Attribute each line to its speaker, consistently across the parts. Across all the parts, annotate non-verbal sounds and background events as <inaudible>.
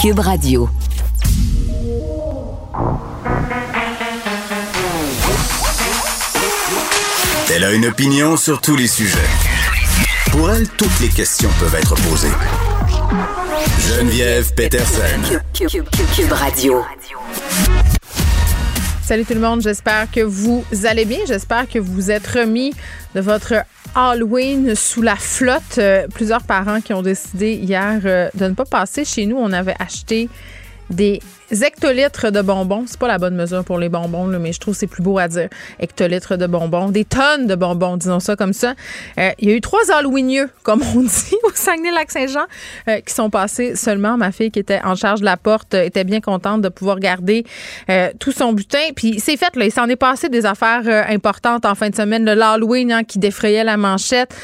Speaker 1: Cube Radio.
Speaker 2: Elle a une opinion sur tous les sujets. Pour elle, toutes les questions peuvent être posées. Geneviève Peterson.
Speaker 1: Cube, Radio.
Speaker 3: Salut tout le monde, j'espère que vous allez bien. J'espère que vous êtes remis de votre Halloween sous la flotte. Euh, plusieurs parents qui ont décidé hier euh, de ne pas passer chez nous. On avait acheté des hectolitres de bonbons. C'est pas la bonne mesure pour les bonbons, mais je trouve que c'est plus beau à dire. Hectolitres de bonbons. Des tonnes de bonbons, disons ça comme ça. Euh, il y a eu trois Halloweenieux, comme on <laughs> dit, au Saguenay-Lac-Saint-Jean, euh, qui sont passés seulement. Ma fille, qui était en charge de la porte, euh, était bien contente de pouvoir garder tout son butin. Puis c'est fait, là. Il s'en est passé des affaires importantes en fin de semaine. Le Halloween hein, qui défrayait la manchette.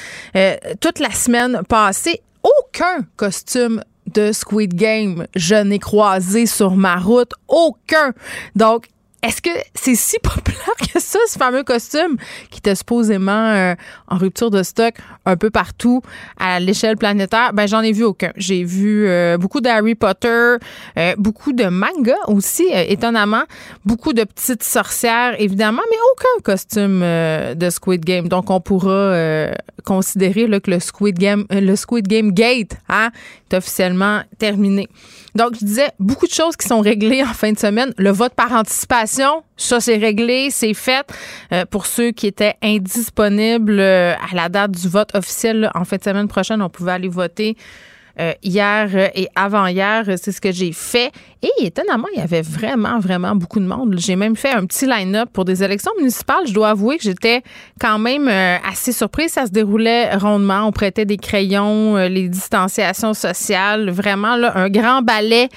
Speaker 3: toute la semaine passée, aucun costume de Squid Game, je n'ai croisé sur ma route aucun. Donc, est-ce que c'est si <laughs> populaire que ça, ce fameux costume qui était supposément euh, en rupture de stock un peu partout à l'échelle planétaire? Ben, j'en ai vu aucun. J'ai vu euh, beaucoup d'Harry Potter, euh, beaucoup de manga aussi, étonnamment, beaucoup de petites sorcières, évidemment, mais aucun costume de Squid Game. Donc, on pourra considérer là, que le Squid Game, le Squid Game Gate hein, officiellement terminé. Donc, je disais beaucoup de choses qui sont réglées en fin de semaine. Le vote par anticipation, ça, c'est réglé, c'est fait. Euh, pour ceux qui étaient indisponibles euh, à la date du vote officiel, en fin de semaine prochaine, on pouvait aller voter euh, hier euh, et avant-hier. C'est ce que j'ai fait. Et étonnamment, il y avait vraiment, vraiment beaucoup de monde. J'ai même fait un petit line-up pour des élections municipales. Je dois avouer que j'étais quand même euh, assez surprise. Ça se déroulait rondement. On prêtait des crayons, les distanciations sociales. Vraiment, là, un grand ballet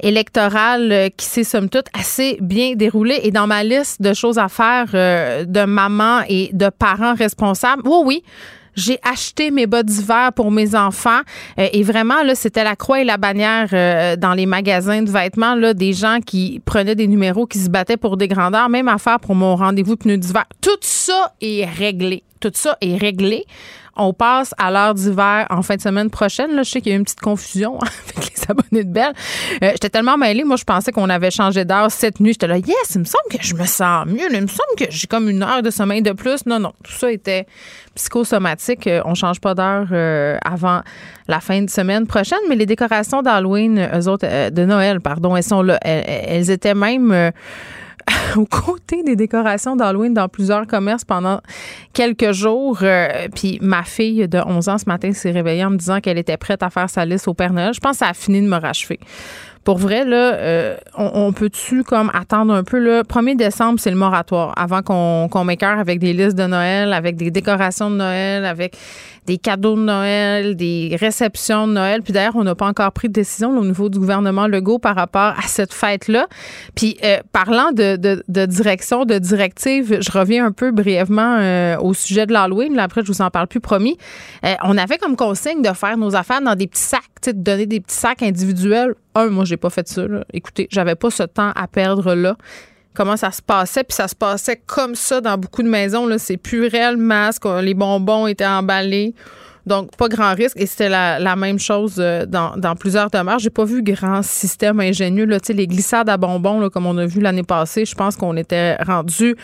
Speaker 3: électoral qui s'est, somme toute, assez bien déroulé. Et dans ma liste de choses à faire de maman et de parents responsables, oui, oui, j'ai acheté mes bas d'hiver pour mes enfants euh, et vraiment là, c'était la croix et la bannière euh, dans les magasins de vêtements là, des gens qui prenaient des numéros qui se battaient pour des grandeurs, même affaire pour mon rendez-vous pneus d'hiver. Tout ça est réglé. Tout ça est réglé. On passe à l'heure d'hiver en fin de semaine prochaine. Là, je sais qu'il y a eu une petite confusion <laughs> avec les abonnés de Belle. Euh, j'étais tellement mêlée. Moi, je pensais qu'on avait changé d'heure cette nuit. J'étais là, yes, il me semble que je me sens mieux. Il me semble que j'ai comme une heure de sommeil de plus. Non, non, tout ça était psychosomatique. Euh, on change pas d'heure euh, avant la fin de semaine prochaine. Mais les décorations d'Halloween, eux autres, de Noël, pardon, elles sont là. elles étaient même <laughs> aux côtés des décorations d'Halloween dans plusieurs commerces pendant quelques jours. Euh, puis ma fille de 11 ans ce matin s'est réveillée en me disant qu'elle était prête à faire sa liste au Père Noël. Je pense que ça a fini de me rachever pour vrai, euh, on, peut-tu comme attendre un peu? Le 1er décembre, c'est le moratoire avant qu'on qu'on m'écœure avec des listes de Noël, avec des décorations de Noël, avec des cadeaux de Noël, des réceptions de Noël. Puis d'ailleurs, on n'a pas encore pris de décision au niveau du gouvernement Legault par rapport à cette fête-là. Puis euh, parlant de, de, direction, de directive, je reviens un peu brièvement euh, au sujet de l'Halloween. Après, je vous en parle plus, promis. on avait comme consigne de faire nos affaires dans des petits sacs, de donner des petits sacs individuels un, moi, j'ai pas fait ça. Écoutez, j'avais pas ce temps à perdre là. Comment ça se passait, puis ça se passait comme ça dans beaucoup de maisons. C'est plus réel masque, les bonbons étaient emballés. Donc, pas grand risque. Et c'était la, même chose euh, dans, dans plusieurs demeures. J'ai pas vu grand système ingénieux. Les glissades à bonbons, comme on a vu l'année passée, je pense qu'on était rendu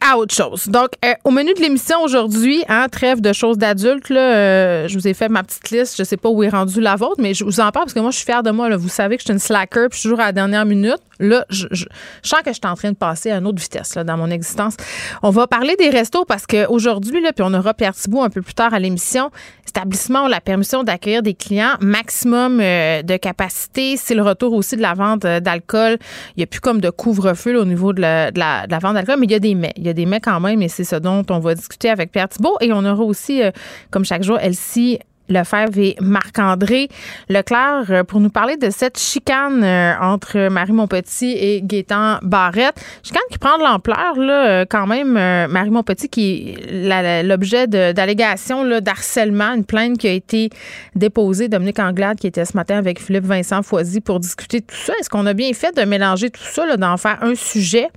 Speaker 3: à autre chose. Donc, euh, au menu de l'émission aujourd'hui, hein, trêve de choses d'adultes, euh, je vous ai fait ma petite liste. Je sais pas où est rendue la vôtre, mais je vous en parle parce que moi, je suis fière de moi. Là. Vous savez que je suis une slacker, puis je toujours à la dernière minute. Là, je, je, sens que je suis en train de passer à une autre vitesse là, dans mon existence. On va parler des restos parce qu'aujourd'hui, puis on aura Pierre Thibault un peu plus tard à l'émission, établissement ont la permission d'accueillir des clients maximum euh, de capacité. C'est le retour aussi de la vente d'alcool. Il n'y a plus comme de couvre-feu au niveau de la, de la, de la vente d'alcool, mais il y a des mets des mecs quand même et c'est ce dont on va discuter avec Pierre Thibault. Et on aura aussi, euh, comme chaque jour, Elsie Lefebvre et Marc-André Leclerc euh, pour nous parler de cette chicane euh, entre Marie Montpetit et Gaétan Barrette. Chicane qui prend de l'ampleur, là, quand même. Marie Montpetit qui est l'objet d'allégations d'harcèlement, une plainte qui a été déposée. Dominique Anglade qui était ce matin avec Philippe Vincent Foisy pour discuter de tout ça. Est-ce qu'on a bien fait de mélanger tout ça, d'en faire un sujet?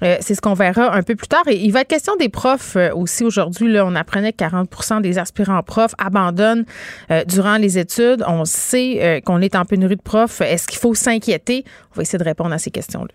Speaker 3: C'est ce qu'on verra un peu plus tard. Et il va être question des profs aussi aujourd'hui. On apprenait que 40% des aspirants profs abandonnent durant les études. On sait qu'on est en pénurie de profs. Est-ce qu'il faut s'inquiéter? On va essayer de répondre à ces questions-là.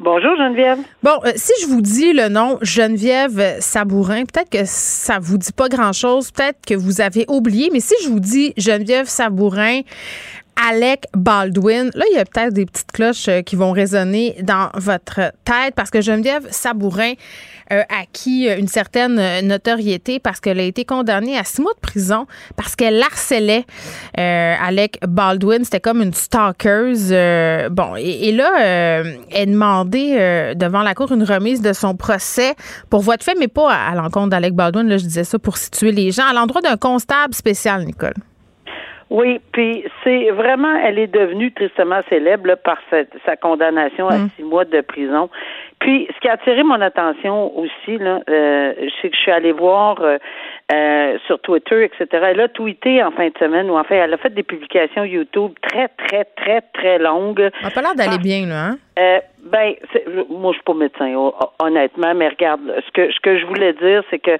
Speaker 1: Bonjour Geneviève.
Speaker 3: Bon, euh, si je vous dis le nom Geneviève Sabourin, peut-être que ça vous dit pas grand-chose, peut-être que vous avez oublié, mais si je vous dis Geneviève Sabourin, Alec Baldwin. Là, il y a peut-être des petites cloches euh, qui vont résonner dans votre tête parce que Geneviève Sabourin a acquis une certaine notoriété parce qu'elle a été condamnée à six mois de prison parce qu'elle harcelait euh, Alec Baldwin. C'était comme une stalkeuse. Euh, bon, et, là, elle demandait devant la cour une remise de son procès pour voie de fait, mais pas à, à l'encontre d'Alec Baldwin. Là, je disais ça pour situer les gens, à l'endroit d'un constable spécial, Nicole.
Speaker 1: Oui, puis c'est vraiment, elle est devenue tristement célèbre par sa, condamnation à mm. six mois de prison. Puis, ce qui a attiré mon attention aussi, là, euh, c'est que je suis allée voir euh, euh, sur Twitter, etc. Elle a tweeté en fin de semaine, ou en fait, elle a fait des publications YouTube très, très, très, très longues. Elle
Speaker 3: n'a pas l'air d'aller bien, là, hein?
Speaker 1: Euh, ben, moi, je suis pas médecin, honnêtement, mais regarde, ce que ce que je voulais dire, c'est que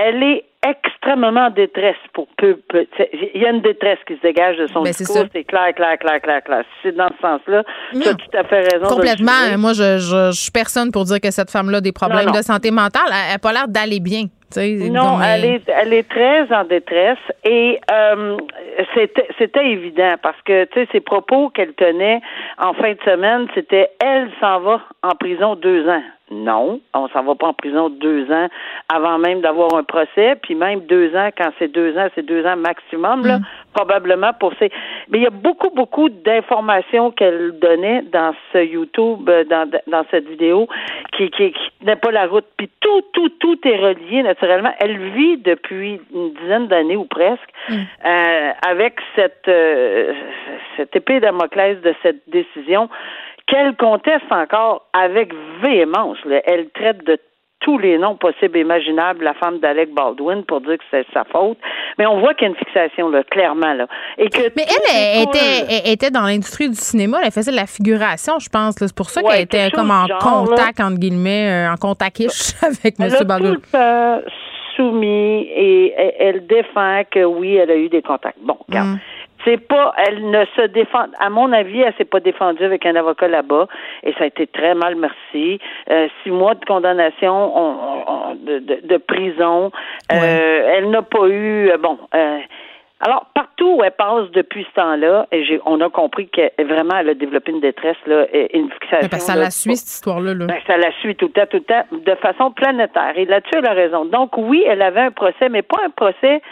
Speaker 1: elle est extrêmement en détresse pour peu, peu il y a une détresse qui se dégage de son ben, discours, c'est clair, clair, clair, clair, clair. c'est dans ce sens-là, tu as tout à fait raison.
Speaker 3: Complètement. Moi, je, je, je, suis personne pour dire que cette femme-là a des problèmes de santé mentale. Elle n'a pas l'air d'aller bien.
Speaker 1: Non, elle est elle est très en détresse et euh, c'était c'était évident parce que tu sais ses propos qu'elle tenait en fin de semaine, c'était elle s'en va en prison deux ans. Non, on s'en va pas en prison deux ans avant même d'avoir un procès, puis même deux ans quand c'est deux ans, c'est deux ans maximum là, mm. probablement pour ces. Mais il y a beaucoup beaucoup d'informations qu'elle donnait dans ce YouTube, euh, dans dans cette vidéo, qui qui, n'est pas la route. Puis tout tout tout est relié naturellement. Elle vit depuis une dizaine d'années ou presque mm. euh, avec cette euh, cette épée Damoclès de cette décision qu'elle conteste encore avec véhémence. Elle traite de tous les noms possibles et imaginables la femme d'Alec Baldwin pour dire que c'est sa faute. Mais on voit qu'il y a une fixation, là, clairement. Là.
Speaker 3: Et que Mais elle, était, était dans l'industrie du cinéma, elle faisait de la figuration, je pense. C'est pour ça qu'elle était comme en contact, entre guillemets, euh, en contact-ish <laughs> avec M. Baldwin.
Speaker 1: soumis et elle défend que oui, elle a eu des contacts. Bon, regarde. Mm. C'est pas, elle ne se défend, à mon avis, elle s'est pas défendue avec un avocat là-bas, et ça a été très mal, merci. Euh, six mois de condamnation, de, de, prison. Euh, elle n'a pas eu, euh, bon. alors partout où elle passe depuis ce temps-là, et j'ai, on a compris que vraiment elle a développé une détresse là, une fixation.
Speaker 3: Ben, ça la suit cette histoire-là. Là.
Speaker 1: Ben, ça la suit tout le temps, tout le temps, de façon planétaire. Et là-dessus, elle a raison. Donc oui, elle avait un procès, mais pas un procès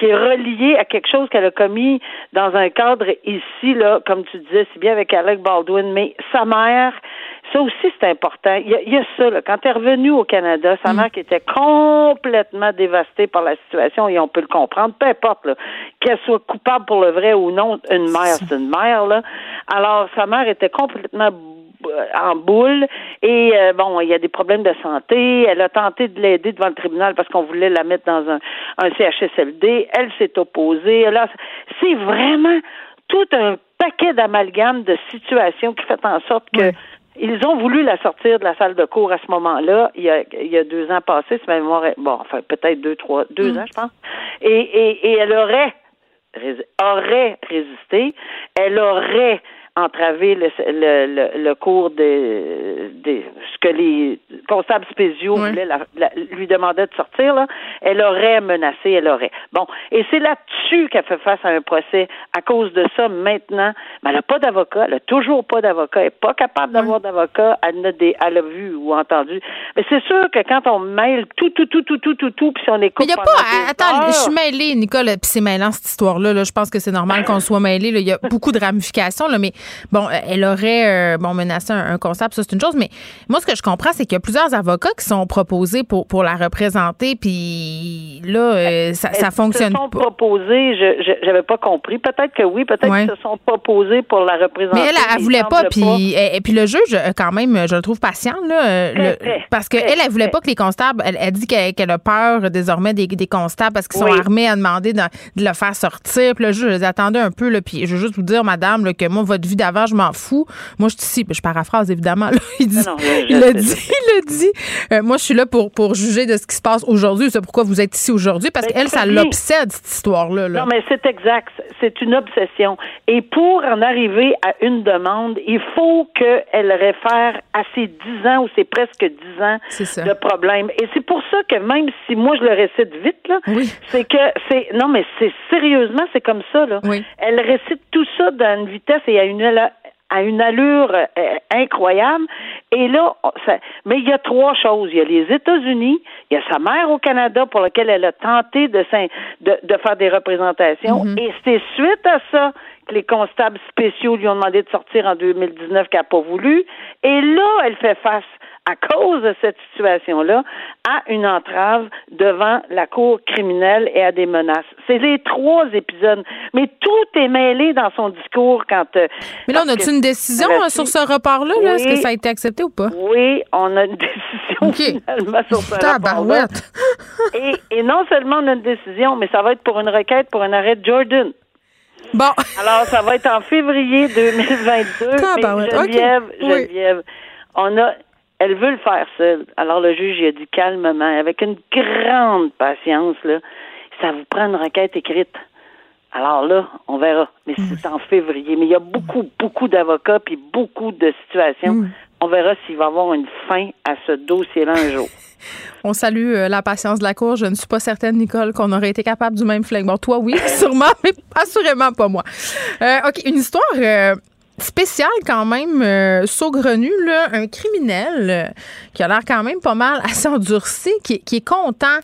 Speaker 1: qui est relié à quelque chose qu'elle a commis dans un cadre ici, là, comme tu disais, si bien avec Alec Baldwin, mais sa mère, ça aussi, c'est important. Il y, a, ça, là. Quand elle est revenue au Canada, sa mm. mère qui était complètement dévastée par la situation, et on peut le comprendre, peu importe, qu'elle soit coupable pour le vrai ou non, une mère, c'est une mère, là. Alors, sa mère était complètement en boule et euh, bon, il y a des problèmes de santé. Elle a tenté de l'aider devant le tribunal parce qu'on voulait la mettre dans un, un CHSLD. Elle s'est opposée. Alors, c'est vraiment tout un paquet d'amalgames de situations qui fait en sorte que Ils ont voulu la sortir de la salle de cours à ce moment-là, il y a, il y a deux ans passés, c'est même bon, enfin peut-être deux, trois, deux mm. ans, je pense. Et, et, et elle aurait aurait résisté, elle aurait entraver le, le, le, cours de, de, ce que les constables spéciaux voulaient lui demandaient de sortir, là, elle aurait menacé, elle aurait. Bon, et c'est là-dessus qu'elle fait face à un procès. À cause de ça, maintenant, mais elle n'a pas d'avocat, elle n'a toujours pas d'avocat, elle n'est pas capable d'avoir d'avocat, elle, a des, elle a vu ou entendu. Mais c'est sûr que quand on mêle tout, tout, tout, tout, tout, tout, tout, puis si on écoute.
Speaker 3: Mais il n'y a pas. Attends, je suis mêlée, Nicole, puis c'est mêlant cette histoire-là. Là. Je pense que c'est normal qu'on soit mêlé. Il y a beaucoup de ramifications, là, mais Bon, elle aurait euh, bon menacé un, un constable, ça c'est une chose, mais moi ce que je comprends, c'est qu'il y a plusieurs avocats qui sont proposés pour, pour la représenter, puis là, euh, ça, ça fonctionne
Speaker 1: Ils se sont
Speaker 3: pas.
Speaker 1: proposés, je j'avais pas compris. Peut-être que oui, peut-être
Speaker 3: Ouais.
Speaker 1: qu'ils se sont proposés pour la représenter.
Speaker 3: Mais elle, elle, voulait pas, puis et, et puis le juge, euh, quand même, je le trouve patient, là, euh, le-
Speaker 1: très,
Speaker 3: parce qu'elle,
Speaker 1: très,
Speaker 3: elle, elle voulait pas que les constables, elle, elle dit qu'elle, a peur désormais des, des constables parce qu'ils sont
Speaker 1: Oui.
Speaker 3: armés à demander de, de le faire sortir. Puis le juge, attendez un peu, là, puis je veux juste vous dire, madame, là, que moi, votre vie d'avant, je m'en fous. Moi, je suis ici, je paraphrase évidemment, là, il dit,
Speaker 1: Non,
Speaker 3: il
Speaker 1: sais,
Speaker 3: dit, il a dit, euh, moi, je suis là pour, pour juger de ce qui se passe aujourd'hui, c'est pourquoi vous êtes ici aujourd'hui, parce
Speaker 1: Mais
Speaker 3: qu'elle, ça l'obsède, cette histoire-là. là.
Speaker 1: Non, mais c'est exact. C'est une obsession. Et pour en arriver à une demande, il faut qu'elle réfère à ses dix ans ou c'est presque dix ans
Speaker 3: C'est ça.
Speaker 1: de problème. Et c'est pour ça que même si moi je le récite vite, là,
Speaker 3: Oui.
Speaker 1: c'est que c'est non, mais c'est sérieusement, c'est comme ça, là.
Speaker 3: Oui.
Speaker 1: Elle récite tout ça dans une vitesse et à une ala- à une allure euh, incroyable. Et là, ça- mais il y a trois choses. Il y a les États-Unis, il y a sa mère au Canada pour laquelle elle a tenté de, s'in- de, de faire des représentations. Et c'est suite à ça que les constables spéciaux lui ont demandé de sortir en 2019 qu'elle n'a pas voulu. Et là, elle fait face à cause de cette situation-là, à une entrave devant la cour criminelle et à des menaces. C'est les trois épisodes. Mais tout est mêlé dans son discours quand... euh,
Speaker 3: Mais là, on a-tu une décision euh, sur ce report-là? là? Est-ce que ça a été accepté ou pas?
Speaker 1: Oui, on a une décision finalement sur ce.
Speaker 3: Tabarouette.
Speaker 1: Et, et non seulement on a une décision, mais ça va être pour une requête pour un arrêt de Jordan.
Speaker 3: Bon.
Speaker 1: Alors, ça va être en février 2022.
Speaker 3: Tabarouette,
Speaker 1: mais Geneviève,
Speaker 3: OK, oui.
Speaker 1: Geneviève, on a, elle veut le faire seule. Alors, le juge, il a dit calmement, avec une grande patience, là, ça vous prend une requête écrite. Alors là, on verra. Mais c'est en février. Mais il y a beaucoup, beaucoup d'avocats puis beaucoup de situations.
Speaker 3: Mm.
Speaker 1: On verra s'il va y avoir une fin à ce dossier-là un jour. <laughs>
Speaker 3: On salue euh, la patience de la Cour. Je ne suis pas certaine, Nicole, qu'on aurait été capable du même flingue. Bon, toi, oui, <laughs> sûrement, mais assurément pas moi. Euh, OK, une histoire euh, spéciale quand même, euh, saugrenue, là. Un criminel euh, qui a l'air quand même pas mal assez <laughs> endurci, qui, est content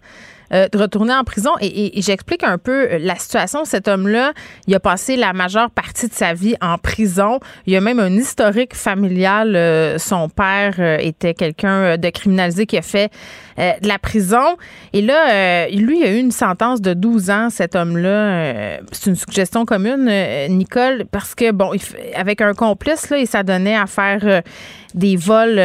Speaker 3: euh, de retourner en prison. Et, et- j'explique un peu euh, la situation. Cet homme-là, il a passé la majeure partie de sa vie en prison. Il y a même un historique familial. Son père était quelqu'un de criminalisé qui a fait euh, de la prison. Et là, euh, lui, il a eu une sentence de 12 ans, cet homme-là. Euh, c'est une suggestion commune, euh, Nicole, parce que, bon, il avec un complice, là, il s'adonnait à faire des vols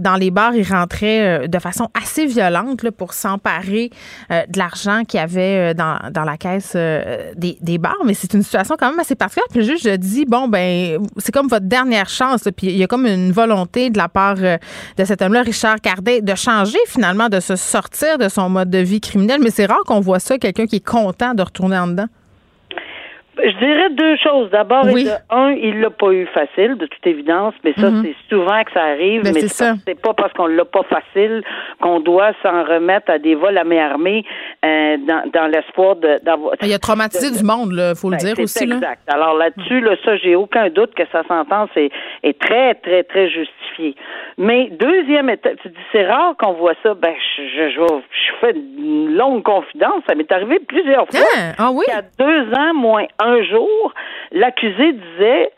Speaker 3: dans les bars. Il rentrait de façon assez violente là, pour s'emparer de l'argent qu'il y avait dans, dans la caisse des, des bars. Mais c'est une situation quand même assez particulière. Puis le juge dit, bon, ben, c'est comme votre dernière chance. Puis il y a comme une volonté de la part de cet homme-là, Richard Cardet, de changer finalement, de se sortir de son mode de vie criminel. Mais c'est rare qu'on voit ça, quelqu'un qui est content de retourner en dedans.
Speaker 1: Je dirais deux choses. D'abord,
Speaker 3: Oui.
Speaker 1: et de un, il l'a pas eu facile, de toute évidence, mais ça, c'est souvent que ça arrive.
Speaker 3: Ben,
Speaker 1: mais
Speaker 3: c'est ça.
Speaker 1: pas- c'est pas parce qu'on l'a pas facile qu'on doit s'en remettre à des vols à main armée euh, dans, dans l'espoir de- d'avoir.
Speaker 3: Il a traumatisé du monde, il faut le
Speaker 1: Ben,
Speaker 3: dire aussi. Là.
Speaker 1: exact. Alors là-dessus, là, ça, j'ai aucun doute que sa sentence est, est très, très, très justifiée. Mais deuxième étape, tu dis c'est rare qu'on voit ça. Ben, je, je, je, je fais une longue confidence. Ça m'est arrivé plusieurs fois.
Speaker 3: Ah, ah oui?
Speaker 1: Il y a deux ans moins un jour, l'accusé disait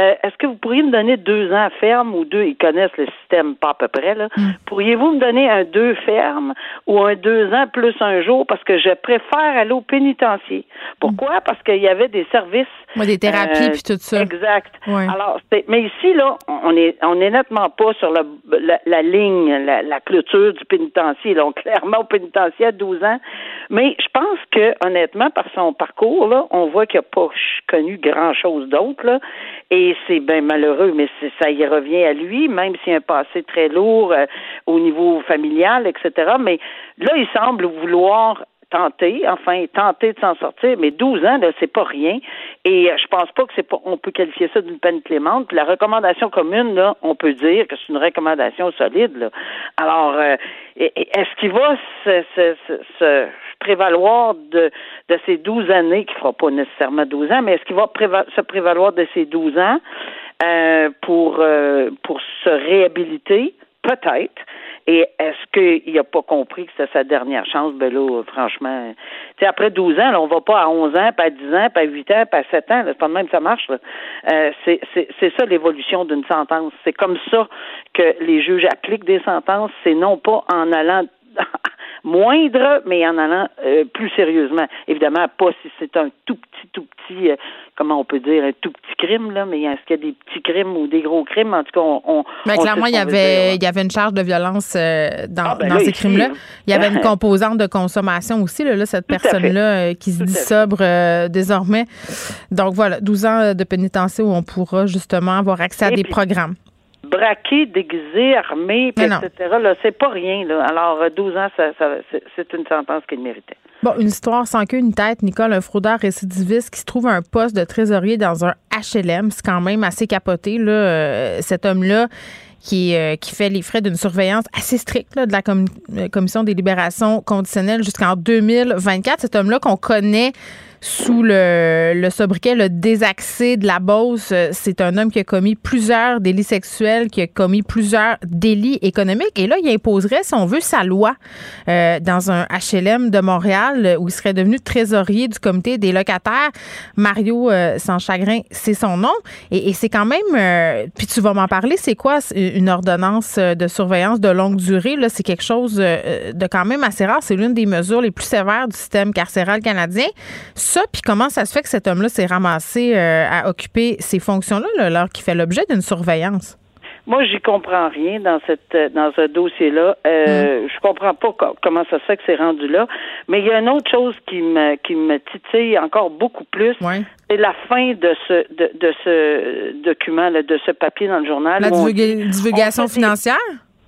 Speaker 1: euh, Est-ce que vous pourriez me donner deux ans ferme ou deux Ils connaissent le système pas à peu près là.
Speaker 3: Hmm.
Speaker 1: Pourriez-vous me donner un deux ferme ou un deux ans plus un jour parce que je préfère aller au pénitencier? Pourquoi? Parce qu'il y avait des services
Speaker 3: Ouais, des thérapies
Speaker 1: euh,
Speaker 3: puis tout ça.
Speaker 1: Exact.
Speaker 3: Ouais.
Speaker 1: Alors, mais ici, là, on est, on est nettement pas sur le, la, la ligne, la, la clôture du pénitencier. Donc, clairement, au pénitencier à 12 ans. Mais je pense que, honnêtement, par son parcours, là, on voit qu'il n'a pas connu grand-chose d'autre, là. Et c'est bien malheureux, mais ça y revient à lui, même s'il a un passé très lourd euh, au niveau familial, etc. Mais là, il semble vouloir tenter, enfin tenter de s'en sortir, mais 12 ans, là, c'est pas rien. Et euh, je pense pas que c'est pas on peut qualifier ça d'une peine clémente. La recommandation commune, là, on peut dire que c'est une recommandation solide. Là. Alors, euh, est-ce qu'il va se, se, se prévaloir de, de ces 12 années, qui fera pas nécessairement 12 ans, mais est-ce qu'il va se prévaloir de ces 12 ans euh, pour, euh, pour se réhabiliter? Peut-être. Et est-ce qu'il n'a pas compris que c'était sa dernière chance? Ben là, franchement, tu après 12 ans, là, on va pas à 11 ans, pas à 10 ans, pas à 8 ans, pas à 7 ans. C'est pas de même que ça marche. Euh, c'est ça l'évolution d'une sentence. C'est comme ça que les juges appliquent des sentences. C'est non pas en allant moindre, mais en allant euh, plus sérieusement. Évidemment, pas si c'est un tout petit, tout petit, euh, comment on peut dire, un tout petit crime, là, mais est-ce qu'il y a des petits crimes ou des gros crimes? En tout cas, on.
Speaker 3: mais clairement, il y, avait, il y avait une charge de violence euh, dans, ah, ben dans ces crimes-là. Il y avait une <laughs> composante de consommation aussi, là, cette personne-là qui se dit sobre désormais. Donc voilà, 12 ans de pénitentiaire où on pourra justement avoir accès à des programmes
Speaker 1: braqué, déguisé, armé, etc. Là, c'est pas rien. Là. Alors, 12 euh, ans, ça, c'est une sentence qu'il méritait.
Speaker 3: Bon, une histoire sans queue ni tête. Nicole, un fraudeur récidiviste qui se trouve un poste de trésorier dans un HLM. C'est quand même assez capoté. Là. Euh, cet homme-là qui, euh, qui fait les frais d'une surveillance assez stricte de la Commission des libérations conditionnelles jusqu'en 2024. Cet homme-là qu'on connaît sous le, le sobriquet le désaxé de la Beauce. C'est un homme qui a commis plusieurs délits sexuels, qui a commis plusieurs délits économiques. Et là, il imposerait, si on veut, sa loi euh, dans un HLM de Montréal où il serait devenu trésorier du comité des locataires. Mario euh, Sans Chagrin, c'est son nom. Et, et c'est quand même, euh, puis tu vas m'en parler, c'est quoi une ordonnance de surveillance de longue durée? Là, c'est quelque chose de quand même assez rare. C'est l'une des mesures les plus sévères du système carcéral canadien ça, puis comment ça se fait que cet homme-là s'est ramassé euh, à occuper ces fonctions-là, alors qu'il fait l'objet d'une surveillance?
Speaker 1: Moi, j'y comprends rien dans cette euh, dans ce dossier-là. Euh, mm. Je comprends pas comment ça se fait que c'est rendu là. Mais il y a une autre chose qui me qui me titille encore beaucoup plus. C'est la fin de ce de, de ce document, de ce papier dans le journal.
Speaker 3: La divulgation financière?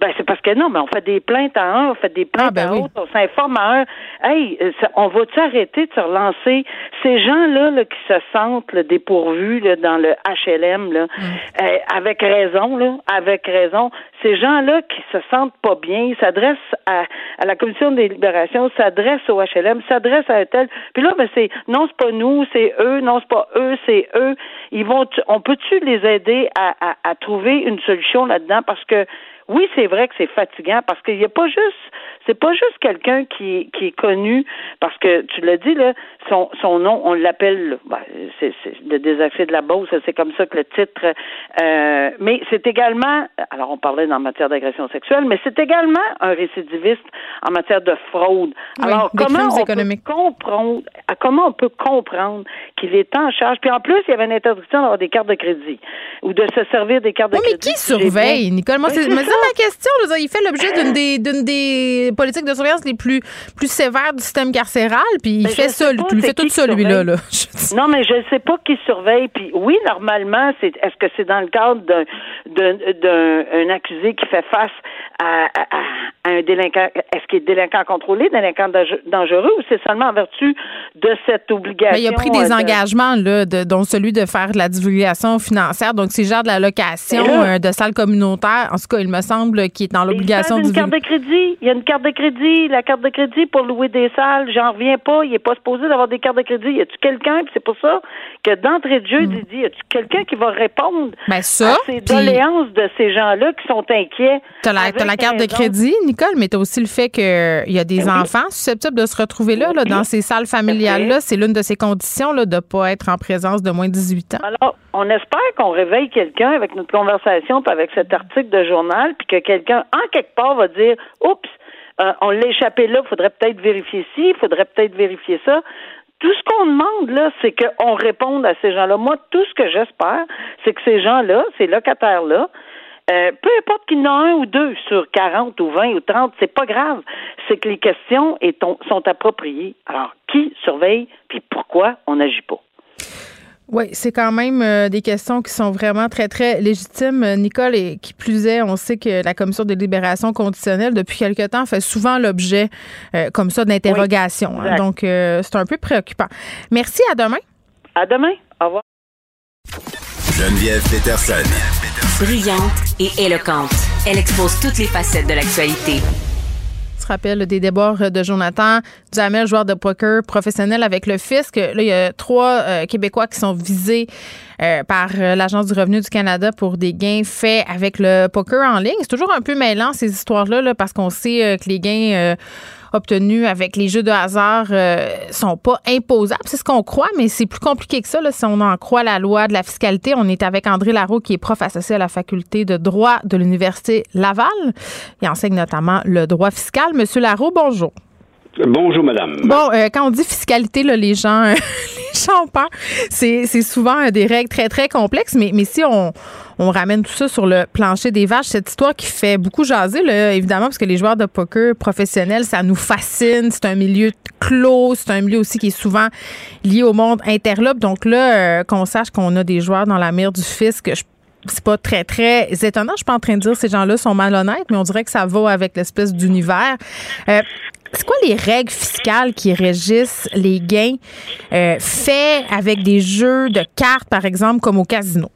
Speaker 1: Ben, c'est parce que non, mais on fait des plaintes à un, on fait des plaintes ah, ben à l'autre, on s'informe à un. Hey, euh, on va-tu arrêter de se relancer? Ces gens-là là, qui se sentent dépourvus là, dans le HLM, là, mm. euh, avec raison, là, avec raison, ces gens-là qui se sentent pas bien, s'adressent à, à la commission des libérations, s'adressent au HLM, s'adressent à un tel. Puis là, ben c'est non, c'est pas nous, c'est eux, non, c'est pas eux, c'est eux. Ils vont on peut-tu les aider à, à, à trouver une solution là-dedans? Parce que oui, c'est vrai que c'est fatigant parce qu'il n'y a pas juste, c'est pas juste quelqu'un qui, qui est connu parce que tu l'as dit là, son, son nom, on l'appelle, ben, c'est, le désaccès de la Beauce, c'est comme ça que le titre. Euh, mais c'est également, alors on parlait en matière d'agression sexuelle, mais c'est également un récidiviste en matière de fraude. alors comment on peut comprendre, comment on peut comprendre qu'il est en charge? Puis en plus, il y avait une interdiction d'avoir des cartes de crédit ou de se servir des cartes de crédit.
Speaker 3: Mais qui surveille, Nicole? Moi, c'est ma question. il fait l'objet d'une des, d'une des politiques de surveillance les plus, plus sévères du système carcéral, puis il fait ça, il fait tout ça, lui-là. Là. <laughs>
Speaker 1: non, mais je ne sais pas qui surveille. Puis oui, normalement, c'est est-ce que c'est dans le cadre d'un, d'un, accusé qui fait face à, un délinquant, est-ce qu'il est délinquant contrôlé, délinquant dangereux, ou c'est seulement en vertu de cette obligation?
Speaker 3: il a pris des euh, engagements, là, dont celui de faire de la divulgation financière. Donc, c'est genre de la location euh, de salles communautaires. En tout cas, il me semble qu'il est dans l'obligation
Speaker 1: de. Il y a une carte de crédit. Il y a une carte de crédit. La carte de crédit pour louer des salles, j'en reviens pas. Il n'est pas supposé d'avoir des cartes de crédit. Y a-tu quelqu'un, puis c'est pour ça que d'entrée de jeu, il dit, y a-tu quelqu'un qui va répondre
Speaker 3: ben ça,
Speaker 1: à ces doléances de ces gens-là qui sont inquiets?
Speaker 3: T'as la, as la carte de crédit, Nicole, mais t'as aussi le fait qu'il y a des ben enfants susceptibles de se retrouver là, là dans ces salles familiales-là. C'est l'une de ces conditions là, de ne pas être en présence de moins de 18 ans.
Speaker 1: Alors, on espère qu'on réveille quelqu'un avec notre conversation, puis avec cet article de journal, puis que quelqu'un, en quelque part, va dire, oups, euh, on l'a échappé là, il faudrait peut-être vérifier ci, il faudrait peut-être vérifier ça. Tout ce qu'on demande, là, c'est qu'on réponde à ces gens-là. Moi, tout ce que j'espère, c'est que ces gens-là, ces locataires-là, euh, peu importe qu'il y en a un ou deux sur 40 ou 20 ou 30, c'est pas grave. C'est que les questions sont appropriées. Alors, qui surveille, puis pourquoi on n'agit pas?
Speaker 3: Oui, c'est quand même euh, des questions qui sont vraiment très, très légitimes. Nicole, et qui plus est, on sait que la Commission de libération conditionnelle, depuis quelque temps, fait souvent l'objet euh, comme ça d'interrogations. Hein. donc, euh, c'est un peu préoccupant. Merci, à demain.
Speaker 1: À demain. Au revoir.
Speaker 2: Geneviève Peterson.
Speaker 4: Brillante et éloquente. Elle expose toutes les facettes de l'actualité
Speaker 3: Tu te rappelles des débords de Jonathan Jamel, joueur de poker professionnel avec le fisc. Là, il y a trois euh, Québécois qui sont visés euh, par euh, l'Agence du revenu du Canada pour des gains faits avec le poker en ligne. C'est toujours un peu mêlant, ces histoires-là, là, parce qu'on sait que les gains obtenus avec les jeux de hasard euh, sont pas imposables. C'est ce qu'on croit, mais c'est plus compliqué que ça. Là, si on en croit la loi de la fiscalité, on est avec André Larreau, qui est prof associé à la faculté de droit de l'Université Laval. Il enseigne notamment le droit fiscal. Monsieur Larreau, bonjour.
Speaker 5: Bonjour, madame.
Speaker 3: Bon, euh, quand on dit fiscalité, là, les gens, <laughs> les gens ont peur. C'est, souvent euh, des règles très, très complexes, mais, mais si on, on ramène tout ça sur le plancher des vaches, cette histoire qui fait beaucoup jaser, là, évidemment, parce que les joueurs de poker professionnels, ça nous fascine. C'est un milieu clos, c'est un milieu aussi qui est souvent lié au monde interlope. Donc là, euh, qu'on sache qu'on a des joueurs dans la mire du fisc, c'est pas très, très étonnant. Je suis pas en train de dire que ces gens-là sont malhonnêtes, mais on dirait que ça va avec l'espèce d'univers. C'est quoi les règles fiscales qui régissent les gains euh, faits avec des jeux de cartes, par exemple, comme au casino?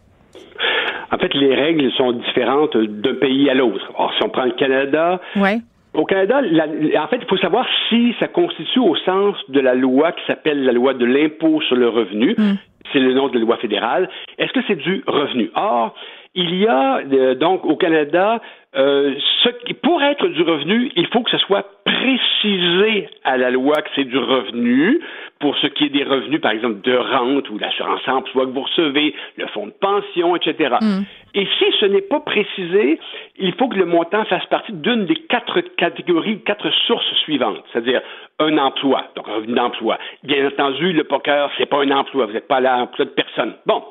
Speaker 5: En fait, les règles sont différentes d'un pays à l'autre. Alors, si on prend le Canada,
Speaker 3: ouais.
Speaker 5: Au Canada, en fait, il faut savoir si ça constitue au sens de la loi qui s'appelle la loi de l'impôt sur le revenu. Hmm. C'est le nom de la loi fédérale. Est-ce que c'est du revenu? Or, il y a euh, donc au Canada euh, ce qui, pour être du revenu, il faut que ce soit précisé à la loi que c'est du revenu. Pour ce qui est des revenus, par exemple, de rente ou d'assurance emploi que vous recevez, le fonds de pension, etc. Mm. Et si ce n'est pas précisé, il faut que le montant fasse partie d'une des quatre catégories, quatre sources suivantes, c'est-à-dire un emploi, donc un revenu d'emploi. Bien entendu, le poker, c'est pas un emploi, vous n'êtes pas à l'emploi de personne. Bon,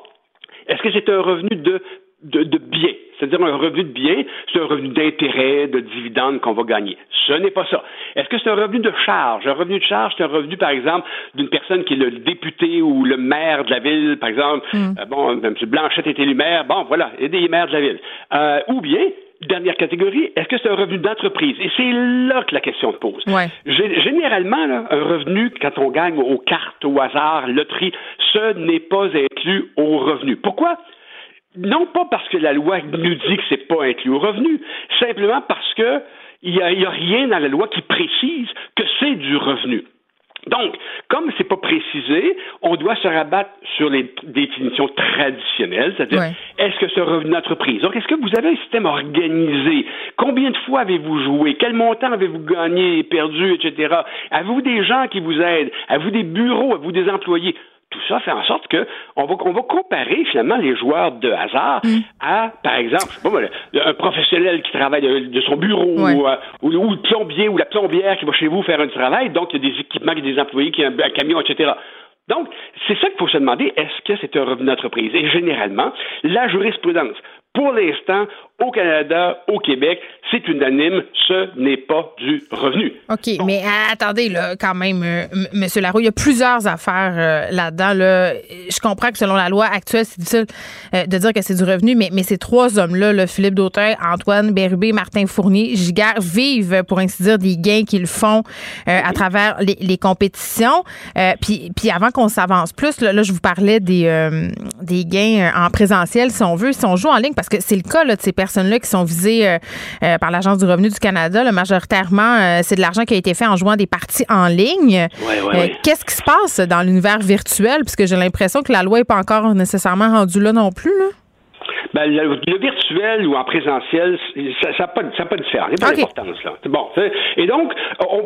Speaker 5: est-ce que c'est un revenu de de, de biais, c'est-à-dire un revenu de bien, c'est un revenu d'intérêt, de dividende qu'on va gagner. Ce n'est pas ça. Est-ce que c'est un revenu de charge? Un revenu de charge, c'est un revenu, par exemple, d'une personne qui est le député ou le maire de la ville, par exemple. Mm. Euh, bon, M. Blanchette est élu maire. Bon, voilà, il des maires de la ville. Euh, ou bien, dernière catégorie, est-ce que c'est un revenu d'entreprise? Et c'est là que la question se pose.
Speaker 3: Ouais.
Speaker 5: Généralement, là, un revenu, quand on gagne aux cartes, au hasard, loterie, ce n'est pas inclus au revenu. Pourquoi? Non pas parce que la loi nous dit que c'est pas inclus au revenu, simplement parce que il n'y a, a, rien dans la loi qui précise que c'est du revenu. Donc, comme c'est pas précisé, on doit se rabattre sur les définitions traditionnelles, c'est-à-dire est-ce que c'est un revenu d'entreprise? Donc, est-ce que vous avez un système organisé? Combien de fois avez-vous joué? Quel montant avez-vous gagné, perdu, etc.? Avez-vous des gens qui vous aident? Avez-vous des bureaux? Avez-vous des employés? Tout ça fait en sorte que on va, va comparer finalement les joueurs de hasard mm. à, par exemple, un professionnel qui travaille de, son bureau euh, ou, le plombier ou la plombière qui va chez vous faire un travail, donc il y a des équipements, il y a des employés, qui ont un, camion, etc. Donc, c'est ça qu'il faut se demander, est-ce que c'est un revenu d'entreprise? Et généralement, la jurisprudence, pour l'instant, au Canada, au Québec, c'est unanime, ce n'est pas du revenu.
Speaker 3: OK, mais euh, attendez, là, quand même, euh, M. Laroux, il y a plusieurs affaires euh, là-dedans. Là. Je comprends que selon la loi actuelle, c'est difficile de dire que c'est du revenu, mais, mais ces trois hommes-là, Philippe Dauteuil, Antoine Bérubé, Martin Fournier, Giguère, vivent, pour ainsi dire, des gains qu'ils font à travers les, compétitions. puis, puis avant qu'on s'avance plus, là, je vous parlais des, des gains en présentiel, si on veut, si on joue en ligne, parce que c'est le cas là, de ces personnes personnes-là qui sont visées euh, euh, par l'Agence du revenu du Canada, là, majoritairement, euh, c'est de l'argent qui a été fait en jouant des parties en ligne. Qu'est-ce qui se passe dans l'univers virtuel? Puisque j'ai l'impression que la loi n'est pas encore nécessairement rendue là non plus. Là.
Speaker 5: Ben, le, virtuel ou en présentiel, ça n'a pas, ça pas de différence. Il n'y a pas d'importance, là. Bon. Et donc,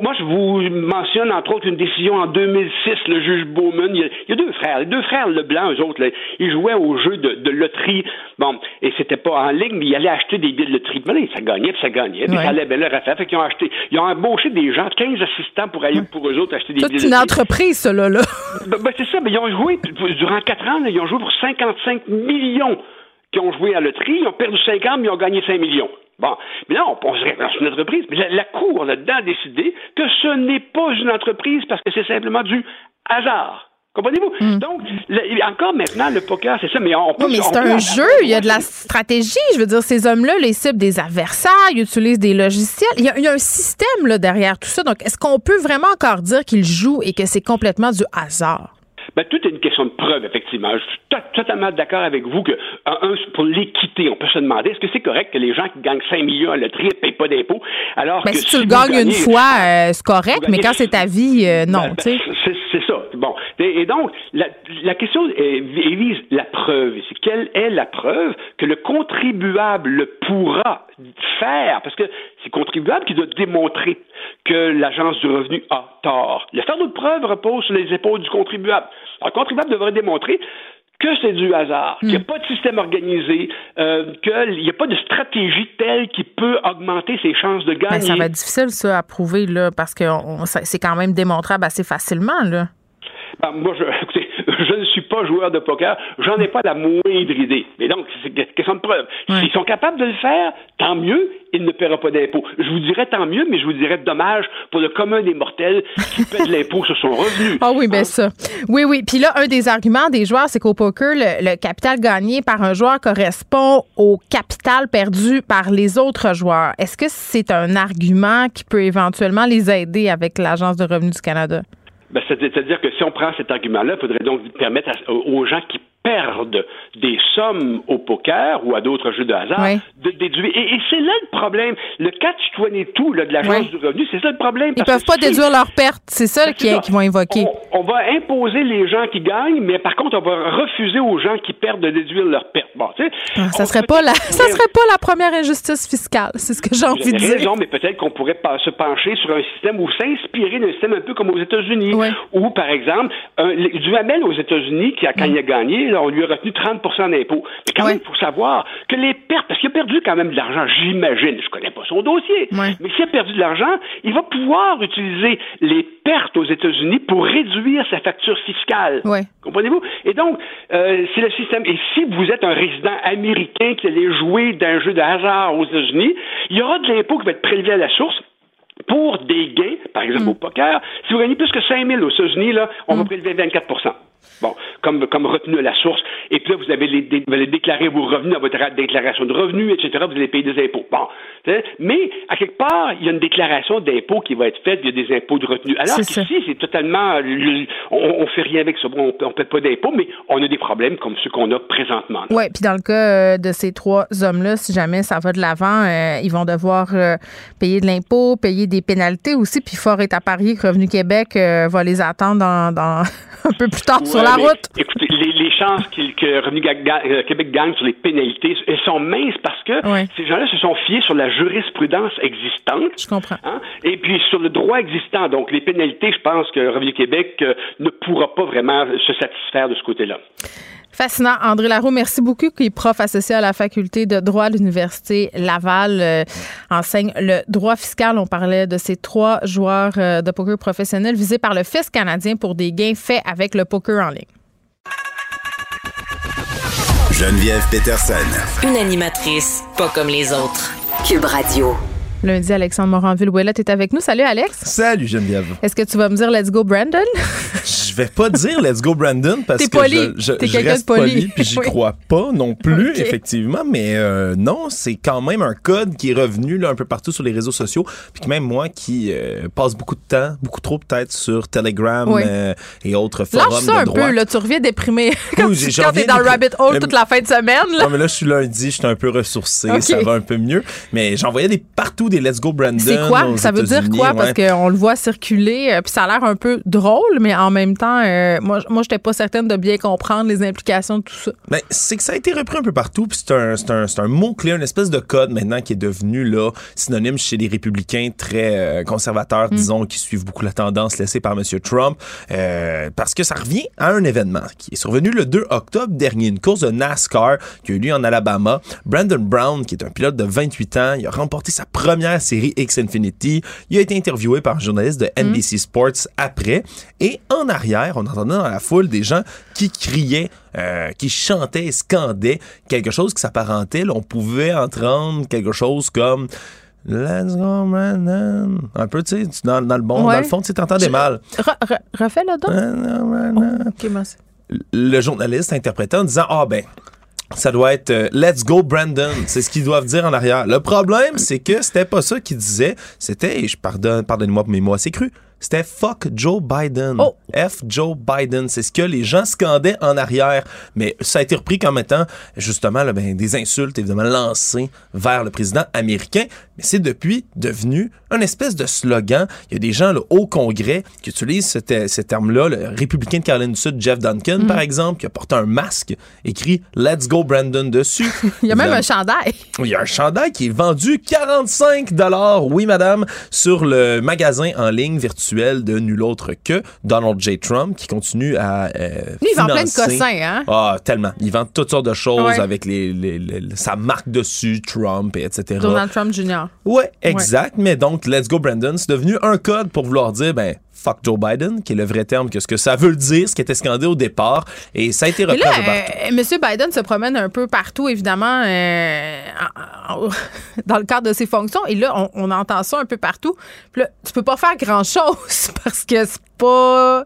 Speaker 5: moi, je vous mentionne, entre autres, une décision en 2006, le juge Bowman. Il y a, deux frères. Les deux frères Leblanc, eux autres, ils jouaient au jeu de, loterie. Bon. Et c'était pas en ligne, mais ils allaient acheter des billets de loterie. Ça gagnait, puis ça gagnait. Puis ça allait bien leur affaire. Fait qu'ils ont acheté, ils ont embauché des gens, 15 assistants pour aller pour eux autres acheter des billets
Speaker 3: de loterie. C'est une entreprise, cela, là.
Speaker 5: Ben, ben, c'est ça. Mais ils ont joué, durant quatre ans, ils ont joué pour 55 millions qui ont joué à la loterie, ils ont perdu 50, mais ils ont gagné 5 millions. Bon, mais là, on penserait c'est une entreprise. Mais la, Cour, là-dedans, a décidé que ce n'est pas une entreprise parce que c'est simplement du hasard. Comprenez-vous? Hmm. Donc, encore maintenant, le poker, c'est ça, mais on peut...
Speaker 3: Oui, mais c'est un jeu, il y a de la stratégie. Je veux dire, ces hommes-là, les cibles des adversaires, ils utilisent des logiciels. Il y a, il y a un système là, derrière tout ça. Donc, est-ce qu'on peut vraiment encore dire qu'ils jouent et que c'est complètement du hasard?
Speaker 5: Ben, tout est une question de preuve, effectivement. Je suis totalement d'accord avec vous que, un, pour l'équité, on peut se demander est-ce que c'est correct que les gens qui gagnent 5 millions à la loterie ne payent pas d'impôts alors
Speaker 3: ben,
Speaker 5: que
Speaker 3: si tu le gagnes une fois, <laughs> euh, c'est correct, mais quand c'est ta vie, euh, non,
Speaker 5: Ben, c'est ça. Bon. Et, et donc, la, la question est- vise la preuve ici. Quelle est la preuve que le contribuable pourra faire? Parce que c'est le contribuable qui doit démontrer que l'Agence du revenu a tort. Le fardeau de preuve repose sur les épaules du contribuable. Alors, le contribuable devrait démontrer que c'est du hasard, qu'il n'y a pas de système organisé, euh, qu'il n'y a pas de stratégie telle qui peut augmenter ses chances de gagner.
Speaker 3: Ben, ça va être difficile, ça, à prouver, là, parce que c'est quand même démontrable assez facilement, là.
Speaker 5: Ben, moi, je, <laughs> écoutez, je ne suis pas joueur de poker, j'en ai pas la moindre idée. Mais donc, c'est une question de preuve.
Speaker 3: Ouais.
Speaker 5: S'ils sont capables de le faire, tant mieux, il ne paiera pas d'impôt. Je vous dirais tant mieux, mais je vous dirais dommage pour le commun des mortels qui paie de l'impôt sur son revenu. <laughs>
Speaker 3: Ah oui, ben
Speaker 5: Hein?
Speaker 3: ça. Oui, oui. Puis là, un des arguments des joueurs, c'est qu'au poker, le, le capital gagné par un joueur correspond au capital perdu par les autres joueurs. Est-ce que c'est un argument qui peut éventuellement les aider avec l'Agence de revenus du Canada?
Speaker 5: Ben, c'est- C'est-à-dire que si on prend cet argument-là, il faudrait donc permettre aux gens qui perdent des sommes au poker ou à d'autres jeux de hasard
Speaker 3: Oui.
Speaker 5: de déduire. Et, et c'est là le problème. Le catch 22 là, de l'Agence
Speaker 3: Oui.
Speaker 5: du revenu, c'est ça le problème.
Speaker 3: Ils
Speaker 5: parce
Speaker 3: peuvent pas
Speaker 5: si-
Speaker 3: déduire leurs pertes. C'est ça
Speaker 5: Ben,
Speaker 3: qu'ils qu'ils vont évoquer.
Speaker 5: On, on va imposer les gens qui gagnent, mais par contre, on va refuser aux gens qui perdent de déduire leurs pertes. Bon, tu sais,
Speaker 3: Ah, ça
Speaker 5: on
Speaker 3: serait pas la, ça serait pas la première injustice fiscale. C'est ce que j'ai envie de dire.
Speaker 5: raison, mais peut-être qu'on pourrait pas- se pencher sur un système ou s'inspirer d'un système un peu comme aux États-Unis.
Speaker 3: Ouais.
Speaker 5: Où, par exemple, un, le- Duhamel aux États-Unis, qui a, quand il a gagné, là, on lui a retenu 30 d'impôts. Mais quand
Speaker 3: Ouais.
Speaker 5: même, il faut savoir que les pertes, parce qu'il a perdu quand même de l'argent, j'imagine, je connais pas son dossier,
Speaker 3: Ouais.
Speaker 5: mais s'il a perdu de l'argent, il va pouvoir utiliser les pertes aux États-Unis pour réduire sa facture fiscale.
Speaker 3: Ouais.
Speaker 5: Comprenez-vous? Et donc, euh, c'est le système. Et si vous êtes un résident américain qui allait jouer d'un jeu de hasard aux États-Unis, il y aura de l'impôt qui va être prélevé à la source pour des gains, par exemple
Speaker 3: Mm.
Speaker 5: au poker. Si vous gagnez plus que 5 000 aux États-Unis, là, on va prélever 24 Bon, comme, comme retenu à la source. Et puis là, vous avez les, vous allez déclarer vos revenus dans votre déclaration de revenus, etc. Vous allez payer des impôts. Bon. Sais, Mais, à quelque part, il y a une déclaration d'impôt qui va être faite, il y a des impôts de retenue. Alors qu'ici, c'est totalement, le- on, on fait rien avec ça. Bon, on ne paie pas d'impôts, mais on a des problèmes comme ceux qu'on a présentement.
Speaker 3: Oui, puis dans le cas euh, de ces trois hommes-là, si jamais ça va de l'avant, euh, ils vont devoir euh, payer de l'impôt, payer des pénalités aussi, puis fort est à parier que Revenu Québec euh, va les attendre dans, dans- <laughs> un peu plus tard sur
Speaker 5: Ouais,
Speaker 3: la
Speaker 5: mais
Speaker 3: route.
Speaker 5: Écoutez, les, les chances que Revenu Ga- euh, Québec gagne sur les pénalités, elles sont minces parce que ces gens-là se sont fiés sur la jurisprudence existante.
Speaker 3: Je comprends.
Speaker 5: Hein? Et puis sur le droit existant, donc les pénalités, je pense que Revenu Québec euh, ne pourra pas vraiment se satisfaire de ce côté-là.
Speaker 3: Fascinant. André Larreau, merci beaucoup, qui est prof associé à la faculté de droit à l'Université Laval, euh, enseigne le droit fiscal. On parlait de ces trois joueurs euh, de poker professionnels visés par le fisc canadien pour des gains faits avec le poker en ligne.
Speaker 2: Geneviève Peterson.
Speaker 4: Une animatrice pas comme les autres. Cube Radio.
Speaker 3: Lundi, Alexandre Moranville-Ouellette est avec nous. Salut, Alex.
Speaker 6: Salut Geneviève.
Speaker 3: Est-ce que tu vas me dire Let's go, Brandon?
Speaker 6: Je vais pas dire let's go Brandon parce que je, je,
Speaker 3: T'es
Speaker 6: je reste
Speaker 3: poli.
Speaker 6: poli puis j'y <laughs>
Speaker 3: Oui.
Speaker 6: crois pas non plus effectivement mais euh, non c'est quand même un code qui est revenu là, un peu partout sur les réseaux sociaux puis même moi qui euh, passe beaucoup de temps beaucoup trop peut-être sur Telegram
Speaker 3: Oui.
Speaker 6: euh, et autres forums
Speaker 3: Lâche ça un
Speaker 6: de droit.
Speaker 3: peu, là. Tu reviens déprimé <laughs> quand,
Speaker 6: Oui,
Speaker 3: tu- quand
Speaker 6: reviens
Speaker 3: dans le rabbit hole
Speaker 6: Mais-
Speaker 3: toute la fin de semaine, là.
Speaker 6: Non, mais là, je suis lundi, je suis un peu ressourcé, ça va un peu mieux. Mais j'en voyais des partout des Let's Go Brandon.
Speaker 3: C'est quoi? Ça veut dire quoi? Parce
Speaker 6: ouais.
Speaker 3: qu'on le voit circuler, euh, puis ça a l'air un peu drôle, mais en même temps, euh, moi, moi j'étais pas certaine de bien comprendre les implications de tout ça.
Speaker 6: Ben, c'est que ça a été repris un peu partout, puis c'est un, un, un mot clé, une espèce de code maintenant qui est devenu là synonyme chez les républicains très euh,
Speaker 3: Mm.
Speaker 6: conservateurs, disons, qui suivent beaucoup la tendance laissée par M. Trump, euh, parce que ça revient à un événement qui est survenu le 2 octobre dernier, une course de NASCAR qui a eu lieu en Alabama. Brandon Brown, qui est un pilote de 28 ans, il a remporté sa première série X Infinity. Il a été interviewé par un journaliste de NBC Sports après, et en arrière, on entendait dans la foule des gens qui criaient, euh, qui chantaient scandaient quelque chose qui s'apparentait. On pouvait entendre quelque chose comme Let's go, Brandon. Un peu, tu sais, dans, dans le bon,
Speaker 3: Ouais.
Speaker 6: dans le fond, tu t'entendais
Speaker 3: Je-
Speaker 6: mal.
Speaker 3: Re- re- refais le don.
Speaker 6: Brandon, Brandon.
Speaker 3: OK, merci.
Speaker 6: Le journaliste interprétait en disant Ah ben. Ça doit être euh, Let's go Brandon, c'est ce qu'ils doivent dire en arrière. Le problème, c'est que c'était pas ça qu'ils disaient, c'était, je pardonne, pardonnez-moi pour mes mots assez crus, C'était fuck Joe Biden.
Speaker 3: Oh.
Speaker 6: F Joe Biden. C'est ce que les gens scandaient en arrière. Mais ça a été repris comme étant, justement, là, ben, des insultes, évidemment, lancées vers le président américain. Mais c'est depuis devenu un espèce de slogan. Il y a des gens là, au Congrès qui utilisent ce, te- ce terme-là. Le républicain de Caroline du Sud, Jeff Duncan, par exemple, qui a porté un masque écrit Let's go Brandon dessus. <laughs>
Speaker 3: Il y a même un chandail.
Speaker 6: il y a un chandail qui est vendu 45 dollars, oui madame, sur le magasin en ligne virtuel de nul autre que Donald J. Trump qui continue à euh,
Speaker 3: Lui, il vend plein de cossins, hein?
Speaker 6: Ah, tellement. Il vend toutes sortes de choses
Speaker 3: Ouais.
Speaker 6: avec les, les- les- sa marque dessus, Trump, et etc.
Speaker 3: Donald Trump Jr.
Speaker 6: Ouais, exact. Mais donc, Let's Go Brandon, c'est devenu un code pour vouloir dire, ben, fuck Joe Biden, qui est le vrai terme que ce que ça veut dire, ce qui était scandé au départ. Et ça a été repris
Speaker 3: là,
Speaker 6: un peu partout.
Speaker 3: euh, M. Biden se promène un peu partout, évidemment, euh, <laughs> dans le cadre de ses fonctions. Et là, on, on entend ça un peu partout. Puis là, tu peux pas faire grand-chose <laughs> parce que c'est pas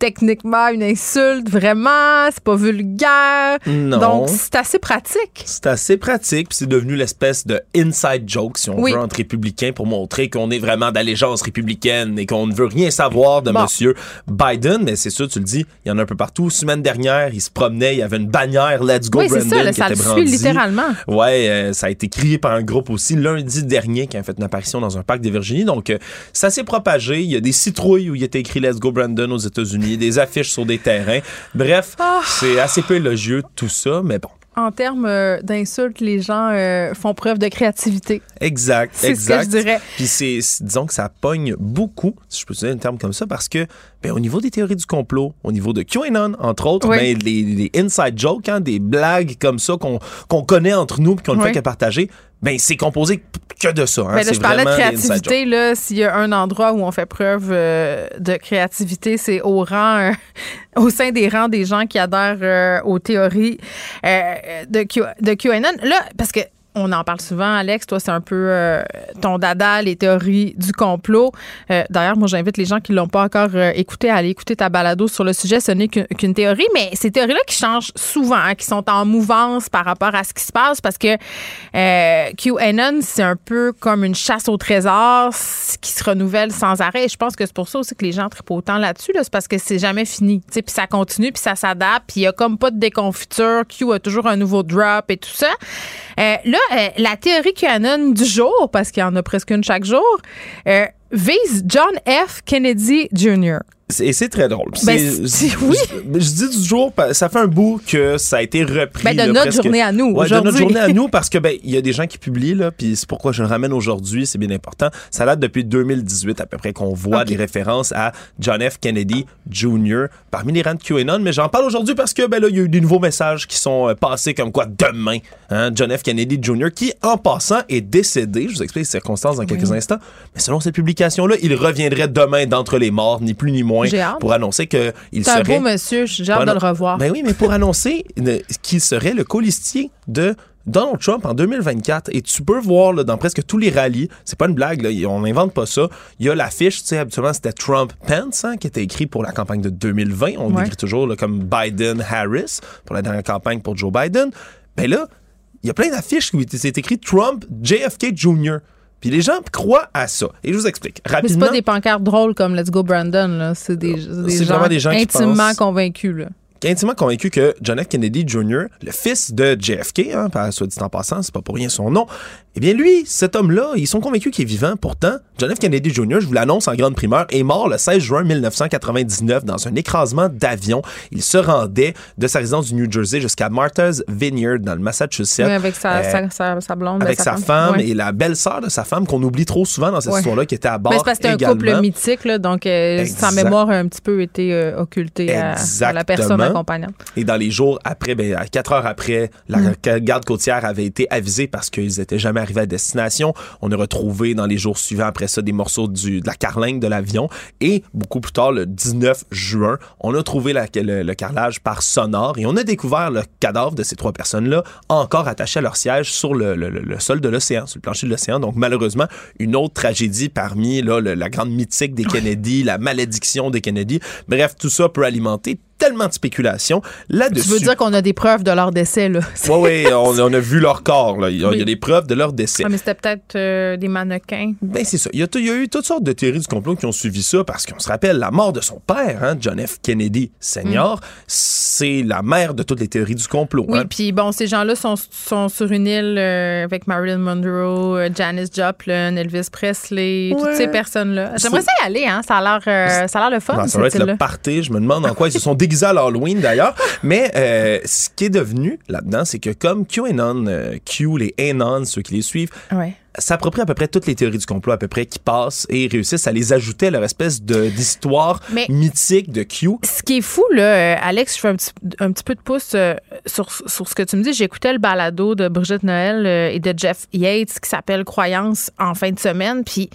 Speaker 3: techniquement une insulte, vraiment. C'est pas vulgaire.
Speaker 6: Non.
Speaker 3: Donc, c'est assez pratique.
Speaker 6: C'est assez pratique, puis c'est devenu l'espèce de inside joke, si on
Speaker 3: Oui.
Speaker 6: veut, entre républicains pour montrer qu'on est vraiment d'allégeance républicaine et qu'on ne veut rien savoir de
Speaker 3: Bon.
Speaker 6: Monsieur Biden. Mais c'est sûr, tu le dis, il y en a un peu partout. Semaine dernière, il se promenait, il y avait une bannière Let's Go
Speaker 3: oui, c'est
Speaker 6: Brandon
Speaker 3: ça, là,
Speaker 6: qui
Speaker 3: ça le
Speaker 6: était
Speaker 3: suit
Speaker 6: brandie.
Speaker 3: littéralement.
Speaker 6: Ouais, euh, ça a été crié par un groupe aussi lundi dernier qui a fait une apparition dans un parc des Virginie. Donc, euh, ça s'est propagé. Il y a des citrouilles où il était écrit Let's Go Brandon aux États-Unis, des affiches sur des terrains. Bref,
Speaker 3: Ah.
Speaker 6: c'est assez peu élogieux tout ça, mais bon.
Speaker 3: En termes euh, d'insultes, les gens euh, font preuve de créativité.
Speaker 6: Exact,
Speaker 3: C'est ce que
Speaker 6: exact.
Speaker 3: je dirais.
Speaker 6: Puis c'est, disons que ça pogne beaucoup, si je peux utiliser un terme comme ça, parce que ben, au niveau des théories du complot, au niveau de QAnon, entre autres,
Speaker 3: Oui.
Speaker 6: ben, les, les inside jokes, hein, des blagues comme ça qu'on, connaît entre nous puis qu'on ne
Speaker 3: Oui.
Speaker 6: fait que partager, ben c'est composé que de ça. Hein.
Speaker 3: Ben là, je parlais de créativité. Là, s'il y a un endroit où on fait preuve euh, de créativité, c'est au rang, euh, <laughs> au sein des rangs des gens qui adhèrent euh, aux théories de, Q, de QAnon. Là, parce que on en parle souvent, Alex. Toi, c'est un peu euh, ton dada, les théories du complot. Euh, D'ailleurs, moi, j'invite les gens qui l'ont pas encore euh, écouté à aller écouter ta balado sur le sujet. Ce n'est qu'une théorie, mais ces théories-là qui changent souvent, hein, qui sont en mouvance par rapport à ce qui se passe, parce que QAnon, c'est un peu comme une chasse au trésor qui se renouvelle sans arrêt. Je pense que c'est pour ça aussi que les gens trippent autant là-dessus, là, c'est parce que c'est jamais fini. Puis ça continue, puis ça s'adapte, puis il y a comme pas de déconfiture. Q a toujours un nouveau drop et tout ça. Là, euh, la théorie QAnon du jour, parce qu'il y en a presque une chaque jour, euh, vise John F. Kennedy Jr.
Speaker 6: Et c'est très drôle.
Speaker 3: Ben,
Speaker 6: C'est-
Speaker 3: oui.
Speaker 6: Je, je dis du jour, ça fait un bout que ça a été repris.
Speaker 3: Ben, de
Speaker 6: là,
Speaker 3: notre
Speaker 6: presque-
Speaker 3: journée à nous,
Speaker 6: Ouais, de notre journée à nous, <laughs> parce que ben il y a des gens qui publient là, puis c'est pourquoi je le ramène aujourd'hui, c'est bien important. Ça date depuis 2018 à peu près qu'on voit des références à John F. Kennedy Jr. parmi les rangs de QAnon, mais j'en parle aujourd'hui parce que ben là il y a eu des nouveaux messages qui sont euh, passés comme quoi demain, hein, John F. Kennedy Jr. qui en passant est décédé. Je vous explique les circonstances dans quelques instants. Mais selon cette publication là, il reviendrait demain d'entre les morts, ni plus ni moins, Pour annoncer que il
Speaker 3: C'est un
Speaker 6: serait
Speaker 3: beau monsieur, j'ai hâte de le revoir.
Speaker 6: Ben oui, mais pour annoncer qu'il serait le colistier de Donald Trump en 2024 et tu peux voir là, dans presque tous les rallyes, c'est pas une blague, là, on n'invente pas ça. Il y a l'affiche, tu sais, habituellement c'était Trump Pence hein, qui était écrit pour la campagne de 2020. On
Speaker 3: Ouais.
Speaker 6: l'écrit toujours là, comme Biden Harris pour la dernière campagne pour Joe Biden. Ben là, il y a plein d'affiches où c'est écrit Trump JFK Jr. Puis les gens croient à ça. Et je vous explique
Speaker 3: Mais c'est
Speaker 6: rapidement.
Speaker 3: pas des pancartes drôles comme Let's Go Brandon, là. C'est des, des
Speaker 6: C'est
Speaker 3: gens
Speaker 6: des gens qui
Speaker 3: intimement
Speaker 6: pensent-
Speaker 3: convaincus, là.
Speaker 6: qui est intimement convaincu que John F. Kennedy Jr., le fils de JFK, hein, soit dit en passant, c'est pas pour rien son nom, eh bien lui, cet homme-là, ils sont convaincus qu'il est vivant. Pourtant, John F. Kennedy Jr., je vous l'annonce en grande primeur, est mort le 16 juin 1999 dans un écrasement d'avion. Il se rendait de sa résidence du New Jersey jusqu'à Martha's Vineyard dans le Massachusetts.
Speaker 3: Oui, avec sa,
Speaker 6: Euh,
Speaker 3: sa, sa, sa blonde.
Speaker 6: avec
Speaker 3: ben,
Speaker 6: sa femme
Speaker 3: Ouais.
Speaker 6: et la belle-sœur de sa femme qu'on oublie trop souvent dans cette
Speaker 3: Ouais.
Speaker 6: histoire-là qui était à bord
Speaker 3: Ben, c'est parce que c'était un couple mythique, là, donc euh, sa mémoire a un petit peu été euh, occultée à, à la personne accompagnante.
Speaker 6: Et dans les jours après, ben, à quatre heures après, la
Speaker 3: Mm.
Speaker 6: garde côtière avait été avisée parce qu'ils étaient jamais arrivés à destination. On a retrouvé dans les jours suivants après ça des morceaux du, de la carlingue de l'avion. Et beaucoup plus tard, le 19 juin, on a trouvé la- le, le carrelage par sonore et on a découvert le cadavre de ces trois personnes-là encore attachés à leur siège sur le, le- le- le sol de l'océan, sur le plancher de l'océan. Donc malheureusement, une autre tragédie parmi là, la grande mythique des Kennedy, la malédiction des Kennedy. Bref, tout ça peut alimenter tellement de spéculation là-dessus.
Speaker 3: Tu veux dire qu'on a des preuves de leur décès, là? <laughs>
Speaker 6: Oui, oui, on, on, a vu leur corps. Là. Il, y a, il y a des preuves de leur décès.
Speaker 3: Ah, mais c'était peut-être euh, des mannequins.
Speaker 6: Ben, c'est ça. Il y, a, il y, a, eu toutes sortes de théories du complot qui ont suivi ça parce qu'on se rappelle la mort de son père, hein, John F. Kennedy Sr., mm. c'est la mère de toutes les théories du complot.
Speaker 3: Oui,
Speaker 6: hein.
Speaker 3: puis bon, ces gens-là sont, sont sur une île euh, avec Marilyn Monroe, euh, Janis Joplin, Elvis Presley, ouais. toutes ces personnes-là. J'aimerais ça y aller, hein? Ça a l'air, euh, ça a l'air le fun.
Speaker 6: Non, ça va être le party. Je me demande en quoi ils se sont déguisés <laughs> à l'Halloween d'ailleurs. Mais euh, ce qui est devenu là-dedans, c'est que comme QAnon, euh, Q, les Anon, ceux qui les suivent,
Speaker 3: ouais
Speaker 6: s'approprient à peu près toutes les théories du complot à peu près qui passent et réussissent à les ajouter à leur espèce d'histoire mythique de Q.
Speaker 3: Ce qui est fou, là, Alex, je fais un petit, un petit peu de pouce euh, sur, sur, ce que tu me dis. J'écoutais le balado de Brigitte Noël euh, et de Jeff Yates qui s'appelle Croyance en fin de semaine. Puis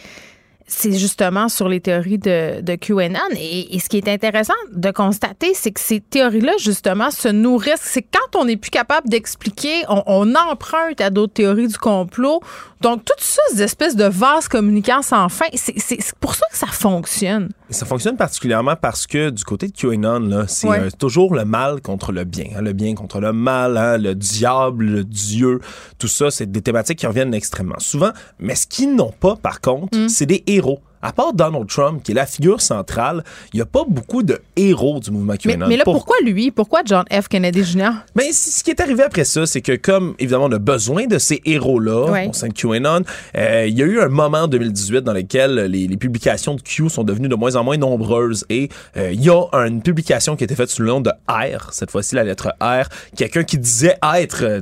Speaker 3: c'est justement sur les théories de, de QAnon. Et, et, ce qui est intéressant de constater, c'est que ces théories-là, justement, se nourrissent. C'est quand on n'est plus capable d'expliquer, on, on, emprunte à d'autres théories du complot. Donc, toutes ces espèces de vases communicants sans fin, c'est pour ça que ça fonctionne.
Speaker 6: Ça fonctionne particulièrement parce que du côté de QAnon, c'est ouais. euh, toujours le mal contre le bien. Hein, le bien contre le mal, hein, le diable, le Dieu, tout ça, c'est des thématiques qui reviennent extrêmement souvent. Mais ce qu'ils n'ont pas, par contre, mm. c'est des héros. À part Donald Trump, qui est la figure centrale, il n'y a pas beaucoup de héros du mouvement QAnon.
Speaker 3: Mais, mais là, Pour... pourquoi lui? Pourquoi John F. Kennedy Jr.?
Speaker 6: Mais ce qui est arrivé après ça, c'est que comme, évidemment, on a besoin de ces héros-là
Speaker 3: ouais.
Speaker 6: au sein de QAnon, euh, il y a eu un moment en 2018 dans lequel les, les, publications de Q sont devenues de moins en moins nombreuses et euh, il y a une publication qui a été faite sous le nom de R, cette fois-ci la lettre R, quelqu'un qui disait être euh,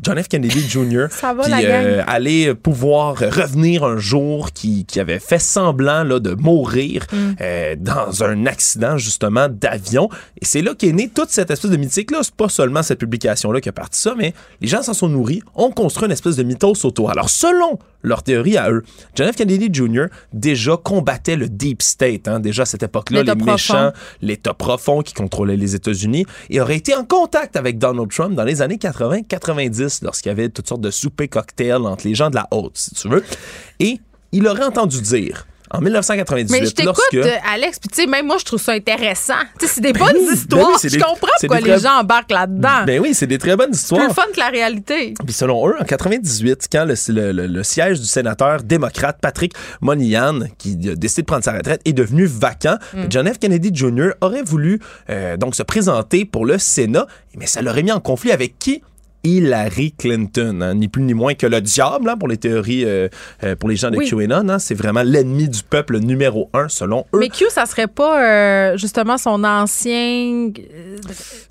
Speaker 6: John F. Kennedy Jr. <laughs>
Speaker 3: Ça va,
Speaker 6: puis,
Speaker 3: la
Speaker 6: aller pouvoir revenir un jour qui, qui avait fait semblant Là, de mourir mm. euh, dans un accident justement d'avion. Et c'est là qu'est née toute cette espèce de mythique-là. C'est pas seulement cette publication-là qui a parti ça, mais les gens s'en sont nourris, ont construit une espèce de mythos autour. Alors selon leur théorie à eux, John F. Kennedy Jr. déjà combattait le Deep State. Hein, déjà à cette époque-là, les méchants, l'État profond qui contrôlait les États-Unis, et aurait été en contact avec Donald Trump dans les années 80-90 lorsqu'il y avait toutes sortes de soupers cocktails entre les gens de la haute, si tu veux. Et il aurait entendu dire en 1998,
Speaker 3: Mais je t'écoute,
Speaker 6: lorsque...
Speaker 3: Alex, puis tu sais, même moi, je trouve ça intéressant. Tu sais, c'est des bonnes ben histoires. Ben oui, je des, comprends pourquoi les très... gens embarquent là-dedans.
Speaker 6: Ben oui, c'est des très bonnes histoires.
Speaker 3: Plus fun que la réalité.
Speaker 6: Puis selon eux, en 98, quand le, le, le, le siège du sénateur démocrate Patrick Moynihan, qui a décidé de prendre sa retraite, est devenu vacant, mm. John F. Kennedy Jr. aurait voulu euh, donc se présenter pour le Sénat, mais ça l'aurait mis en conflit avec qui? Hillary Clinton, hein, ni plus ni moins que le diable hein, pour les théories, euh, euh, pour les gens de oui. QAnon. Hein, c'est vraiment l'ennemi du peuple numéro un selon eux.
Speaker 3: Mais Q, ça serait pas euh, justement son ancien.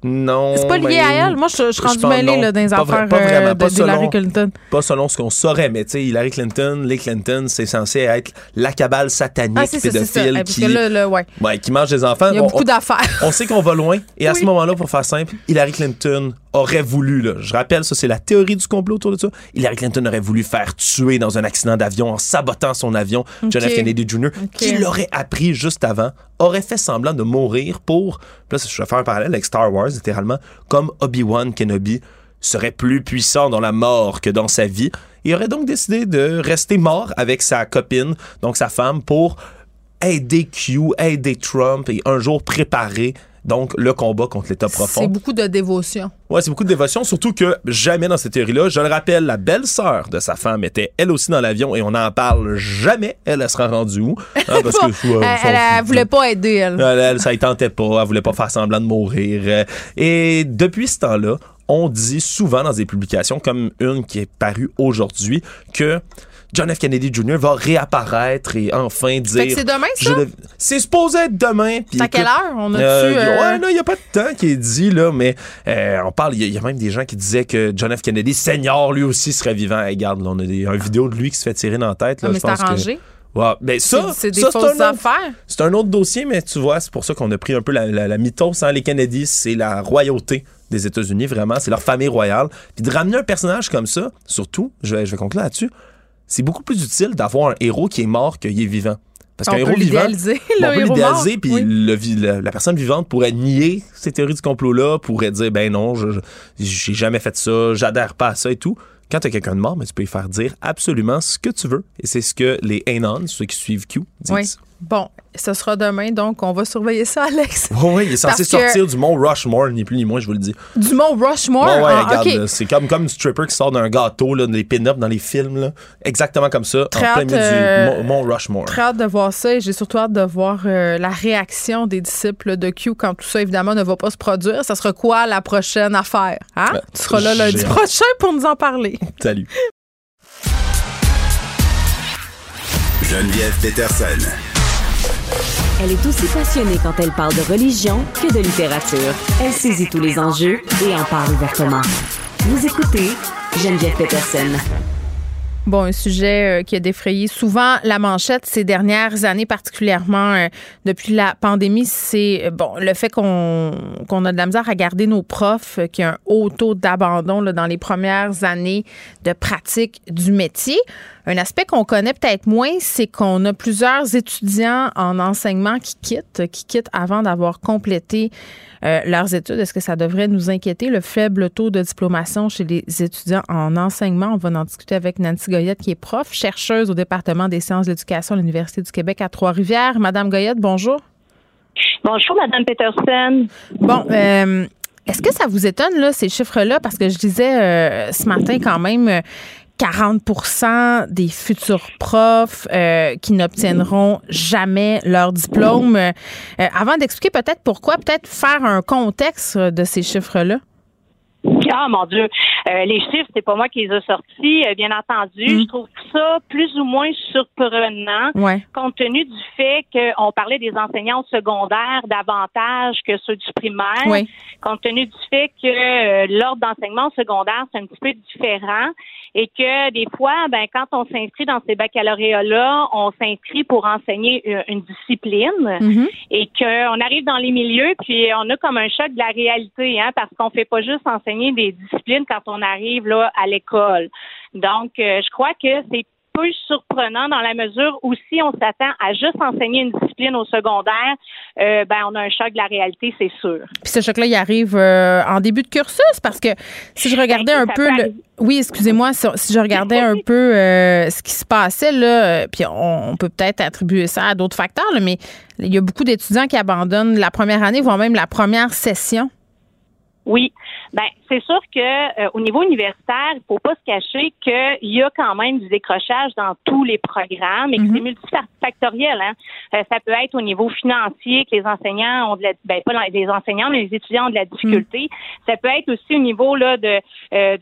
Speaker 6: Non.
Speaker 3: C'est pas lié à elle? Moi, je, suis rendu mêlé dans les
Speaker 6: pas
Speaker 3: affaires
Speaker 6: pas vraiment, pas
Speaker 3: d'Hillary Clinton.
Speaker 6: Pas selon ce qu'on saurait, mais tu sais, Hillary Clinton, les Clinton, c'est censé être la cabale satanique
Speaker 3: ah,
Speaker 6: pédophile
Speaker 3: ça,
Speaker 6: qui,
Speaker 3: là, là, ouais.
Speaker 6: Ouais, qui mange des enfants.
Speaker 3: Il y a
Speaker 6: on,
Speaker 3: beaucoup d'affaires.
Speaker 6: On sait qu'on va loin. Et à ce moment-là, pour faire simple, Hillary Clinton aurait voulu, là, je rappelle, ça c'est la théorie du complot autour de ça, Hillary Clinton aurait voulu faire tuer dans un accident d'avion en sabotant son avion John. F. Kennedy Jr., okay. qui l'aurait appris juste avant, aurait fait semblant de mourir pour, là je vais faire un parallèle avec Star Wars, littéralement, comme Obi-Wan Kenobi serait plus puissant dans la mort que dans sa vie. Il aurait donc décidé de rester mort avec sa copine, donc sa femme, pour aider Q, aider Trump et un jour préparer donc le combat contre l'État profond.
Speaker 3: C'est beaucoup de dévotion.
Speaker 6: Ouais, c'est beaucoup de dévotion, surtout que jamais dans cette théorie-là, je le rappelle, la belle-sœur de sa femme était elle aussi dans l'avion et on n'en parle jamais. Elle, elle sera rendue où? <laughs>
Speaker 3: Hein, parce que, elle, elle, elle, voulait pas aider, elle.
Speaker 6: elle, elle ça ne tentait pas, elle voulait pas faire semblant de mourir. Et depuis ce temps-là, on dit souvent dans des publications, comme une qui est parue aujourd'hui, que John F. Kennedy Jr. va réapparaître et enfin dire.
Speaker 3: c'est demain, ça?
Speaker 6: Le... C'est supposé être demain.
Speaker 3: C'est à quelle heure? On a
Speaker 6: euh,
Speaker 3: dessus, euh...
Speaker 6: Ouais, non, il n'y a pas de temps qui est dit, là, mais euh, on parle, il y, y, a même des gens qui disaient que John F. Kennedy, senior, lui aussi serait vivant. Hey, regarde, là, on a des, une vidéo de lui qui se fait tirer dans la tête. Là,
Speaker 3: ah, mais c'est arrangé.
Speaker 6: Que... Ben ça,
Speaker 3: c'est des
Speaker 6: ça,
Speaker 3: fausses
Speaker 6: un
Speaker 3: affaires.
Speaker 6: C'est un autre dossier, mais tu vois, c'est pour ça qu'on a pris un peu la, la, la mythos. Hein, les Kennedy, c'est la royauté des États-Unis, vraiment. C'est leur famille royale. Puis de ramener un personnage comme ça, surtout, je vais, je vais conclure là-dessus, c'est beaucoup plus utile d'avoir un héros qui est mort qu'il est vivant. Parce qu'un héros vivant, <laughs> on peut l'idéaliser, puis oui. la, la, personne vivante pourrait nier ces théories du complot-là, pourrait dire, ben non, j'ai jamais fait ça, j'adhère pas à ça et tout. Quand tu as quelqu'un de mort, mais tu peux lui faire dire absolument ce que tu veux. Et c'est ce que les Anons, ceux qui suivent Q, disent.
Speaker 3: Oui. Bon, ce sera demain, donc on va surveiller ça, <laughs> Alex.
Speaker 6: Oui, oui, il est censé sortir du mont Rushmore, ni plus ni moins, je vous le dis.
Speaker 3: Du mont Rushmore?
Speaker 6: Ouais, ah, regarde, c'est comme, comme une stripper qui sort d'un gâteau, là, des pin-ups dans les films, là. exactement comme ça,
Speaker 3: très
Speaker 6: en plein milieu du
Speaker 3: euh,
Speaker 6: mont, Rushmore.
Speaker 3: Très hâte de voir ça et j'ai surtout hâte de voir euh, la réaction des disciples de Q quand tout ça, évidemment, ne va pas se produire. Ça sera quoi la prochaine affaire? Hein? tu seras là lundi prochain pour nous en parler. <laughs>
Speaker 6: Salut.
Speaker 2: Geneviève Peterson.
Speaker 4: Elle est aussi passionnée quand elle parle de religion que de littérature. Elle saisit tous les enjeux et en parle ouvertement. Vous écoutez Geneviève Peterson.
Speaker 3: Bon, un sujet euh, qui a défrayé souvent la manchette ces dernières années, particulièrement euh, depuis la pandémie, c'est euh, bon le fait qu'on a de la misère à garder nos profs, qu'il y a un haut taux d'abandon dans les premières années de pratique du métier. Un aspect qu'on connaît peut-être moins, c'est qu'on a plusieurs étudiants en enseignement qui quittent, qui quittent avant d'avoir complété euh, leurs études. Est-ce que ça devrait nous inquiéter, le faible taux de diplomation chez les étudiants en enseignement? On va en discuter avec Nancy Goyette, qui est prof, chercheuse au département des sciences de l'éducation à l'Université du Québec à Trois-Rivières. Madame Goyette, bonjour.
Speaker 7: Bonjour, Madame Peterson.
Speaker 3: Bon, euh, est-ce que ça vous étonne, là, ces chiffres-là? Parce que je disais euh, ce matin quand même, 40% des futurs profs euh, qui n'obtiendront jamais leur diplôme. Euh, avant d'expliquer peut-être pourquoi, peut-être faire un contexte de ces chiffres-là.
Speaker 7: Ah mon Dieu, euh, les chiffres, c'est pas moi qui les ai sortis, bien entendu. Mm. Je trouve ça plus ou moins surprenant, compte tenu du fait qu'on parlait des enseignants secondaires davantage que ceux du primaire, compte tenu du fait que l'ordre d'enseignement secondaire c'est un petit peu différent et que des fois, ben, quand on s'inscrit dans ces baccalauréats-là, on s'inscrit pour enseigner une, discipline mm-hmm. et qu'on arrive dans les milieux, puis on a comme un choc de la réalité, hein, parce qu'on fait pas juste enseigner des disciplines quand on arrive là à l'école. Donc, euh, je crois que c'est peu surprenant dans la mesure où si on s'attend à juste enseigner une discipline au secondaire, euh, ben on a un choc de la réalité, c'est sûr.
Speaker 3: Puis ce choc-là, il arrive euh, en début de cursus parce que si je regardais ben, un peu le... Oui, excusez-moi, si je regardais un peu euh, ce qui se passait là, puis on, peut peut-être attribuer ça à d'autres facteurs, mais il y a beaucoup d'étudiants qui abandonnent la première année, voire même la première session.
Speaker 7: Oui, ben c'est sûr que euh, au niveau universitaire, il faut pas se cacher qu'il y a quand même du décrochage dans tous les programmes et que c'est mhm. multifactoriel. Hein. Euh, ça peut être au niveau financier que les enseignants ont de la, ben pas les enseignants, mais les étudiants ont de la difficulté. Mhm. Ça peut être aussi au niveau là de euh,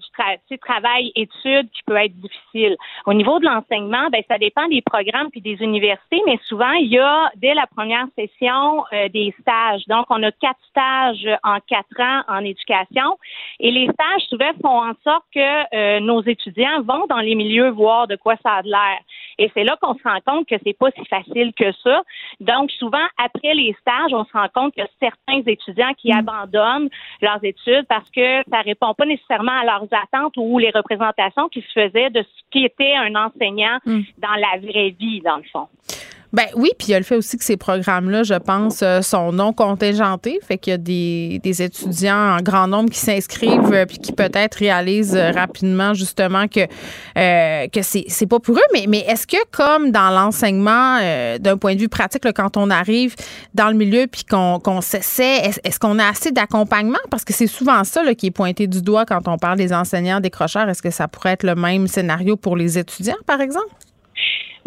Speaker 7: du travail études qui peut être difficile. Au niveau de l'enseignement, ben ça dépend des programmes puis des universités, mais souvent il y a dès la première session des stages. Donc on a quatre stages en quatre ans en éducation et les stages, souvent, font en sorte que euh, nos étudiants vont dans les milieux voir de quoi ça a l'air. Et c'est là qu'on se rend compte que c'est pas si facile que ça. Donc, souvent, après les stages, on se rend compte que certains étudiants qui mm. abandonnent leurs études parce que ça répond pas nécessairement à leurs attentes ou les représentations qui se faisaient de ce qui était un enseignant mm. dans la vraie vie, dans le fond.
Speaker 3: Ben oui, puis il y a le fait aussi que ces programmes-là, je pense, euh, sont non contingentés. Fait qu'il y a des, des, étudiants en grand nombre qui s'inscrivent euh, puis qui peut-être réalisent euh, rapidement justement que que c'est c'est pas pour eux. Mais mais est-ce que comme dans l'enseignement, d'un point de vue pratique, quand on arrive dans le milieu puis qu'on qu'on s'essaie, est-ce, qu'on a assez d'accompagnement? Parce que c'est souvent ça là, qui est pointé du doigt quand on parle des enseignants décrocheurs. Est-ce que ça pourrait être le même scénario pour les étudiants, par exemple?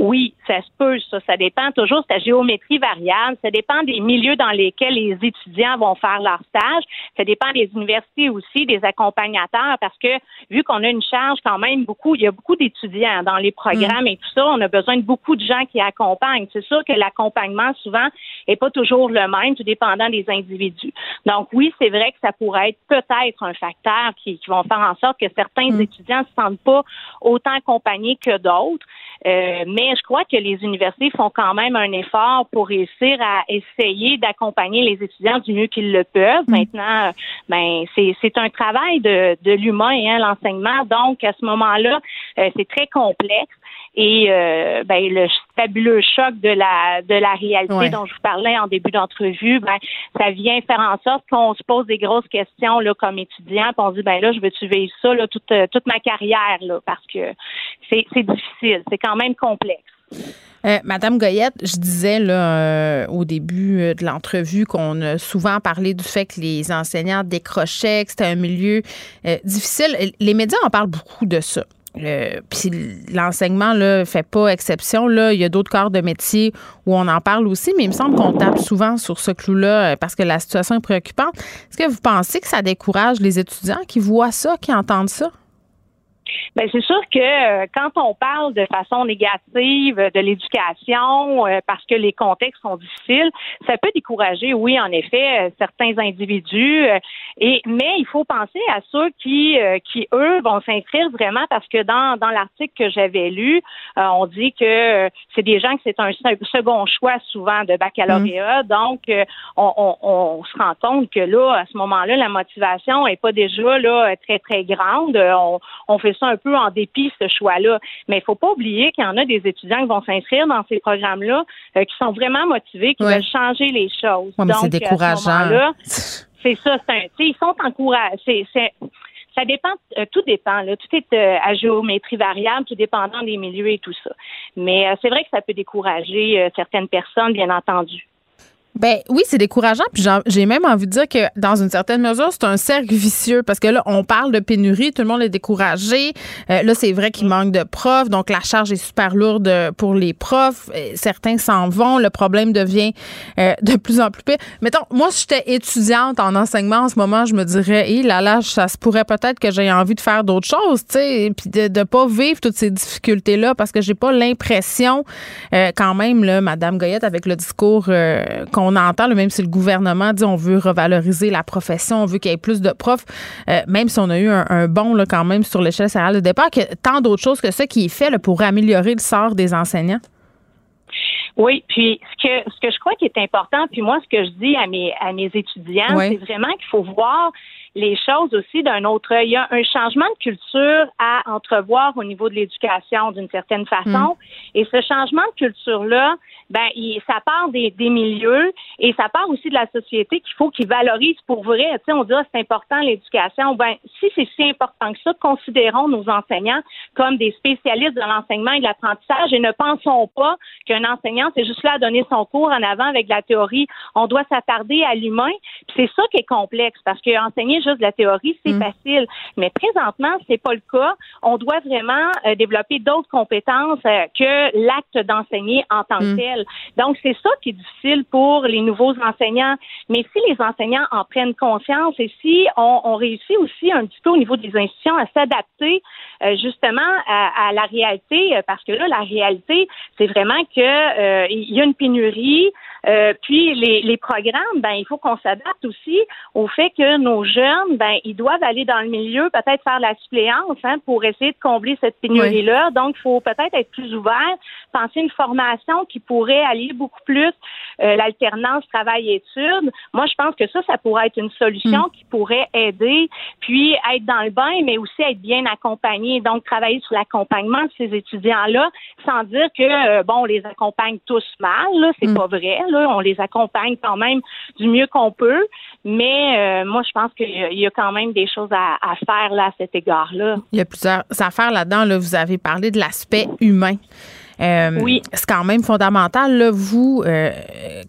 Speaker 7: Oui, ça se peut, ça. Ça dépend toujours, c'est la géométrie variable. Ça dépend des milieux dans lesquels les étudiants vont faire leur stage. Ça dépend des universités aussi, des accompagnateurs, parce que vu qu'on a une charge quand même beaucoup, il y a beaucoup d'étudiants dans les programmes et tout ça, on a besoin de beaucoup de gens qui accompagnent. C'est sûr que l'accompagnement, souvent, est pas toujours le même, tout dépendant des individus. Donc oui, c'est vrai que ça pourrait être peut-être un facteur qui, qui vont faire en sorte que certains mm. étudiants ne se sentent pas autant accompagnés que d'autres. Euh, mais je crois que les universités font quand même un effort pour réussir à essayer d'accompagner les étudiants du mieux qu'ils le peuvent. Mm. Maintenant, ben c'est un travail de, de l'humain, hein, l'enseignement. Donc à ce moment-là, euh, c'est très complexe et euh, ben, le fabuleux choc de la de la réalité dont je vous parlais en début d'entrevue, ben ça vient faire en sorte qu'on se pose des grosses questions là comme étudiant, puis on se dit ben là je veux-tu vivre ça là toute toute ma carrière là parce que c'est c'est difficile, c'est quand même complexe.
Speaker 3: Euh, Madame Goyette, je disais là, euh, au début euh, de l'entrevue qu'on a souvent parlé du fait que les enseignants décrochaient, que c'était un milieu difficile. Les médias en parlent beaucoup de ça. Puis l'enseignement ne fait pas exception. Là. Il y a d'autres corps de métier où on en parle aussi, mais il me semble qu'on tape souvent sur ce clou-là parce que la situation est préoccupante. Est-ce que vous pensez que ça décourage les étudiants qui voient ça, qui entendent ça?
Speaker 7: Ben c'est sûr que euh, quand on parle de façon négative de l'éducation, euh, parce que les contextes sont difficiles, ça peut décourager, oui, en effet, euh, certains individus. et mais il faut penser à ceux qui, qui eux, vont s'inscrire vraiment parce que dans dans l'article que j'avais lu, on dit que c'est des gens que c'est un second choix souvent de baccalauréat. Mmh. Donc, on, on, on, se rend compte que là, à ce moment-là, la motivation est pas déjà là très très grande. On, on fait ça un peu en dépit, ce choix-là. Mais il faut pas oublier qu'il y en a des étudiants qui vont s'inscrire dans ces programmes-là euh, qui sont vraiment motivés, qui veulent changer les choses.
Speaker 3: Donc, c'est décourageant. <laughs>
Speaker 7: C'est ça, c'est un, ils sont encouragés. ça dépend, euh, tout dépend. Là. Tout est euh, à géométrie variable, tout dépendant des milieux et tout ça. Mais c'est vrai que ça peut décourager certaines personnes, bien entendu.
Speaker 3: Ben oui, c'est décourageant. Puis j'ai même envie de dire que dans une certaine mesure, c'est un cercle vicieux parce que là, on parle de pénurie, tout le monde est découragé. Euh, là, c'est vrai qu'il manque de profs, donc la charge est super lourde pour les profs. Euh, certains s'en vont, le problème devient euh, <laughs> de plus en plus pire. Mettons, moi, si j'étais étudiante en enseignement en ce moment, je me dirais, hé là là, ça se pourrait peut-être que j'ai envie de faire d'autres choses, tu sais, puis de, de pas vivre toutes ces difficultés là parce que j'ai pas l'impression, quand même, là, Madame Goyette, avec le discours qu'on on entend, même si le gouvernement dit on veut revaloriser la profession, on veut qu'il y ait plus de profs, euh, même si on a eu un, un bond là, quand même sur l'échelle salariale de départ, que tant d'autres choses que ça qui est fait pour améliorer le sort des enseignants?
Speaker 7: Oui, puis ce que ce que je crois qui est important, puis moi ce que je dis à mes à mes étudiants, c'est vraiment qu'il faut voir les choses aussi d'un autre œil. Il y a un changement de culture à entrevoir au niveau de l'éducation d'une certaine façon. Mm. Et ce changement de culture-là, ben, il, ça part des, des, milieux et ça part aussi de la société qu'il faut qu'ils valorisent pour vrai. Tu sais, on dit, ah, c'est important l'éducation. Ben, si c'est si important que ça, considérons nos enseignants comme des spécialistes de l'enseignement et de l'apprentissage et ne pensons pas qu'un enseignant, c'est juste là à donner son cours en avant avec la théorie. On doit s'attarder à l'humain. C'est ça qui est complexe parce que enseigner juste de la théorie, c'est mm. facile. Mais présentement, c'est pas le cas. On doit vraiment euh, développer d'autres compétences euh, que l'acte d'enseigner en tant que mm. tel. Donc, c'est ça qui est difficile pour les nouveaux enseignants. Mais si les enseignants en prennent conscience et si on, on réussit aussi un petit peu au niveau des institutions à s'adapter euh, justement à, à, la réalité, parce que là, la réalité, c'est vraiment que il y a une pénurie. Puis les, les, programmes, ben il faut qu'on s'adapte aussi au fait que nos jeunes, ben ils doivent aller dans le milieu, peut-être faire la suppléance hein, pour essayer de combler cette pénurie-là. Donc, il faut peut-être être plus ouvert, penser une formation qui pourrait allier beaucoup plus euh, l'alternance travail-études. Moi, je pense que ça, ça pourrait être une solution mm. qui pourrait aider, puis être dans le bain, mais aussi être bien accompagné. Donc, travailler sur l'accompagnement de ces étudiants-là, sans dire que euh, bon, on les accompagne tous mal, là, c'est mm. pas vrai on les accompagne quand même du mieux qu'on peut. Mais euh, moi, je pense qu'il y, a quand même des choses à, faire là à cet égard-là.
Speaker 3: Il y a plusieurs affaires là-dedans. Là. Vous avez parlé de l'aspect humain. Euh,
Speaker 7: oui.
Speaker 3: C'est quand même fondamental. Là, vous, euh,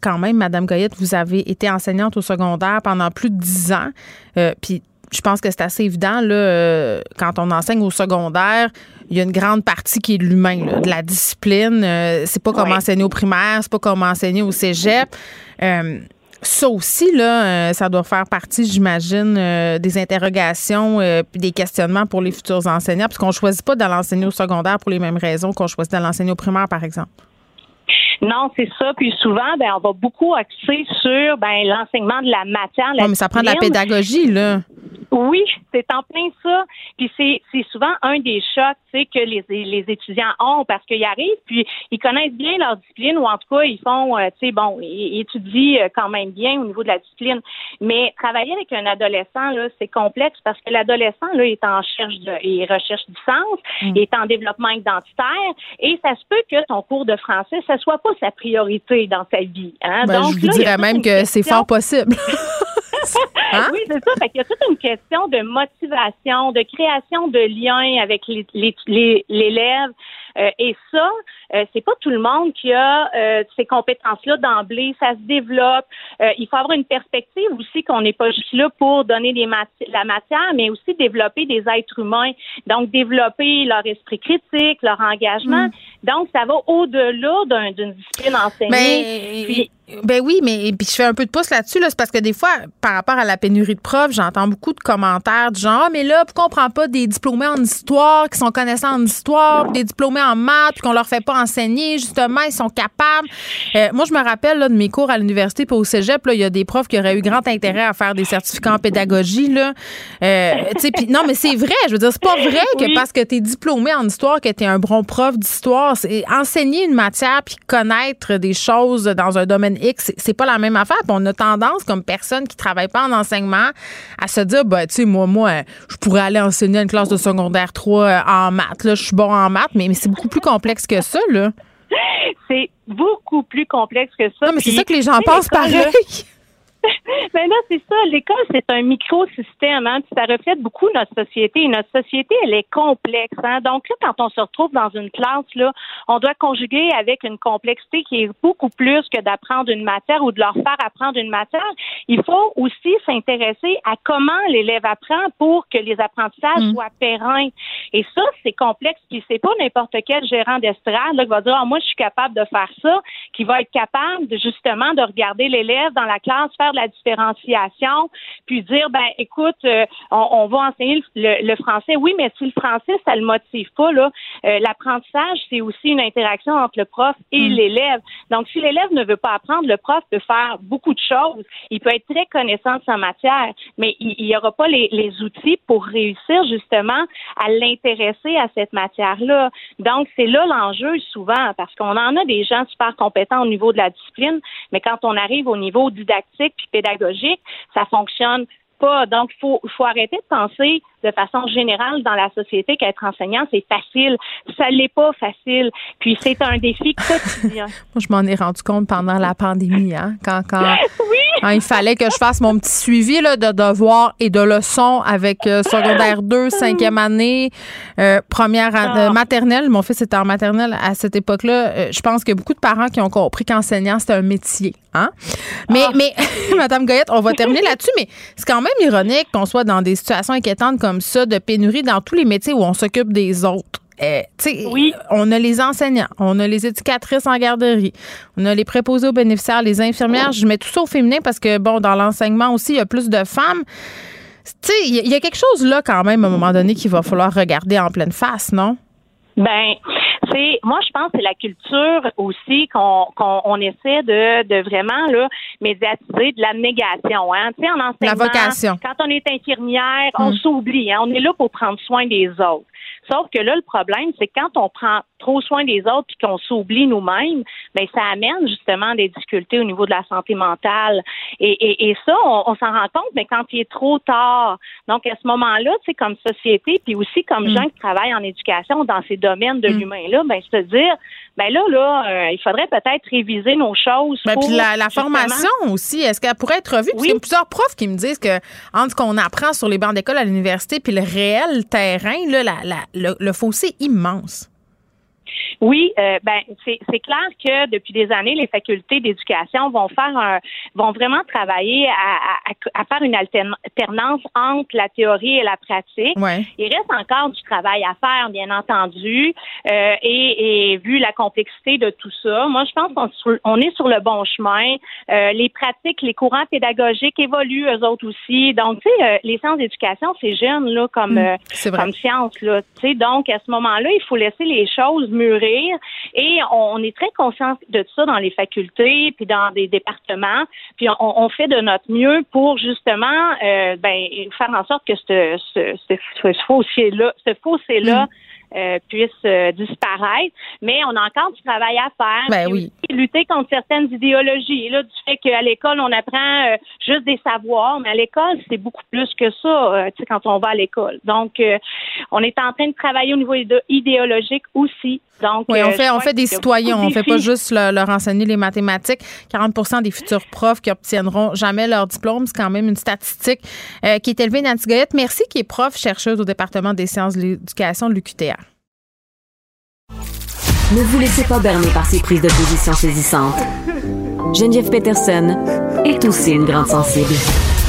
Speaker 3: quand même, Madame Goyette, vous avez été enseignante au secondaire pendant plus de dix ans. Puis je pense que c'est assez évident là, quand on enseigne au secondaire, il y a une grande partie qui est de l'humain, de la discipline. Euh, c'est pas comme enseigner au primaire, c'est pas comme enseigner au cégep. Euh, ça aussi, là, euh, ça doit faire partie, j'imagine, des interrogations puis des questionnements pour les futurs enseignants, parce qu'on ne choisit pas d'aller enseigner au secondaire pour les mêmes raisons qu'on choisit d'aller enseigner au primaire, par exemple.
Speaker 7: Non, c'est ça. Puis souvent, ben, on va beaucoup axer sur ben, l'enseignement de la matière.
Speaker 3: mais ça prend de la pédagogie, là.
Speaker 7: Oui, c'est en plein ça. Puis c'est, c'est souvent un des chocs que les, les étudiants ont parce qu'ils arrivent, puis ils connaissent bien leur discipline ou en tout cas, ils font, euh, tu sais, bon, ils, étudient euh, quand même bien au niveau de la discipline. Mais travailler avec un adolescent, là, c'est complexe parce que l'adolescent, là, est en recherche de, il recherche du sens, mm. il est en développement identitaire et ça se peut que ton cours de français, ça soit pas sa priorité dans sa vie. Hein?
Speaker 3: Ben, Donc, je vous dirais même que c'est fort possible. <laughs> Hein?
Speaker 7: Oui, c'est ça. Fait qu'il y a toute une question de motivation, de création de liens avec l'élève. Euh, et ça, euh, c'est pas tout le monde qui a euh, ces compétences-là d'emblée. Ça se développe. il faut avoir une perspective aussi qu'on n'est pas juste là pour donner des la matière, mais aussi développer des êtres humains. Donc, développer leur esprit critique, leur engagement. Mm. Donc, ça va au-delà d'une discipline enseignée.
Speaker 3: Ben oui, mais puis je fais un peu de pouce là-dessus, là, c'est parce que des fois, par rapport à la pénurie de profs, j'entends beaucoup de commentaires du genre, ah, mais là, pourquoi on prend pas des diplômés en histoire qui sont connaissants en histoire, des diplômés en maths, puis qu'on leur fait pas enseigner, justement, ils sont capables. Euh, moi, je me rappelle là, de mes cours à l'université puis au cégep, là, il y a des profs qui auraient eu grand intérêt à faire des certificats en pédagogie, là. Euh, pis, non, mais c'est vrai, je veux dire, c'est pas vrai que parce que tu es diplômé en histoire, que tu es un bon prof d'histoire, c'est enseigner une matière puis connaître des choses dans un domaine X, c'est pas la même affaire. on a tendance, comme personne qui travaille pas en enseignement, à se dire, bah, tu sais, moi, moi, je pourrais aller enseigner une classe de secondaire 3 euh, en maths. Là, je suis bon en maths, mais, mais c'est beaucoup plus complexe que ça, là. <laughs>
Speaker 7: C'est beaucoup plus complexe que ça.
Speaker 3: Non, mais c'est ça que les gens pensent pareil.
Speaker 7: Mais <laughs> là, c'est ça. L'école, c'est un microsystème. Hein, ça reflète beaucoup notre société. Et notre société, elle est complexe. Hein. Donc là, quand on se retrouve dans une classe, là, on doit conjuguer avec une complexité qui est beaucoup plus que d'apprendre une matière ou de leur faire apprendre une matière. Il faut aussi s'intéresser à comment l'élève apprend pour que les apprentissages mm. soient pérennes. Et ça, c'est complexe. Puis c'est pas n'importe quel gérant d'estrade qui va dire ah, moi, je suis capable de faire ça, qui va être capable de justement de regarder l'élève dans la classe, faire la différenciation, puis dire, ben écoute, euh, on, va enseigner le, français. Oui, mais si le français, ça le motive pas, là, euh, l'apprentissage, c'est aussi une interaction entre le prof et mm. l'élève. Donc, si l'élève ne veut pas apprendre, le prof peut faire beaucoup de choses. Il peut être très connaissant de sa matière, mais il n'y aura pas les, les outils pour réussir justement à l'intéresser à cette matière-là. Donc, c'est là l'enjeu souvent, parce qu'on en a des gens super compétents au niveau de la discipline, mais quand on arrive au niveau didactique pédagogique, ça fonctionne pas. Donc, il faut arrêter de penser de façon générale dans la société qu'être enseignant, c'est facile. Ça l'est pas facile. Puis c'est un défi <laughs> quotidien.
Speaker 3: Moi, je m'en ai rendu compte pendant la pandémie, hein, quand, <laughs> quand, il fallait que je fasse mon petit suivi là, de devoirs et de leçons avec euh, secondaire <laughs> 2, cinquième année, euh, première euh, ah. maternelle. Mon fils était en maternelle à cette époque-là. je pense qu'il y a beaucoup de parents qui ont compris qu'enseignant, c'était un métier. Hein? Mais, ah. mais Madame Goyette, on va terminer là-dessus, mais c'est quand même ironique qu'on soit dans des situations inquiétantes comme ça de pénurie dans tous les métiers où on s'occupe des autres. Oui. On a les enseignants, on a les éducatrices en garderie, on a les préposés aux bénéficiaires, les infirmières. Je mets tout ça au féminin parce que, bon, dans l'enseignement aussi, il y a plus de femmes. Tu sais, il y, a quelque chose là, quand même, à un moment donné, qu'il va falloir regarder en pleine face, non?
Speaker 7: Ben, c'est moi je pense que c'est la culture aussi qu'on qu'on essaie de, de vraiment là médiatiser de la négation hein tu sais en enseignement
Speaker 3: la vocation.
Speaker 7: quand on est infirmière on hmm. s'oublie hein? on est là pour prendre soin des autres sauf que là le problème c'est quand on prend trop soin des autres puis qu'on s'oublie nous-mêmes, ben ça amène justement des difficultés au niveau de la santé mentale. Et, et, ça, on, s'en rend compte, mais quand il est trop tard. Donc à ce moment-là, tu sais, comme société, puis aussi comme mm. gens qui travaillent en éducation dans ces domaines de mm. l'humain-là, ben se dire, ben là, là, euh, il faudrait peut-être réviser nos choses.
Speaker 3: Ben, puis la, formation aussi, est-ce qu'elle pourrait être revue? Parce qu'il y a plusieurs profs qui me disent que entre ce qu'on apprend sur les bancs d'école à l'université puis le réel terrain, là, la, le, le fossé immense.
Speaker 7: Oui, euh, ben c'est clair que depuis des années, les facultés d'éducation vont faire un, vont vraiment travailler à, à, à, faire une alternance entre la théorie et la pratique. Il reste encore du travail à faire, bien entendu, euh, et, et, vu la complexité de tout ça, moi je pense qu'on on est sur le bon chemin. Euh, les pratiques, les courants pédagogiques évoluent eux autres aussi. Donc tu sais, euh, les sciences d'éducation c'est jeune là comme mm, euh, comme science là. Tu sais, donc à ce moment-là, il faut laisser les choses mûrir. Et on, est très conscient de ça dans les facultés, puis dans des départements. Puis on, fait de notre mieux pour justement euh, ben, faire en sorte que ce, ce, ce, fossé-là, ce fossé-là mm. euh, puisse euh, disparaître. Mais on a encore du travail à faire.
Speaker 3: Ben
Speaker 7: Puis
Speaker 3: oui.
Speaker 7: aussi lutter contre certaines idéologies. Là, du fait qu'à l'école, on apprend juste des savoirs, mais à l'école, c'est beaucoup plus que ça, quand on va à l'école. Donc, on est en train de travailler au niveau idé- idéologique aussi. Donc,
Speaker 3: Oui, on
Speaker 7: euh,
Speaker 3: fait, on des citoyens, on
Speaker 7: de
Speaker 3: fait pas juste le- leur enseigner les mathématiques. 40% des futurs profs qui obtiendront jamais leur diplôme, c'est quand même une statistique euh, qui est élevée. Nancy Goyette, merci, qui est prof chercheuse au département des sciences de l'éducation de l'UQTR.
Speaker 4: Ne vous laissez pas berner par ces prises de position saisissantes. Geneviève Peterson est aussi une grande sensible.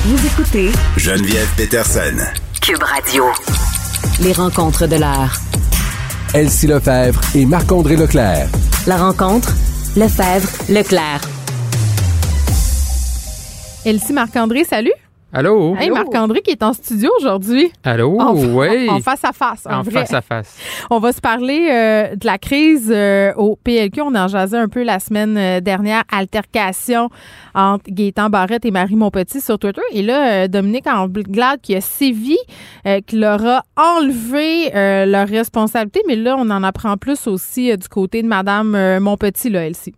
Speaker 4: Vous écoutez
Speaker 2: Geneviève Peterson.
Speaker 4: Cube Radio. Les rencontres de l'heure.
Speaker 8: Elsie Lefebvre et Marc-André Leclerc.
Speaker 4: La rencontre, Lefebvre, Leclerc.
Speaker 3: Elsie Marc-André, salut.
Speaker 9: Allô?
Speaker 3: Hey, Marc-André qui est en studio aujourd'hui.
Speaker 9: Allô?
Speaker 3: En,
Speaker 9: oui.
Speaker 3: en face à face. En,
Speaker 9: En
Speaker 3: vrai.
Speaker 9: face à face. <laughs>
Speaker 3: On va se parler euh, de la crise euh, au PLQ. On en jasait un peu la semaine euh, dernière. Altercation entre Gaétan Barrette et Marie Montpetit sur Twitter. Et là, euh, Dominique Anglade qui a sévi, euh, qui leur a enlevé euh, leur responsabilité. Mais là, on en apprend plus aussi euh, du côté de Madame euh, Montpetit, là, Elsie.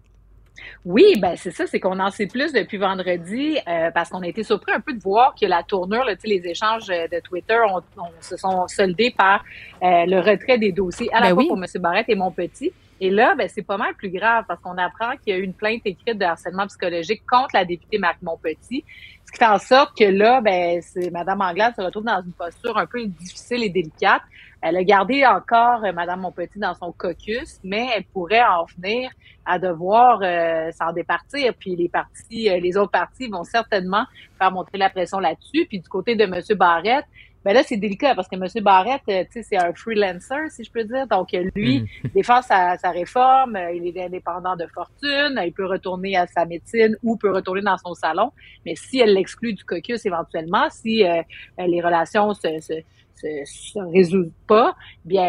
Speaker 10: Oui, ben c'est ça, c'est qu'on en sait plus depuis vendredi euh, parce qu'on a été surpris un peu de voir que la tournure, là, les échanges euh, de Twitter ont, ont- se sont soldés par euh, le retrait des dossiers à la
Speaker 3: Ben
Speaker 10: fois
Speaker 3: oui.
Speaker 10: pour M. Barrette et mon petit. Et là, ben, c'est pas mal plus grave parce qu'on apprend qu'il y a eu une plainte écrite de harcèlement psychologique contre la députée Marc Montpetit. Ce qui fait en sorte que là, ben, c'est Mme Anglade se retrouve dans une posture un peu difficile et délicate. Elle a gardé encore euh, Mme Montpetit dans son caucus, mais elle pourrait en venir à devoir euh, s'en départir. Puis les partis, euh, les autres partis vont certainement faire monter la pression là-dessus. Puis du côté de M. Barrette, ben là, c'est délicat parce que M. Barrette, euh, tu sais, c'est un freelancer, si je peux dire. Donc, euh, lui,
Speaker 9: Mhm. <laughs>
Speaker 10: défend sa, sa réforme, euh, il est indépendant de fortune, il peut retourner à sa médecine ou peut retourner dans son salon. Mais si elle l'exclut du caucus éventuellement, si euh, les relations se, se, se, se résolvent pas, bien,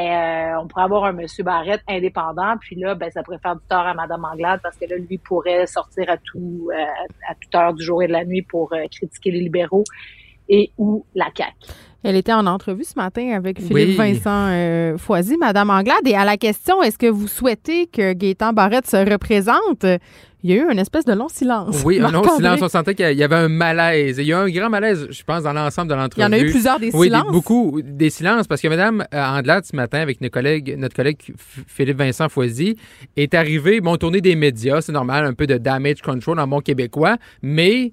Speaker 10: euh, on pourrait avoir un monsieur Barrette indépendant, puis là, ben, ça pourrait faire du tort à Madame Anglade parce que là, lui pourrait sortir à tout, euh, à toute heure du jour et de la nuit pour euh, critiquer les libéraux et ou la CAQ.
Speaker 3: Elle était en entrevue ce matin avec Philippe
Speaker 9: Oui.
Speaker 3: Vincent euh, Foisy, Madame Anglade. Et à la question, est-ce que vous souhaitez que Gaétan Barrette se représente? Il y a eu une espèce de long silence.
Speaker 9: Oui, un long silence. On sentait qu'il y avait un malaise. Et il y a un grand malaise, je pense, dans l'ensemble de
Speaker 3: Il
Speaker 9: l'entrevue.
Speaker 3: y en a eu plusieurs des
Speaker 9: Oui,
Speaker 3: silences.
Speaker 9: beaucoup des silences parce que Mme euh, Andelade, ce matin, avec nos collègues, notre collègue Philippe Vincent Foisy, est arrivé, bon, tournée des médias, c'est normal, un peu de damage control en bon québécois, mais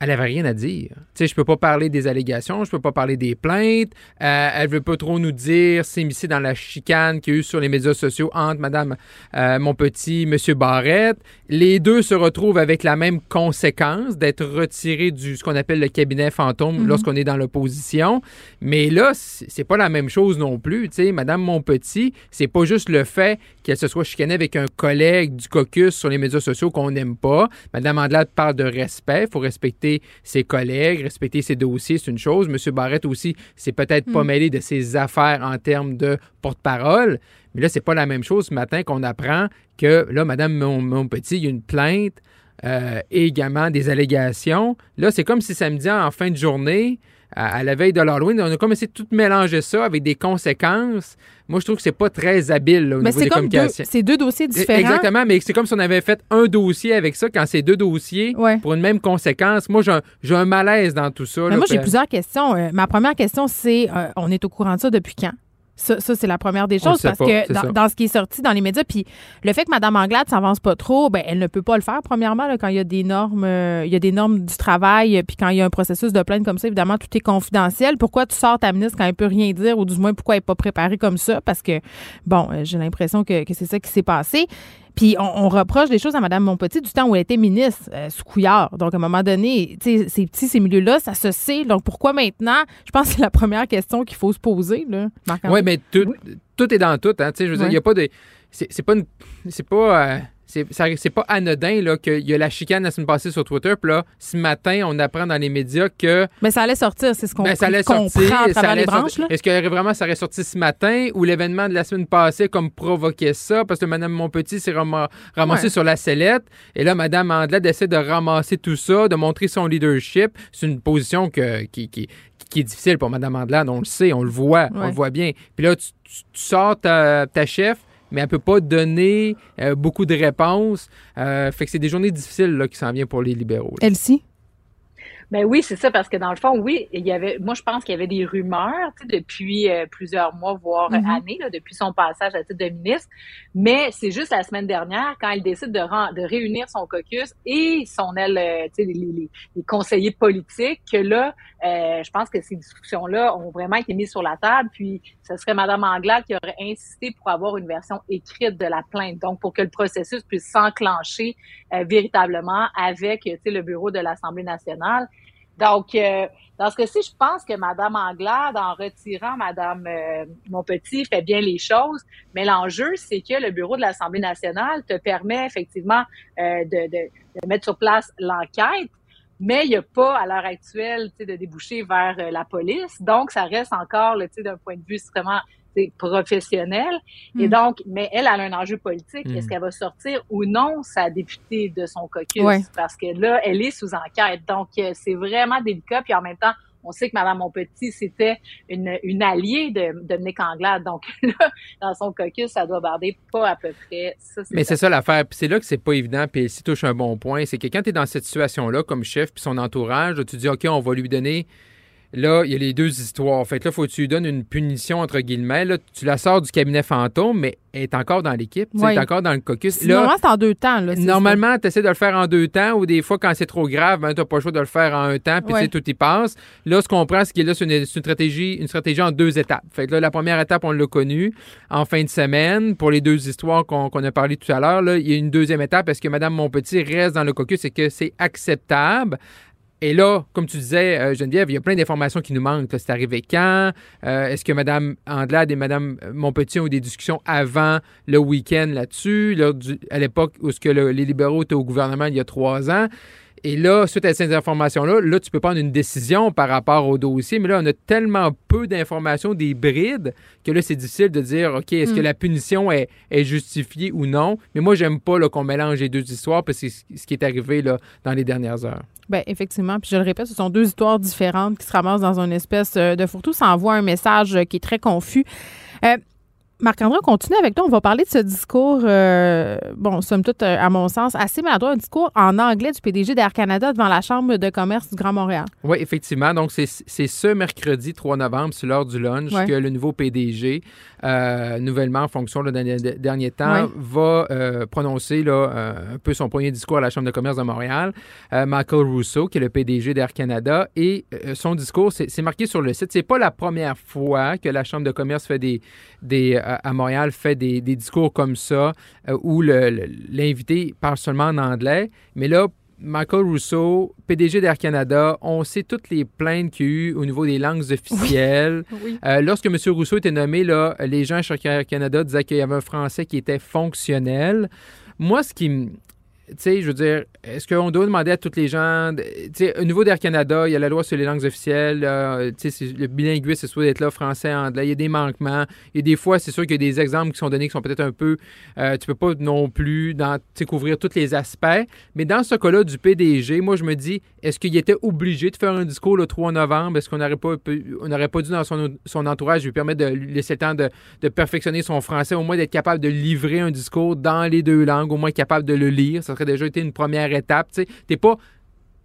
Speaker 9: elle avait rien à dire. Tu sais, je peux pas parler des allégations, je peux pas parler des plaintes. Euh, elle veut pas trop nous dire s'immiscer dans la chicane qu'il y a eu sur les médias sociaux entre Madame euh, mon petit Monsieur Barrette. Les deux se retrouvent avec la même conséquence d'être retirés du ce qu'on appelle le cabinet fantôme lorsqu'on est dans l'opposition. Mais là, c'est pas la même chose non plus. Tu sais, Madame Monpetit, c'est pas juste le fait qu'elle se soit chicanée avec un collègue du caucus sur les médias sociaux qu'on n'aime pas. Madame Andelade parle de respect. Il faut respecter ses collègues, respecter ses dossiers, c'est une chose. Monsieur Barrette aussi, c'est peut-être pas mêlé de ses affaires en termes de porte-parole. Mais là, c'est pas la même chose ce matin qu'on apprend que là, Madame Mon- Monpetit, il y a une plainte euh, et également des allégations. Là, c'est comme si samedi, en fin de journée, à, à la veille de l'Halloween, on a comme essayé de tout mélanger ça avec des conséquences. Moi, je trouve que c'est pas très habile là, au
Speaker 3: Mais
Speaker 9: niveau des
Speaker 3: comme deux,
Speaker 9: communications.
Speaker 3: c'est deux dossiers différents.
Speaker 9: Exactement, mais c'est comme si on avait fait un dossier avec ça, quand c'est deux dossiers
Speaker 3: Ouais.
Speaker 9: pour une même conséquence. Moi, j'ai un, malaise dans tout ça.
Speaker 3: Mais
Speaker 9: là,
Speaker 3: moi, j'ai
Speaker 9: puis-
Speaker 3: plusieurs questions. Euh, ma première question, c'est euh, on est au courant de ça depuis quand? Ça, ça, c'est la première des choses parce
Speaker 9: pas,
Speaker 3: que dans, ce qui est sorti dans les médias, puis le fait que Mme Anglade s'avance pas trop, ben elle ne peut pas le faire. Premièrement, là, quand il y a des normes, euh, il y a des normes du travail, puis quand il y a un processus de plainte comme ça, évidemment, tout est confidentiel. Pourquoi tu sors ta ministre quand elle peut rien dire, ou du moins pourquoi elle n'est pas préparée comme ça? Parce que bon, euh, j'ai l'impression que, que c'est ça qui s'est passé. Puis on, on reproche des choses à Mme Monpetit du temps où elle était ministre euh, sous Couillard. Donc, à un moment donné, tu sais, ces petits, ces milieux-là, ça se sait. Donc, pourquoi maintenant? Je pense que c'est la première question qu'il faut se poser, là, Marc-André.
Speaker 9: Oui, mais tout, tout est dans tout. Hein, tu sais, je veux dire, il y a pas de. C'est c'est pas une. C'est pas. euh, c'est pas anodin là, qu'il y a la chicane la semaine passée sur Twitter, puis là, ce matin, on apprend dans les médias que
Speaker 3: Mais ça allait sortir, c'est ce qu'on
Speaker 9: ben, ça allait
Speaker 3: comprend
Speaker 9: sortir.
Speaker 3: à
Speaker 9: ça allait
Speaker 3: les branches.
Speaker 9: Est-ce que vraiment ça aurait sorti ce matin ou l'événement de la semaine passée comme provoquait ça? Parce que Mme Monpetit s'est rama- ramassée
Speaker 3: Ouais.
Speaker 9: sur la sellette. Et là, Mme Andelade essaie de ramasser tout ça, de montrer son leadership. C'est une position que, qui, qui, qui est difficile pour Mme Andelade. On le sait, on le voit, on le voit bien. Puis là, tu, tu- tu sors ta, ta chef, mais elle peut pas donner euh, beaucoup de réponses. Euh, fait que c'est des journées difficiles là, qui s'en viennent pour les libéraux. là.
Speaker 3: Elsie?
Speaker 10: Ben oui, c'est ça, parce que dans le fond, oui, il y avait, moi, je pense qu'il y avait des rumeurs, depuis euh, plusieurs mois, voire
Speaker 3: Mhm.
Speaker 10: années, là, depuis son passage à titre de ministre. Mais c'est juste la semaine dernière, quand il décide de, de réunir son caucus et son aile, euh, tu sais, les, les- les conseillers politiques, que là, euh, je pense que ces discussions-là ont vraiment été mises sur la table. Puis, ce serait Mme Anglade qui aurait insisté pour avoir une version écrite de la plainte. Donc, pour que le processus puisse s'enclencher euh, véritablement avec, le bureau de l'Assemblée nationale. Donc, euh, dans ce cas-ci, je pense que Mme Anglade, en retirant Mme euh, Monpetit, fait bien les choses. Mais l'enjeu, c'est que le bureau de l'Assemblée nationale te permet effectivement euh, de, de, de mettre sur place l'enquête, mais il n'y a pas à l'heure actuelle de déboucher vers euh, la police. Donc, ça reste encore, là, tu sais, d'un point de vue extrêmement professionnel. Et
Speaker 3: Mm.
Speaker 10: donc, mais elle, elle a un enjeu politique.
Speaker 9: Mm.
Speaker 10: Est-ce qu'elle va sortir ou non sa députée de son caucus?
Speaker 3: Ouais.
Speaker 10: Parce que là, elle est sous enquête. Donc, euh, c'est vraiment délicat. Puis en même temps, on sait que Mme Monpetit, c'était une, une alliée de Dominique Anglade. Donc <laughs> là, dans son caucus, ça doit barder pas à peu près. Ça,
Speaker 9: Mais c'est ça l'affaire. Puis c'est là que c'est pas évident. Puis s'il touche un bon point, c'est que quand tu es dans cette situation-là, comme chef, puis son entourage, tu dis, OK, on va lui donner. Là, il y a les deux histoires. Fait que là, faut que tu lui donnes une punition, entre guillemets. Là, tu la sors du cabinet fantôme, mais elle est encore dans l'équipe.
Speaker 3: Oui.
Speaker 9: Elle est encore dans le caucus. Là,
Speaker 3: Normalement, c'est en deux temps. Là,
Speaker 9: Normalement, tu essaies de le faire en deux temps ou des fois, quand c'est trop grave, ben, tu n'as pas le choix de le faire en un temps, puis sais, tout y passe. Là, ce qu'on prend, c'est que là, c'est une, stratégie, une stratégie en deux étapes. Fait que là, la première étape, on l'a connue en fin de semaine pour les deux histoires qu'on a parlé tout à l'heure. Là, il y a une deuxième étape. Est-ce que Mme Monpetit reste dans le caucus? Et que c'est acceptable? Et là, comme tu disais, euh, Geneviève, il y a plein d'informations qui nous manquent. C'est arrivé quand? Euh, Est-ce que Mme Andelade et Mme Monpetit ont eu des discussions avant le week-end là-dessus, à l'époque où ce que le- les libéraux étaient au gouvernement il y a trois ans? Et là, suite à ces informations-là, là, tu peux prendre une décision par rapport au dossier, mais là, on a tellement peu d'informations, des brides, que là, c'est difficile de dire, OK, est-ce que
Speaker 3: Mm.
Speaker 9: la punition est, est justifiée ou non? Mais moi, j'aime pas qu'on mélange les deux histoires, parce que c'est ce qui est arrivé là, dans les dernières heures.
Speaker 3: Ben, effectivement. Puis je le répète, ce sont deux histoires différentes qui se ramassent dans une espèce euh, de fourre-tout. Ça envoie un message euh, qui est très confus. Euh, Marc-André, on continue avec toi. On va parler de ce discours, euh, bon, somme toute, euh, à mon sens, assez maladroit, un discours en anglais du PDG d'Air Canada devant la Chambre de commerce du Grand Montréal.
Speaker 9: Oui, effectivement. Donc, c'est ce mercredi 3 novembre, c'est l'heure du lunch,
Speaker 3: Ouais.
Speaker 9: que le nouveau PDG, euh, nouvellement en fonction là, dans les d- derniers temps,
Speaker 3: Ouais.
Speaker 9: va euh, prononcer là, un peu son premier discours à la Chambre de commerce de Montréal. Michael Rousseau, qui est le PDG d'Air Canada, et son discours, c'est marqué sur le site. C'est pas la première fois que la Chambre de commerce fait des, des à Montréal fait des, des discours comme ça, euh, où l'invité parle seulement en anglais. Mais là, Michael Rousseau, PDG d'Air Canada, on sait toutes les plaintes qu'il y a eu au niveau des langues officielles. <laughs>
Speaker 3: Oui.
Speaker 9: Euh, lorsque M. Rousseau était nommé, là, les gens chez Air Canada disaient qu'il y avait un français qui était fonctionnel. Moi, ce qui. Tu sais, je veux dire, est-ce qu'on doit demander à toutes les gens. Tu sais, au niveau d'Air Canada, il y a la loi sur les langues officielles. euh, tu sais, le bilinguisme, c'est soit d'être là français, anglais. Il y a des manquements. Et des fois, c'est sûr qu'il y a des exemples qui sont donnés qui sont peut-être un peu. euh, tu peux pas non plus dans, couvrir tous les aspects. Mais dans ce cas-là du PDG, moi, je me dis, est-ce qu'il était obligé de faire un discours le 3 novembre? Est-ce qu'on n'aurait pas, pas dû, dans son, son entourage, lui permettre de laisser le temps de, perfectionner son français, au moins d'être capable de livrer un discours dans les deux langues, au moins capable de le lire? Serait déjà été une première étape. Tu t'es pas.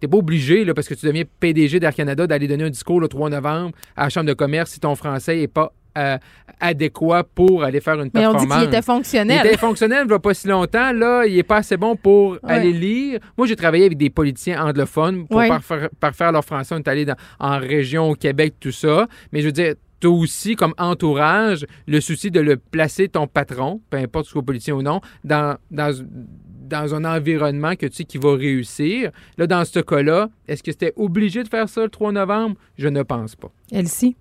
Speaker 9: T'es pas obligé, là, parce que tu deviens PDG d'Air Canada, d'aller donner un discours le 3 novembre à la Chambre de commerce si ton français n'est pas euh, adéquat pour aller faire une
Speaker 3: Mais on dit
Speaker 9: performance.
Speaker 3: qu'il était
Speaker 9: Il
Speaker 3: fonctionnel.
Speaker 9: était fonctionnel il n'y a pas si longtemps. Là, il n'est pas assez bon pour
Speaker 3: Ouais.
Speaker 9: aller lire. Moi, j'ai travaillé avec des politiciens anglophones pour
Speaker 3: Ouais.
Speaker 9: parfaire, parfaire leur français. On est allé dans- en région au Québec, tout ça. Mais je veux dire, tu as aussi comme entourage le souci de le placer ton patron, peu importe ce soit politicien ou non, dans, dans, dans un environnement que tu sais qui va réussir. Là, dans ce cas-là, est-ce que c'était obligé de faire ça le 3 novembre? Je ne pense pas.
Speaker 3: Elsie?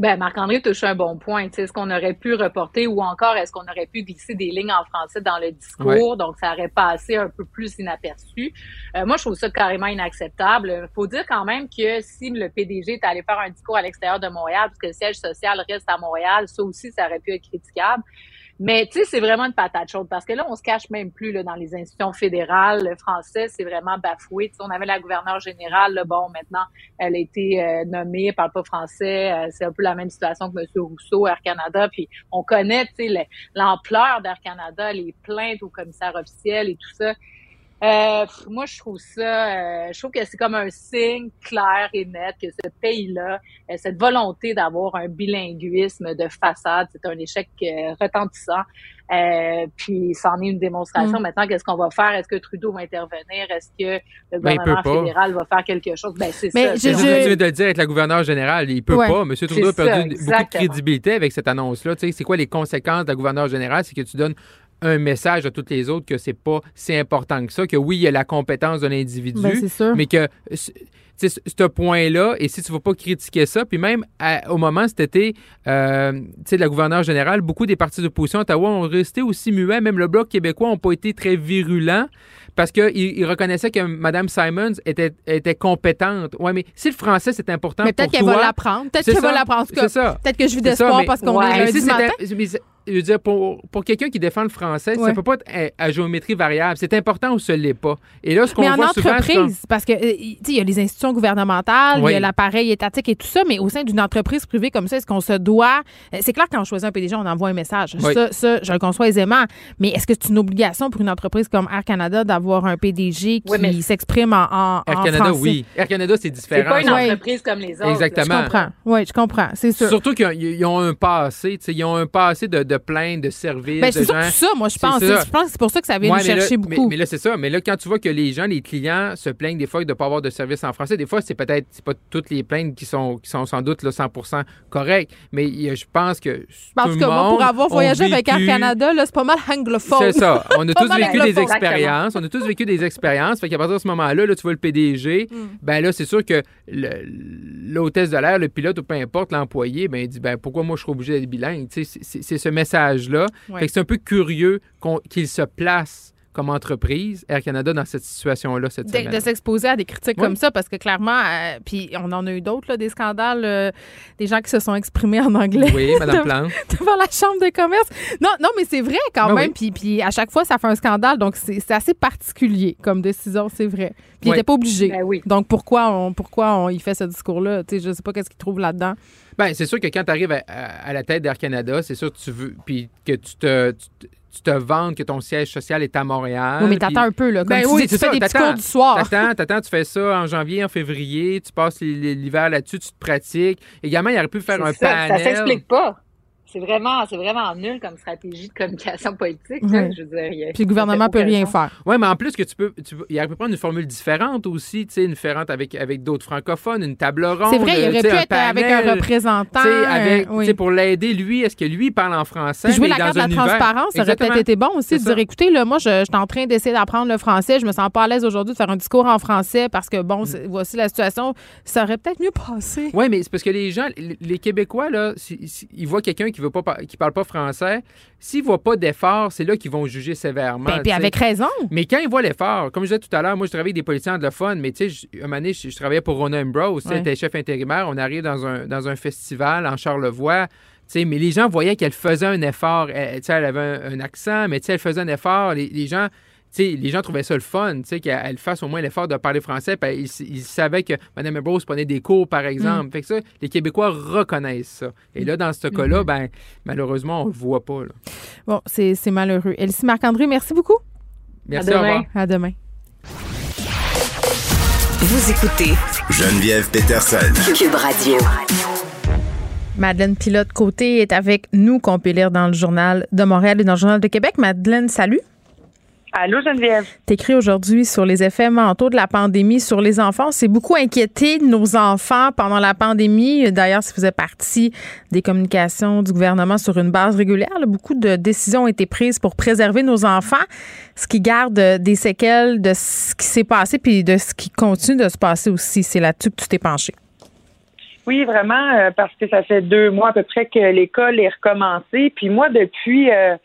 Speaker 10: Ben, Marc-André touche un bon point. Est-ce qu'on aurait pu reporter ou encore est-ce qu'on aurait pu glisser des lignes en français dans le discours? Donc, ça aurait passé un peu plus inaperçu. Euh, moi, je trouve ça carrément inacceptable. Il faut dire quand même que si le PDG est allé faire un discours à l'extérieur de Montréal, parce que le siège social reste à Montréal, ça aussi, ça aurait pu être critiquable. Mais tu sais, c'est vraiment une patate chaude parce que là, on se cache même plus là, dans les institutions fédérales. Le français, c'est vraiment bafoué. on avait la gouverneure générale. Là, bon, maintenant, elle a été euh, nommée, elle parle pas français. Euh, c'est un peu la même situation que M. Rousseau, Air Canada. Puis on connaît, l'ampleur d'Air Canada, les plaintes au commissaire officiel et tout ça. Euh, moi, je trouve ça, euh, je trouve que c'est comme un signe clair et net que ce pays-là, euh, cette volonté d'avoir un bilinguisme de façade, c'est un échec retentissant. puis, c'en est une démonstration. Mm. Maintenant, qu'est-ce qu'on va faire? Est-ce que Trudeau va intervenir? Est-ce que le
Speaker 9: ben,
Speaker 10: gouvernement fédéral va faire quelque chose? Ben, c'est
Speaker 9: ça. Je, je... viens de le dire avec la gouverneure générale. Il peut pas. M. Trudeau a perdu beaucoup de crédibilité avec cette annonce-là. Tu sais, c'est quoi les conséquences de la gouverneure générale? C'est que tu donnes un message à toutes les autres que c'est pas si important que ça, que oui, il y a la compétence de l'individu,
Speaker 3: ben,
Speaker 9: mais que ce point-là, et si tu ne vas pas critiquer ça, puis même au moment cet été, euh, de la gouverneure générale, beaucoup des partis d'opposition à Ottawa ont resté aussi muets, même le Bloc québécois n'a pas été très virulent parce qu'ils reconnaissaient que Mme Simons était, était compétente. Oui, mais si le français, c'est important
Speaker 3: mais peut-être qu'elle va l'apprendre. Peut-être qu'elle va l'apprendre. Peut-être que je vis d'espoir parce qu'on est lundi matin
Speaker 9: je veux dire, pour, pour quelqu'un qui défend le français, ça ça peut pas être à, géométrie variable. C'est important ou ce l'est pas.
Speaker 3: Et là, ce qu'on voit en entreprise, parce que euh, il y a les institutions gouvernementales, il y a l'appareil étatique et tout ça, mais au sein d'une entreprise privée comme ça, est-ce qu'on se doit euh, C'est clair quand on choisit un PDG, on envoie un message. Ça, ça, je le conçois aisément. Mais est-ce que c'est une obligation pour une entreprise comme Air Canada d'avoir un PDG qui s'exprime en, en,
Speaker 9: Air Canada, oui. Air Canada, c'est différent.
Speaker 10: C'est pas une entreprise comme les autres.
Speaker 9: Exactement.
Speaker 3: Je comprends. Oui, je comprends. C'est sûr.
Speaker 9: Surtout qu'ils ont un passé. Ils ont un passé de de plaintes, de services. Ben,
Speaker 3: c'est ça, ça, moi, je pense. Je pense que c'est pour ça que ça vient nous chercher beaucoup.
Speaker 9: Mais, là, c'est ça. Mais là, quand tu vois que les gens, les clients se plaignent des fois de ne pas avoir de service en français, des fois, c'est peut-être c'est pas toutes les plaintes qui sont, qui sont sans doute là, 100 correctes. Mais je pense que.
Speaker 3: En tout cas, moi, pour avoir voyagé avec Air Canada, là, c'est pas mal anglophone.
Speaker 9: C'est ça. On a tous vécu des expériences. On a tous vécu des expériences. Fait qu'à partir de ce moment-là, là, tu vois le PDG, mm. ben là, c'est sûr que l'hôtesse de l'air, le pilote ou peu importe, l'employé, ben il dit ben pourquoi moi je suis obligé d'être bilingue? C'est ce message-là c'est un peu curieux qu'il se place comme entreprise, Air Canada, dans cette situation-là cette
Speaker 3: de, De s'exposer à des critiques comme ça, parce que clairement, euh, puis on en a eu d'autres, des scandales, euh, des gens qui se sont exprimés en anglais.
Speaker 9: Oui, Mme <laughs> Plante.
Speaker 3: devant la Chambre de commerce. Non, non, mais c'est vrai quand ben même. Puis, puis à chaque fois, ça fait un scandale. Donc, c'est assez particulier comme décision, c'est vrai. Puis il n'était pas obligé.
Speaker 10: Ben oui.
Speaker 3: Donc, pourquoi on, pourquoi on, il fait ce discours-là? Je ne sais pas qu'est-ce qu'il trouve là-dedans.
Speaker 9: Ben, c'est sûr que quand tu arrives à, la tête d'Air Canada, c'est sûr que tu veux, puis que tu te, tu te vantes que ton siège social est à Montréal.
Speaker 3: Oui, mais t'attends un peu, là. Comme ben tu oui, dis, tu fais des petits cours du soir.
Speaker 9: T'attends, t'attends, tu fais ça en janvier, en février, tu passes l'hiver là-dessus, tu te pratiques. Également, il aurait pu faire un
Speaker 10: ça,
Speaker 9: panel.
Speaker 10: Ça s'explique pas. C'est vraiment, c'est vraiment nul comme stratégie de communication politique. je veux dire,
Speaker 3: Puis le gouvernement peut rien faire.
Speaker 9: Oui, mais en plus que tu peux, tu, il aurait prendre une formule différente aussi, tu sais, une différente avec, avec d'autres francophones, une table ronde.
Speaker 3: C'est vrai, il aurait pu être avec un représentant.
Speaker 9: Avec, euh, Pour l'aider, lui, est-ce que lui parle en français?
Speaker 3: Puis jouer la carte de la transparence, ça aurait peut-être été bon aussi de dire, écoutez, là, moi, je, suis en train d'essayer d'apprendre le français, je me sens pas à l'aise aujourd'hui de faire un discours en français parce que, bon, mm. voici la situation. Ça aurait peut-être mieux passé.
Speaker 9: Oui, mais c'est parce que les gens, les Québécois, là, ils voient quelqu'un qui veut pas, qui parle pas français, s'ils voient pas d'effort, c'est là qu'ils vont juger sévèrement.
Speaker 3: Ben, puis avec raison.
Speaker 9: Mais quand ils voient l'effort, comme je disais tout à l'heure, moi, je travaillais avec des policiers anglophones, mais tu sais, un moment donné, je, travaillais pour Rona Ambrose, ouais. chef intérimaire. On arrive dans un, dans un festival en Charlevoix. sais, mais les gens voyaient qu'elle faisait un effort. Elle, elle avait un, accent, mais elle faisait un effort. les gens les gens trouvaient ça le fun, qu'elle fasse au moins l'effort de parler français. Ils, ils, savaient que Mme Ambrose prenait des cours, par exemple. Mm. Fait que ça, les Québécois reconnaissent ça. Et là, dans ce mm-hmm. cas-là, ben, malheureusement, on ne le voit pas.
Speaker 3: Bon, c'est malheureux. Elsie Marc-André, merci beaucoup.
Speaker 9: Merci, à demain.
Speaker 3: À demain.
Speaker 2: Vous écoutez Geneviève Peterson. Cube Radio.
Speaker 3: Madeleine Pilote-Côté est avec nous, qu'on peut lire dans le Journal de Montréal et dans le Journal de Québec. Madeleine, salut.
Speaker 11: Allô, Geneviève?
Speaker 3: T'écris aujourd'hui sur les effets mentaux de la pandémie sur les enfants. C'est beaucoup inquiété nos enfants pendant la pandémie. D'ailleurs, ça faisait partie des communications du gouvernement sur une base régulière. beaucoup de décisions ont été prises pour préserver nos enfants, ce qui garde des séquelles de ce qui s'est passé puis de ce qui continue de se passer aussi. C'est là-dessus que tu t'es penché.
Speaker 11: Oui, vraiment, euh, parce que ça fait deux mois à peu près que l'école est recommencée. Puis moi, depuis euh, euh,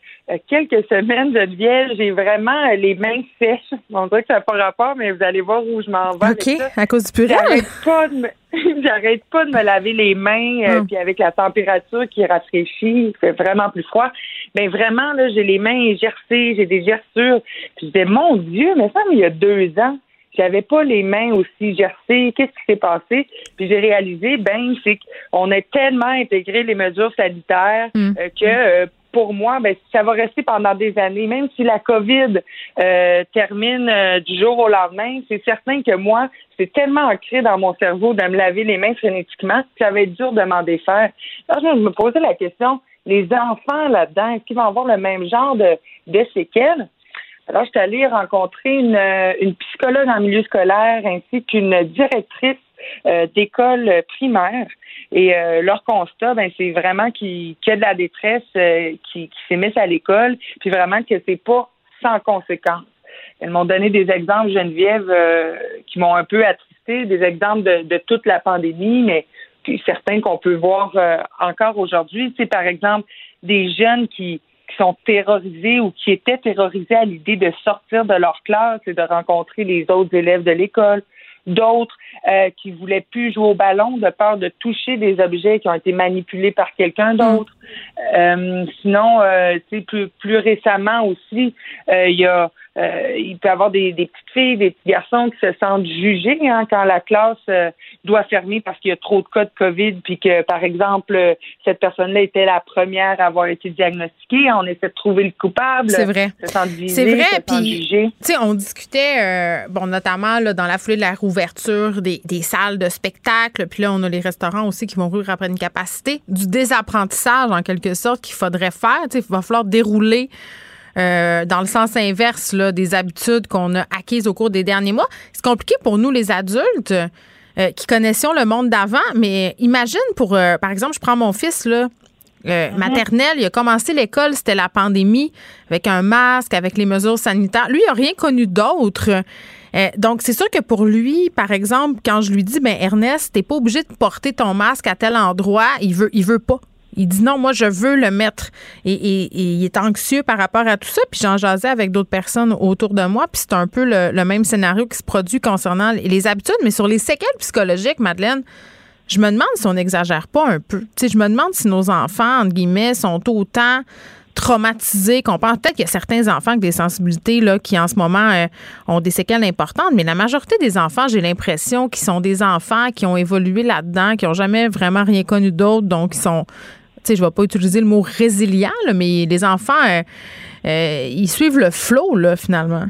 Speaker 11: quelques semaines, Geneviève, j'ai vraiment les mains sèches. On dirait que ça n'a pas rapport, mais vous allez voir où je m'en vais.
Speaker 3: OK, à cause du purée?
Speaker 11: J'arrête pas de me... <laughs> J'arrête pas de me laver les mains,
Speaker 3: Mm.
Speaker 11: puis avec la température qui rafraîchit, il fait vraiment plus froid. Mais vraiment, là, j'ai les mains gercées, j'ai des gerçures. Puis je disais, mon Dieu, mais ça, mais il y a deux ans, j'avais pas les mains aussi gercées. Qu'est-ce qui s'est passé? Puis j'ai réalisé, ben, c'est qu'on a tellement intégré les mesures sanitaires
Speaker 3: Mm.
Speaker 11: euh, que euh, pour moi, ben, ça va rester pendant des années. Même si la COVID euh, termine euh, du jour au lendemain, c'est certain que moi, c'est tellement ancré dans mon cerveau de me laver les mains frénétiquement que ça va être dur de m'en défaire. Alors, je me posais la question, les enfants là-dedans, est-ce qu'ils vont avoir le même genre de, séquelles? Alors, je suis allée rencontrer euh, une psychologue en milieu scolaire ainsi qu'une directrice euh, d'école primaire. Et euh, leur constat, ben, c'est vraiment qu'il y a de la détresse euh, qui, qui s'est mise à l'école, puis vraiment que c'est pas sans conséquence. Elles m'ont donné des exemples, Geneviève, euh, qui m'ont un peu attristé, des exemples de, toute la pandémie, mais certains qu'on peut voir encore aujourd'hui. C'est par exemple des jeunes qui sont terrorisés ou qui étaient terrorisés à l'idée de sortir de leur classe et de rencontrer les autres élèves de l'école. D'autres euh, qui voulaient plus jouer au ballon de peur de toucher des objets qui ont été manipulés par quelqu'un d'autre. Euh, sinon, euh, tu sais, plus, plus récemment aussi, euh, il y a euh, il peut y avoir des, des petites filles, des petits garçons qui se sentent jugés hein, quand la classe euh, doit fermer parce qu'il y a trop de cas de COVID, puis que, par exemple, euh, cette personne-là était la première à avoir été diagnostiquée. On essaie de trouver le coupable.
Speaker 3: C'est vrai.
Speaker 11: Se
Speaker 3: C'est vrai, puis on discutait, bon, notamment là, dans la foulée de la rouverture des, des salles de spectacle, puis là, on a les restaurants aussi qui vont rouvrir après une capacité, du désapprentissage en quelque sorte qu'il faudrait faire. Il va falloir dérouler. euh, dans le sens inverse là, des habitudes qu'on a acquises au cours des derniers mois. C'est compliqué pour nous, les adultes, euh, qui connaissions le monde d'avant, mais imagine pour, euh, par exemple, je prends mon fils, là, euh, maternelle, il a commencé l'école, c'était la pandémie, avec un masque, avec les mesures sanitaires. Lui, il n'a rien connu d'autre. Euh, donc, c'est sûr que pour lui, par exemple, quand je lui dis, ben Ernest, t'es pas obligé de porter ton masque à tel endroit, il veut, il veut pas. Il dit non, moi je veux le mettre. Et, il est anxieux par rapport à tout ça. Puis j'en jasais avec d'autres personnes autour de moi. Puis c'est un peu le, même scénario qui se produit concernant les- habitudes. Mais sur les séquelles psychologiques, Madeleine, je me demande si on n'exagère pas un peu. Tu sais, je me demande si nos enfants, entre guillemets, sont autant traumatisés qu'on pense. Peut-être qu'il y a certains enfants avec des sensibilités là, qui, en ce moment, euh, ont des séquelles importantes, mais la majorité des enfants, j'ai l'impression qu'ils sont des enfants qui ont évolué là-dedans, qui n'ont jamais vraiment rien connu d'autre, donc ils sont... Sais, je vais pas utiliser le mot résilient, mais les enfants, euh, euh, ils suivent le flot, finalement.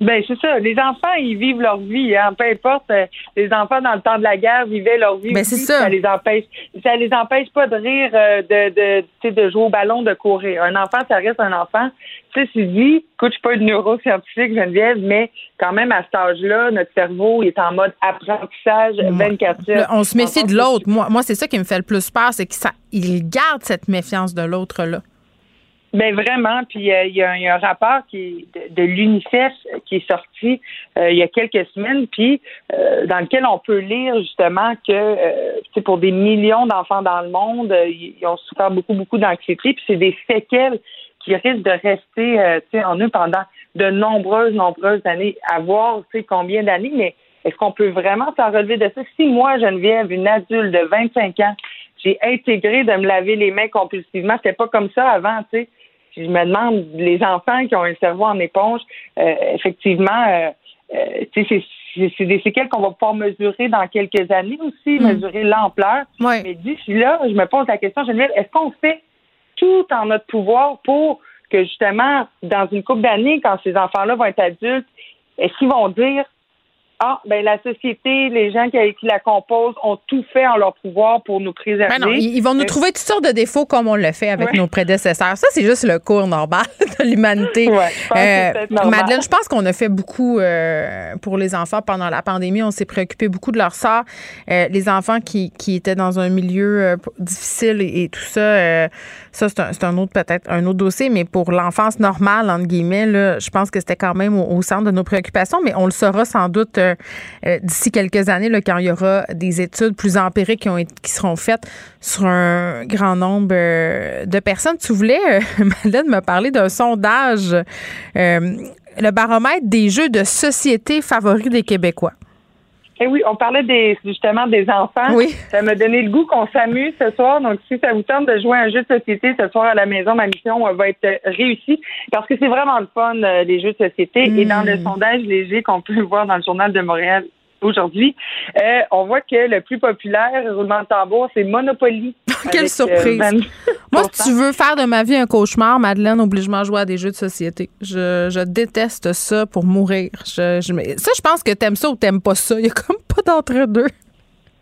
Speaker 11: Ben c'est ça. Les enfants, ils vivent leur vie. Hein. Peu importe. euh, les enfants dans le temps de la guerre vivaient leur vie.
Speaker 3: Ben, c'est ça.
Speaker 11: les empêche. Ça les empêche pas de rire, euh, de de de jouer au ballon, de courir. Un enfant, ça reste un enfant. Tu sais, dit, écoute, je suis pas une neuroscientifique, Geneviève, mais quand même à cet âge-là, notre cerveau il est en mode apprentissage 24
Speaker 3: Là, on se méfie de l'autre. Moi, moi c'est ça qui me fait le plus peur, c'est qu'il garde cette méfiance de l'autre-là.
Speaker 11: Ben vraiment, puis euh, il y, a y a un rapport qui de, de l'UNICEF qui est sorti euh, il y a quelques semaines, puis euh, dans lequel on peut lire justement que euh, pour des millions d'enfants dans le monde, euh, ils ont souffert beaucoup beaucoup d'anxiété, puis c'est des séquelles qui risquent de rester euh, en eux pendant de nombreuses nombreuses années, à voir combien d'années, mais est-ce qu'on peut vraiment s'en relever de ça? Si moi Geneviève, une adulte de 25 ans, j'ai intégré de me laver les mains compulsivement, c'était pas comme ça avant, tu sais je me demande, les enfants qui ont un cerveau en éponge, euh, effectivement, euh, euh, tu sais, c'est- des séquelles qu'on va pouvoir mesurer dans quelques années aussi, mesurer l'ampleur. Mais d'ici là, je me pose la question, Geneviève, est-ce qu'on fait tout en notre pouvoir pour que justement, dans une couple d'années, quand ces enfants-là vont être adultes, est-ce qu'ils vont dire ah, ben la société, les gens qui, qui la composent ont tout fait en leur pouvoir pour nous préserver.
Speaker 3: Ben non, ils, vont nous
Speaker 11: Euh,
Speaker 3: trouver toutes sortes de défauts comme on le fait avec
Speaker 11: Ouais.
Speaker 3: nos prédécesseurs. Ça, c'est juste le cours normal <laughs> de l'humanité.
Speaker 11: Ouais, normal.
Speaker 3: Madeleine, je pense qu'on a fait beaucoup euh, pour les enfants pendant la pandémie. On s'est préoccupé beaucoup de leur sort. Euh, les enfants qui, qui étaient dans un milieu euh, difficile et, et tout ça, euh, ça, c'est un, autre, peut-être, un autre dossier. Mais pour l'enfance normale, entre guillemets, là, je pense que c'était quand même au, centre de nos préoccupations. Mais on le saura sans doute euh, euh, d'ici quelques années, là, quand il y aura des études plus empiriques qui, ont qui seront faites sur un grand nombre de personnes. Tu voulais, <laughs> Madeleine, me parler d'un sondage, le baromètre des jeux de société favoris des Québécois.
Speaker 11: Eh oui, on parlait des, justement des enfants.
Speaker 3: Oui.
Speaker 11: Ça m'a donné le goût qu'on s'amuse ce soir. Donc, si ça vous tente de jouer à un jeu de société ce soir à la maison, ma mission va être réussie parce que c'est vraiment le fun, euh, les jeux de société. Et dans le hmm. sondage léger qu'on peut voir dans le Journal de Montréal aujourd'hui, euh, on voit que le plus populaire, roulement de tambour, c'est Monopoly. <laughs>
Speaker 3: Quelle euh, surprise! <laughs> Moi, si tu veux faire de ma vie un cauchemar, Madeleine, oblige-moi à jouer à des jeux de société. Je, déteste ça pour mourir. Je, ça, je pense que t'aimes ça ou t'aimes pas ça. Il y a comme pas d'entre-deux.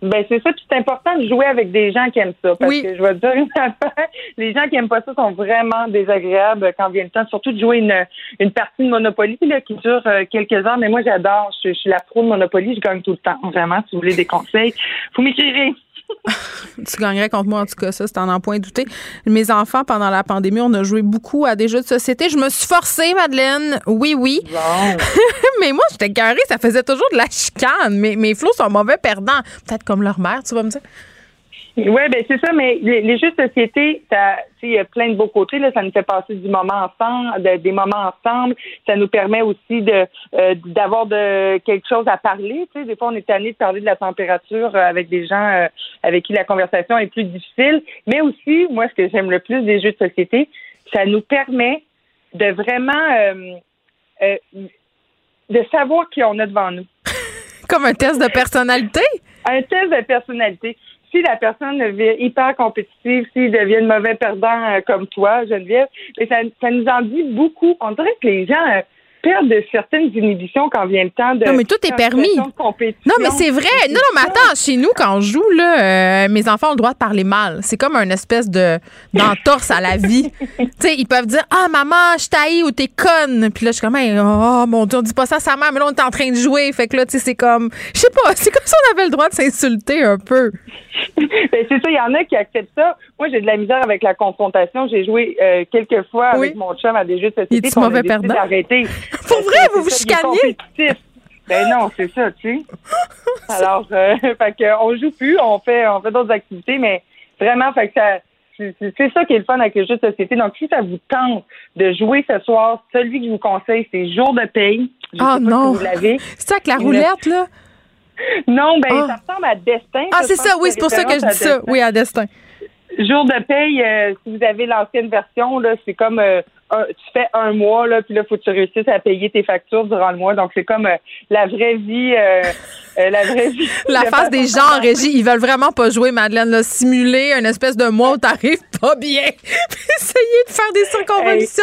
Speaker 11: Ben c'est ça, c'est important de jouer avec des gens qui aiment ça. Parce que je vais te dire une affaire, les gens qui aiment pas ça sont vraiment désagréables quand vient le temps, surtout de jouer une, une partie de Monopoly là, qui dure euh, quelques heures. Mais moi j'adore, je, suis la pro de Monopoly, je gagne tout le temps. Vraiment, si vous voulez des conseils, vous m'écrirez. <laughs>
Speaker 3: tu gagnerais contre moi, en tout cas, ça, c'est en en point douter. Mes enfants, pendant la pandémie, on a joué beaucoup à des jeux de société. Je me suis forcée, Madeleine. Oui, oui. <laughs> mais moi, j'étais carré, ça faisait toujours de la chicane. Mais mes flots sont mauvais perdants. Peut-être comme leur mère, tu vas me dire.
Speaker 11: Oui, ben c'est ça, mais les, jeux de société, ça, il y a plein de beaux côtés. Là, ça nous fait passer du moment ensemble, des moments ensemble. Ça nous permet aussi de euh, d'avoir de quelque chose à parler. Tu sais, des fois, on est tanné de parler de la température euh, avec des gens euh, avec qui la conversation est plus difficile. Mais aussi, moi, ce que j'aime le plus des jeux de société, ça nous permet de vraiment de savoir qui on a devant nous.
Speaker 3: Comme un test de personnalité?
Speaker 11: Un test de personnalité si la personne devient hyper compétitive, s'il devient mauvais perdant euh, comme toi, Geneviève, ça, ça nous en dit beaucoup. On dirait que les gens euh, perdre de certaines inhibitions quand vient le temps de.
Speaker 3: Non, mais tout est permis. Non, mais c'est vrai. Non, non, mais attends, chez nous, quand on joue, là, euh, mes enfants ont le droit de parler mal. C'est comme un espèce de d'entorse à la vie. <laughs> tu sais, ils peuvent dire Ah, maman, je t'haïs ou t'es conne. Puis là, je suis comme Oh, mon Dieu, on dit pas ça à sa mère, mais là, on est en train de jouer. Fait que là, tu sais, c'est comme. Je sais pas, <laughs> c'est comme si on avait le droit de s'insulter un peu. <laughs>
Speaker 11: ben, c'est ça, il y en a qui acceptent ça. Moi, j'ai de la misère avec la confrontation. J'ai joué euh, quelques fois avec mon chum à des jeux de société.
Speaker 3: Il mauvais perdant? Pour vrai, vous vous chicaniez?
Speaker 11: Ben non, c'est ça, tu sais. <laughs> Alors, euh, <laughs> fait que on joue plus, on fait, on fait d'autres activités, mais vraiment, fait que ça, c'est ça qui est le fun avec les jeux de société. Donc, si ça vous tente de jouer ce soir, celui que je vous conseille, c'est Jour de paye.
Speaker 3: oh non! vous l'avez. <laughs> C'est ça avec la roulette, là?
Speaker 11: Non, ben, ah. ça ressemble à Destin.
Speaker 3: Ah, c'est ça, oui, c'est pour ça que je dis ça. Oui, à Destin.
Speaker 11: Jour de paye, euh, si vous avez l'ancienne version, là, c'est comme euh, tu fais un mois, là, puis là, faut que tu réussisses à payer tes factures durant le mois. Donc, c'est comme euh, la vraie vie. Euh, euh, la vraie vie. <laughs>
Speaker 3: la face des gens en régie, ils veulent vraiment pas jouer, Madeleine. Là, simuler un espèce de mois où t'arrives <laughs> pas bien. Essayer de faire des circonvolutions.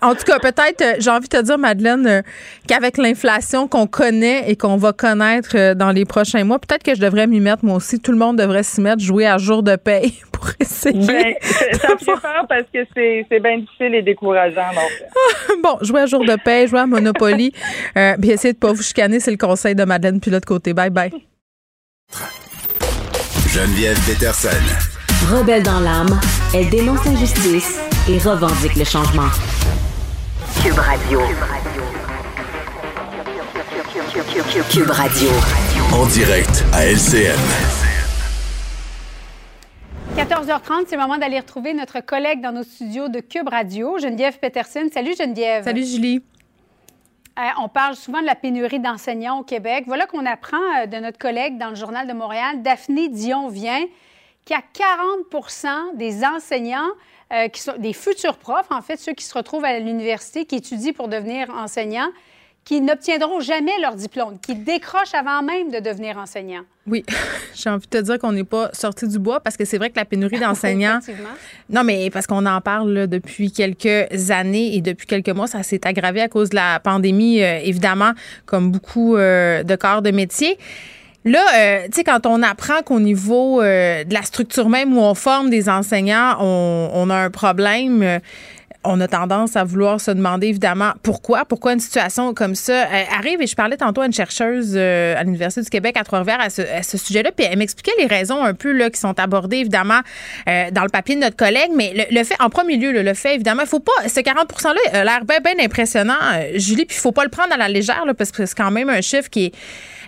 Speaker 3: en tout cas, peut-être, j'ai envie de te dire, Madeleine, qu'avec l'inflation qu'on connaît et qu'on va connaître dans les prochains mois, peut-être que je devrais m'y mettre, moi aussi. Tout le monde devrait s'y mettre, jouer à jour de paye <laughs> pour essayer.
Speaker 11: Ben, ça me fait peur parce que c'est bien difficile et décourageant. Donc.
Speaker 3: bon, jouer à jour de paix, jouer à Monopoly. <laughs> Euh, bien, essayez de pas vous chicaner, c'est le conseil de Madeleine puis l'autre côté. Bye bye.
Speaker 2: Geneviève Peterson.
Speaker 4: Rebelle dans l'âme, elle dénonce l'injustice et revendique le changement. Cube Radio. Cube Radio.
Speaker 2: En direct à LCN.
Speaker 12: 14h30, c'est le moment d'aller retrouver notre collègue dans nos studios de Cube Radio, Geneviève Peterson. Salut Geneviève.
Speaker 3: Salut Julie.
Speaker 12: Euh, on parle souvent de la pénurie d'enseignants au Québec. Voilà qu'on apprend euh, de notre collègue dans le Journal de Montréal, Daphné Dion vient, qu'il y a 40 des enseignants euh, qui sont des futurs profs, en fait, ceux qui se retrouvent à l'université, qui étudient pour devenir enseignants, qui n'obtiendront jamais leur diplôme, qui décrochent avant même de devenir enseignants.
Speaker 3: Oui, <laughs> j'ai envie de te dire qu'on n'est pas sorti du bois parce que c'est vrai que la pénurie <laughs> d'enseignants. non, mais parce qu'on en parle depuis quelques années et depuis quelques mois, ça s'est aggravé à cause de la pandémie, euh, évidemment, comme beaucoup euh, de corps de métier. Là, euh, tu sais, quand on apprend qu'au niveau de la structure même où on forme des enseignants, on, on a un problème on a tendance à vouloir se demander évidemment pourquoi, pourquoi une situation comme ça euh, arrive. Et je parlais tantôt à une chercheuse euh, à l'Université du Québec à Trois-Rivières à ce, sujet-là, puis elle m'expliquait les raisons un peu là, qui sont abordées évidemment euh, dans le papier de notre collègue. Mais le, fait, en premier lieu, le fait évidemment, il faut pas, ce 40 %-là a l'air bien, bien impressionnant, Julie, puis il faut pas le prendre à la légère là, parce que c'est quand même un chiffre qui est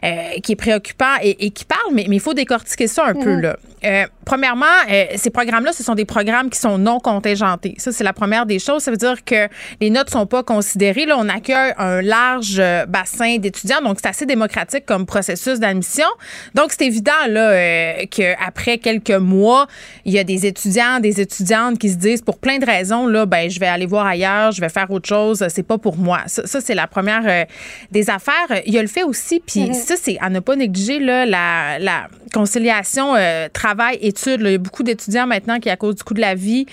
Speaker 3: euh, qui est préoccupant et, qui parle, mais, il faut décortiquer ça un peu. Mhm. Là. Euh, premièrement, euh, ces programmes-là, ce sont des programmes qui sont non contingentés. Ça, c'est la première des choses. Ça veut dire que les notes sont pas considérées. Là, on accueille un large bassin d'étudiants, donc c'est assez démocratique comme processus d'admission. Donc, c'est évident là qu'après quelques mois, il y a des étudiants, des étudiantes qui se disent, pour plein de raisons, là, ben, je vais aller voir ailleurs, je vais faire autre chose. C'est pas pour moi. Ça, c'est la première des affaires. Il y a le fait aussi, puis mhm ça, c'est à ne pas négliger là, la, la conciliation euh, travail-études. Il y a beaucoup d'étudiants maintenant qui, à cause du coût de la vie,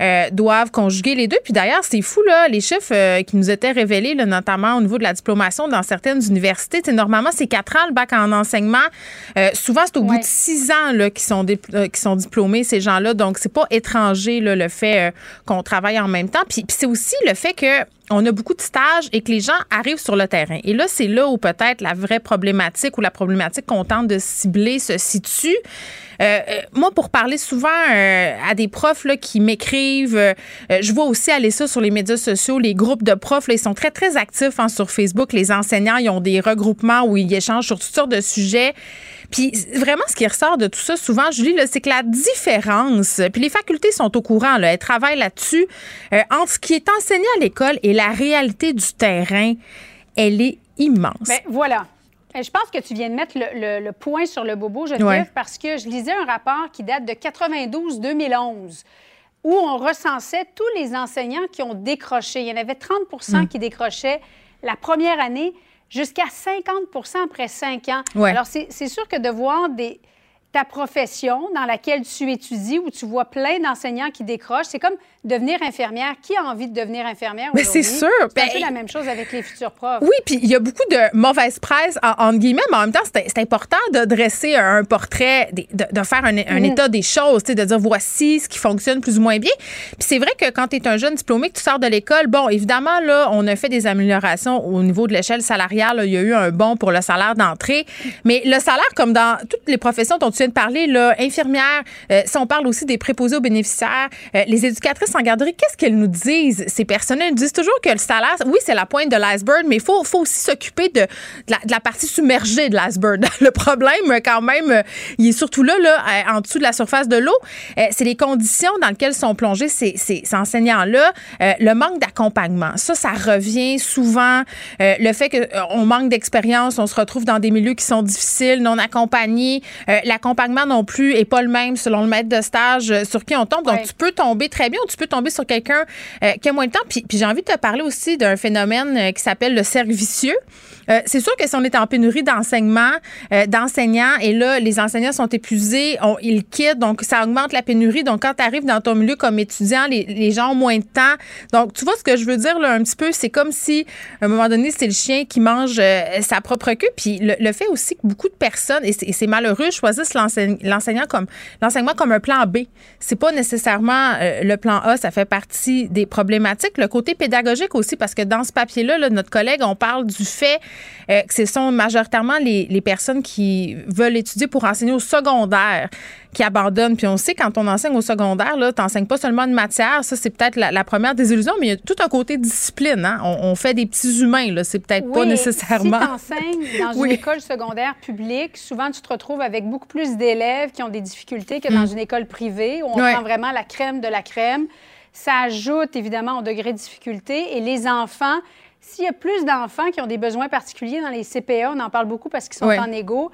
Speaker 3: euh, doivent conjuguer les deux. Puis d'ailleurs, c'est fou, là, les chiffres euh, qui nous étaient révélés, là, notamment au niveau de la diplomation dans certaines universités. normalement, c'est quatre ans le bac en enseignement. souvent, c'est au bout de six ans là, qui, sont qui sont diplômés, ces gens-là. Donc, c'est pas étranger là, le fait qu'on travaille en même temps. Puis, puis c'est aussi le fait que on a beaucoup de stages et que les gens arrivent sur le terrain. Et là, c'est là où peut-être la vraie problématique ou la problématique qu'on tente de cibler se situe. Euh, euh, moi, pour parler souvent euh, à des profs là, qui m'écrivent, je vois aussi aller ça sur les médias sociaux, les groupes de profs, là, ils sont très, très actifs hein, sur Facebook. Les enseignants, ils ont des regroupements où ils échangent sur toutes sortes de sujets. Puis vraiment, ce qui ressort de tout ça, souvent, Julie, c'est que la différence, puis les facultés sont au courant, là, elles travaillent là-dessus, entre ce qui est enseigné à l'école et la réalité du terrain, elle est immense.
Speaker 12: Bien, voilà. Je pense que tu viens de mettre le, point sur le bobo, Geneviève, parce que je lisais un rapport qui date de 92-2011 où on recensait tous les enseignants qui ont décroché. Il y en avait 30% hmm. qui décrochaient la première année jusqu'à 50% après cinq ans. Alors, c'est sûr que de voir des, ta profession dans laquelle tu étudies, où tu vois plein d'enseignants qui décrochent, c'est comme devenir infirmière. Qui a envie de devenir infirmière
Speaker 3: Mais c'est sûr.
Speaker 12: C'est un peu ben, la même chose avec les futurs profs.
Speaker 3: Oui, puis il y a beaucoup de mauvaise presse, entre guillemets, mais en même temps, c'est important de dresser un portrait, de, faire un, mhm. état des choses, de dire voici ce qui fonctionne plus ou moins bien. Puis c'est vrai que quand tu es un jeune diplômé, que tu sors de l'école, bon, évidemment, là, on a fait des améliorations au niveau de l'échelle salariale. Il y a eu un bon pour le salaire d'entrée. Mais le salaire, comme dans toutes les professions dont tu viens de parler, là, infirmière, euh, si on parle aussi des préposés aux bénéficiaires, euh, les éducatrices en garderie, qu'est-ce qu'elles nous disent, ces personnels? Elles disent toujours que le salaire, oui, c'est la pointe de l'iceberg, mais il faut, aussi s'occuper de, la, partie submergée de l'iceberg. <laughs> le problème, quand même, il est surtout là, là, euh, en dessous de la surface de l'eau. Euh, c'est les conditions dans lesquelles sont plongés ces, ces, enseignants-là. Euh, le manque d'accompagnement. Ça, ça revient souvent. le fait qu'on manque d'expérience, on se retrouve dans des milieux qui sont difficiles, non accompagnés. L'accompagnement non plus est pas le même selon le maître de stage sur qui on tombe. Donc, tu peux tomber très bien ou tu peux tomber sur quelqu'un euh, qui a moins de temps. Puis, j'ai envie de te parler aussi d'un phénomène euh, qui s'appelle le cercle vicieux. Euh, c'est sûr que si on est en pénurie d'enseignement, d'enseignants, et là, les enseignants sont épuisés, ils quittent, donc ça augmente la pénurie. Donc, quand tu arrives dans ton milieu comme étudiant, les, gens ont moins de temps. Donc, tu vois ce que je veux dire là un petit peu, c'est comme si, à un moment donné, c'est le chien qui mange sa propre queue. Puis le, fait aussi que beaucoup de personnes, et c'est malheureux, choisissent l'enseignant comme l'enseignement comme un plan B. C'est pas nécessairement le plan A, ça fait partie des problématiques. Le côté pédagogique aussi, parce que dans ce papier-là, notre collègue, on parle du fait euh, que ce sont majoritairement les, personnes qui veulent étudier pour enseigner au secondaire qui abandonnent. Puis on sait, quand on enseigne au secondaire, tu n'enseignes pas seulement une matière. Ça, c'est peut-être la, première des illusions, mais il y a tout un côté discipline. Hein? On, fait des petits humains. Là. C'est peut-être pas nécessairement. Si
Speaker 12: tu enseignes <laughs> dans une école secondaire publique, souvent, tu te retrouves avec beaucoup plus d'élèves qui ont des difficultés que dans mm. une école privée où on prend vraiment la crème de la crème. Ça ajoute évidemment au degré de difficulté. Et les enfants, s'il y a plus d'enfants qui ont des besoins particuliers dans les CPA, on en parle beaucoup parce qu'ils sont en égaux,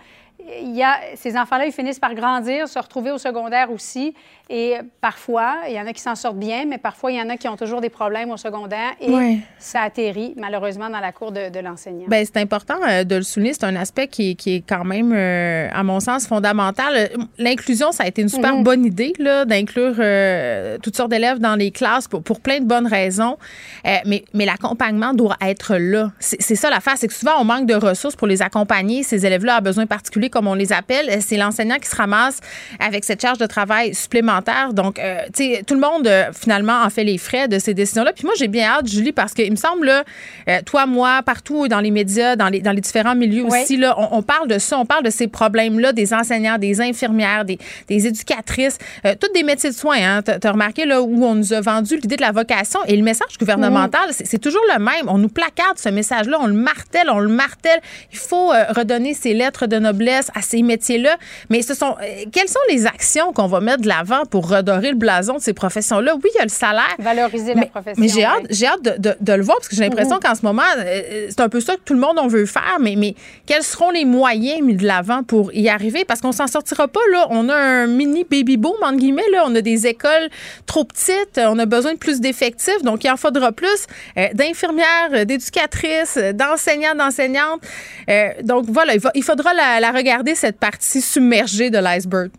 Speaker 12: il ces enfants-là, ils finissent par grandir, se retrouver au secondaire aussi. Et parfois, il y en a qui s'en sortent bien, mais parfois, il y en a qui ont toujours des problèmes au secondaire et ça atterrit malheureusement dans la cour de, l'enseignant.
Speaker 3: Bien, c'est important euh, de le souligner. C'est un aspect qui, est quand même, euh, à mon sens, fondamental. L'inclusion, ça a été une super mhm. bonne idée d'inclure euh, toutes sortes d'élèves dans les classes pour, pour, plein de bonnes raisons. mais mais l'accompagnement doit être là. C'est ça l'affaire, c'est que souvent, on manque de ressources pour les accompagner. Ces élèves-là ont besoin particuliers comme on les appelle, c'est l'enseignant qui se ramasse avec cette charge de travail supplémentaire. Donc, euh, tu sais, tout le monde, euh, finalement, en fait les frais de ces décisions-là. Puis moi, j'ai bien hâte, Julie, parce qu'il me semble, là, euh, toi, moi, partout dans les médias, dans les, dans les différents milieux aussi, là, on, on parle de ça, on parle de ces problèmes-là des enseignants, des infirmières, des, des éducatrices, toutes des métiers de soins. Hein. Tu as remarqué là, où on nous a vendu l'idée de la vocation et le message gouvernemental, c'est c'est toujours le même. On nous placarde ce message-là, on le martèle, on le martèle. Il faut redonner ces lettres de noblesse à ces métiers-là. Mais ce sont quelles sont les actions qu'on va mettre de l'avant pour redorer le blason de ces professions-là? Oui, il y a le salaire.
Speaker 12: Valoriser la
Speaker 3: Mais,
Speaker 12: profession.
Speaker 3: mais j'ai hâte,
Speaker 12: oui.
Speaker 3: j'ai hâte de, de- de le voir parce que j'ai l'impression
Speaker 12: Mhm.
Speaker 3: qu'en ce moment, euh, c'est un peu ça que tout le monde on veut faire. Mais, mais quels seront les moyens mis de l'avant pour y arriver? Parce qu'on s'en sortira pas, là. On a un mini baby boom, entre guillemets, là. On a des écoles trop petites. On a besoin de plus d'effectifs. Donc, il en faudra plus euh, d'infirmières, euh, d'éducatrices, euh, d'enseignants, d'enseignantes. Euh, donc, voilà, il, va- il faudra la, la regarder, cette partie submergée de l'iceberg.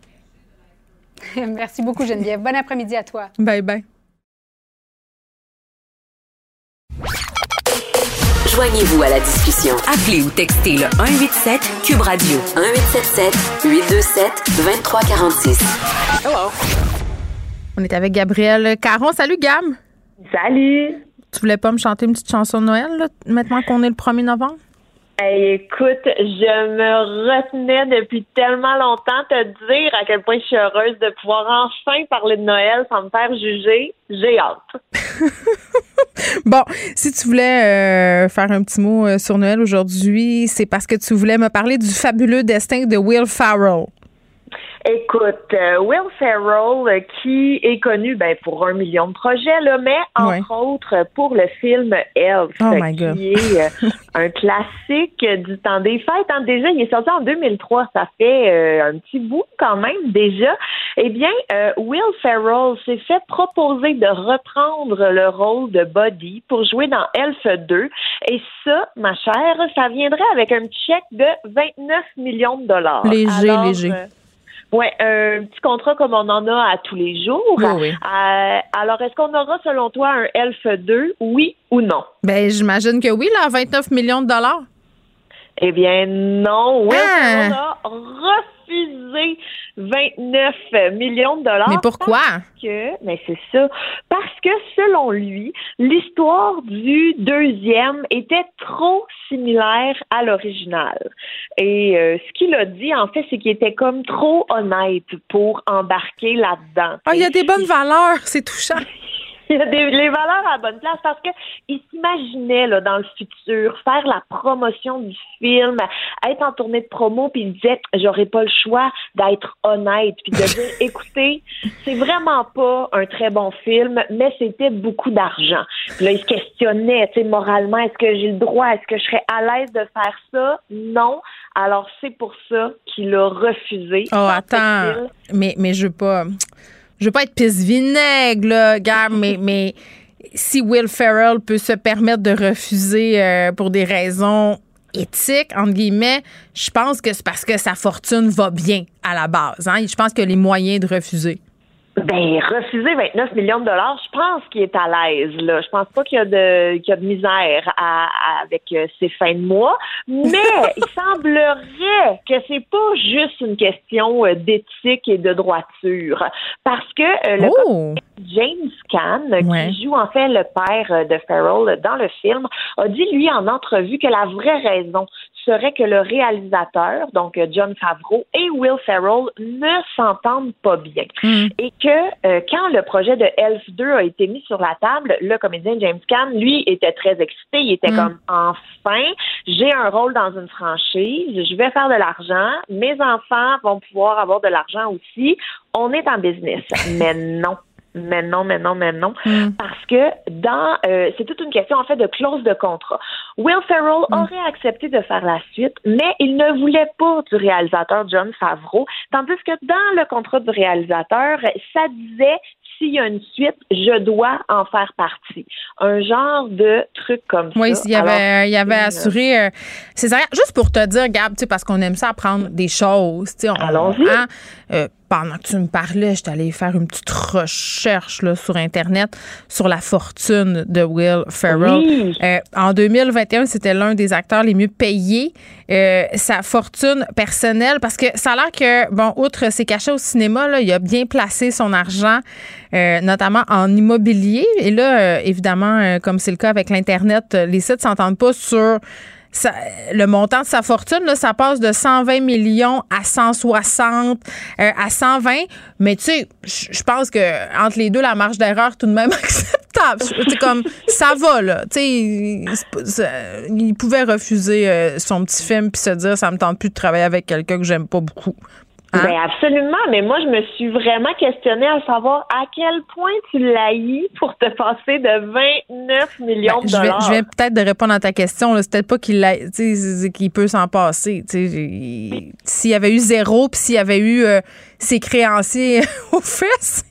Speaker 3: <laughs>
Speaker 12: Merci beaucoup, Geneviève. Bon après-midi à toi.
Speaker 3: Bye bye.
Speaker 4: Joignez-vous à la discussion. Appelez ou textez le 187 Cube Radio 1877 827 2346.
Speaker 3: Hello. On est avec Gabrielle Caron. Salut, Gab.
Speaker 13: Salut.
Speaker 3: Tu voulais pas me chanter une petite chanson de Noël, là, maintenant qu'on est le 1er novembre?
Speaker 13: Hey, écoute, je me retenais depuis tellement longtemps te dire à quel point je suis heureuse de pouvoir enfin parler de Noël sans me faire juger. J'ai hâte. <laughs>
Speaker 3: Bon, si tu voulais euh, faire un petit mot euh, sur Noël aujourd'hui, c'est parce que tu voulais me parler du fabuleux destin de Will Farrell.
Speaker 13: Écoute, euh, Will Ferrell, euh, qui est connu ben, pour un million de projets, là, mais entre autres pour le film Elf,
Speaker 3: Oh
Speaker 13: qui est euh, <laughs> un classique du temps des fêtes. hein. Déjà, il est sorti en 2003, ça fait euh, un petit bout quand même déjà. Eh bien, euh, Will Ferrell s'est fait proposer de reprendre le rôle de Buddy pour jouer dans Elf 2. Et ça, ma chère, ça viendrait avec un chèque de 29 millions de dollars.
Speaker 3: Léger,
Speaker 13: Alors,
Speaker 3: léger.
Speaker 13: euh, Ouais, un petit contrat comme on en a à tous les jours.
Speaker 3: Oui, oui.
Speaker 13: Euh, alors, est-ce qu'on aura, selon toi, un Elf 2, oui ou non?
Speaker 3: Ben, j'imagine que oui, là, 29 millions de dollars.
Speaker 13: Eh bien, non. Will
Speaker 3: Ah!
Speaker 13: Ferrell a refusé 29 millions de dollars.
Speaker 3: Mais pourquoi?
Speaker 13: Parce que, mais c'est ça. Parce que, selon lui, l'histoire du deuxième était trop similaire à l'original. Et euh, ce qu'il a dit, en fait, c'est qu'il était comme trop honnête pour embarquer là-dedans.
Speaker 3: Ah, il y a des bonnes valeurs, c'est touchant. <laughs> <laughs>
Speaker 13: Il y a des, les valeurs à la bonne place parce que il s'imaginait là dans le futur faire la promotion du film, être en tournée de promo puis il disait j'aurais pas le choix d'être honnête puis de <laughs> dire écoutez c'est vraiment pas un très bon film mais c'était beaucoup d'argent. Puis Là il se questionnait tu sais moralement est-ce que j'ai le droit est-ce que je serais à l'aise de faire ça? Non. Alors c'est pour ça qu'il a refusé.
Speaker 3: Oh, attends. Mais, mais je veux pas. Je veux pas être pisse vinaigre, là, Gab, mais, <laughs> mais si Will Ferrell peut se permettre de refuser euh, pour des raisons éthiques, entre guillemets, je pense que c'est parce que sa fortune va bien à la base. Hein? Je pense a les moyens de refuser.
Speaker 13: Ben, refuser 29 millions de dollars, je pense qu'il est à l'aise, là. Je pense pas qu'il y a de, qu'il y a de misère à, à- avec euh, ses fins de mois. Mais <laughs> il semblerait que c'est pas juste une question euh, d'éthique et de droiture. Parce que euh, le
Speaker 3: Oh!
Speaker 13: James Caan,
Speaker 3: Ouais.
Speaker 13: qui joue en fait le père de Farrell dans le film, a dit, lui, en entrevue, que la vraie raison serait que le réalisateur, donc euh, John Favreau, et Will Ferrell ne s'entendent pas bien. Et que euh, quand le projet de Elf 2 a été mis sur la table, le comédien James Caan, lui, était très excité. Il était
Speaker 14: Mm.
Speaker 13: comme, enfin, j'ai un rôle dans une franchise, je vais faire de l'argent, mes enfants vont pouvoir avoir de l'argent aussi. On est en business. Mais non. Mais non, mais non, mais non. Parce que dans euh, c'est toute une question en fait de clause de contrat. Will Ferrell aurait accepté de faire la suite, mais il ne voulait pas du réalisateur John Favreau, tandis que dans le contrat du réalisateur, ça disait s'il y a une suite, je dois en faire partie. Un genre de truc comme
Speaker 3: Oui,
Speaker 13: ça.
Speaker 3: il y avait,
Speaker 13: Alors,
Speaker 3: il y avait
Speaker 13: c'est, euh,
Speaker 3: assuré euh. Juste pour te dire, Gab, parce qu'on aime ça apprendre des choses.
Speaker 13: Allons-y.
Speaker 3: hein, euh, pendant que tu me parlais, j'étais allée faire une petite recherche là, sur Internet sur la fortune de Will Ferrell. Euh, en 2021, c'était l'un des acteurs les mieux payés. Euh, sa fortune personnelle, parce que ça a l'air que, bon, outre ses cachets au cinéma, là, il a bien placé son argent, euh, notamment en immobilier. Et là, évidemment, comme c'est le cas avec l'Internet, les sites s'entendent pas sur le montant de sa fortune, là, ça passe de 120 millions à 160, euh, à 120. Mais tu sais, je pense que entre les deux, la marge d'erreur tout de même <laughs> acceptable. C'est comme ça va là. Tu sais, il, pouvait refuser euh, son petit film puis se dire ça me tente plus de travailler avec quelqu'un que j'aime pas beaucoup.
Speaker 13: Hein? Ben absolument, mais moi je me suis vraiment questionnée à savoir à quel point tu l'haïs pour te passer de 29 millions de dollars.
Speaker 3: Je vais, peut-être de répondre à ta question. C'est peut-être pas qu'il qu'il peut s'en passer. S'il y avait eu zéro, puis s'il y avait eu euh, ses créanciers <laughs> aux fesses,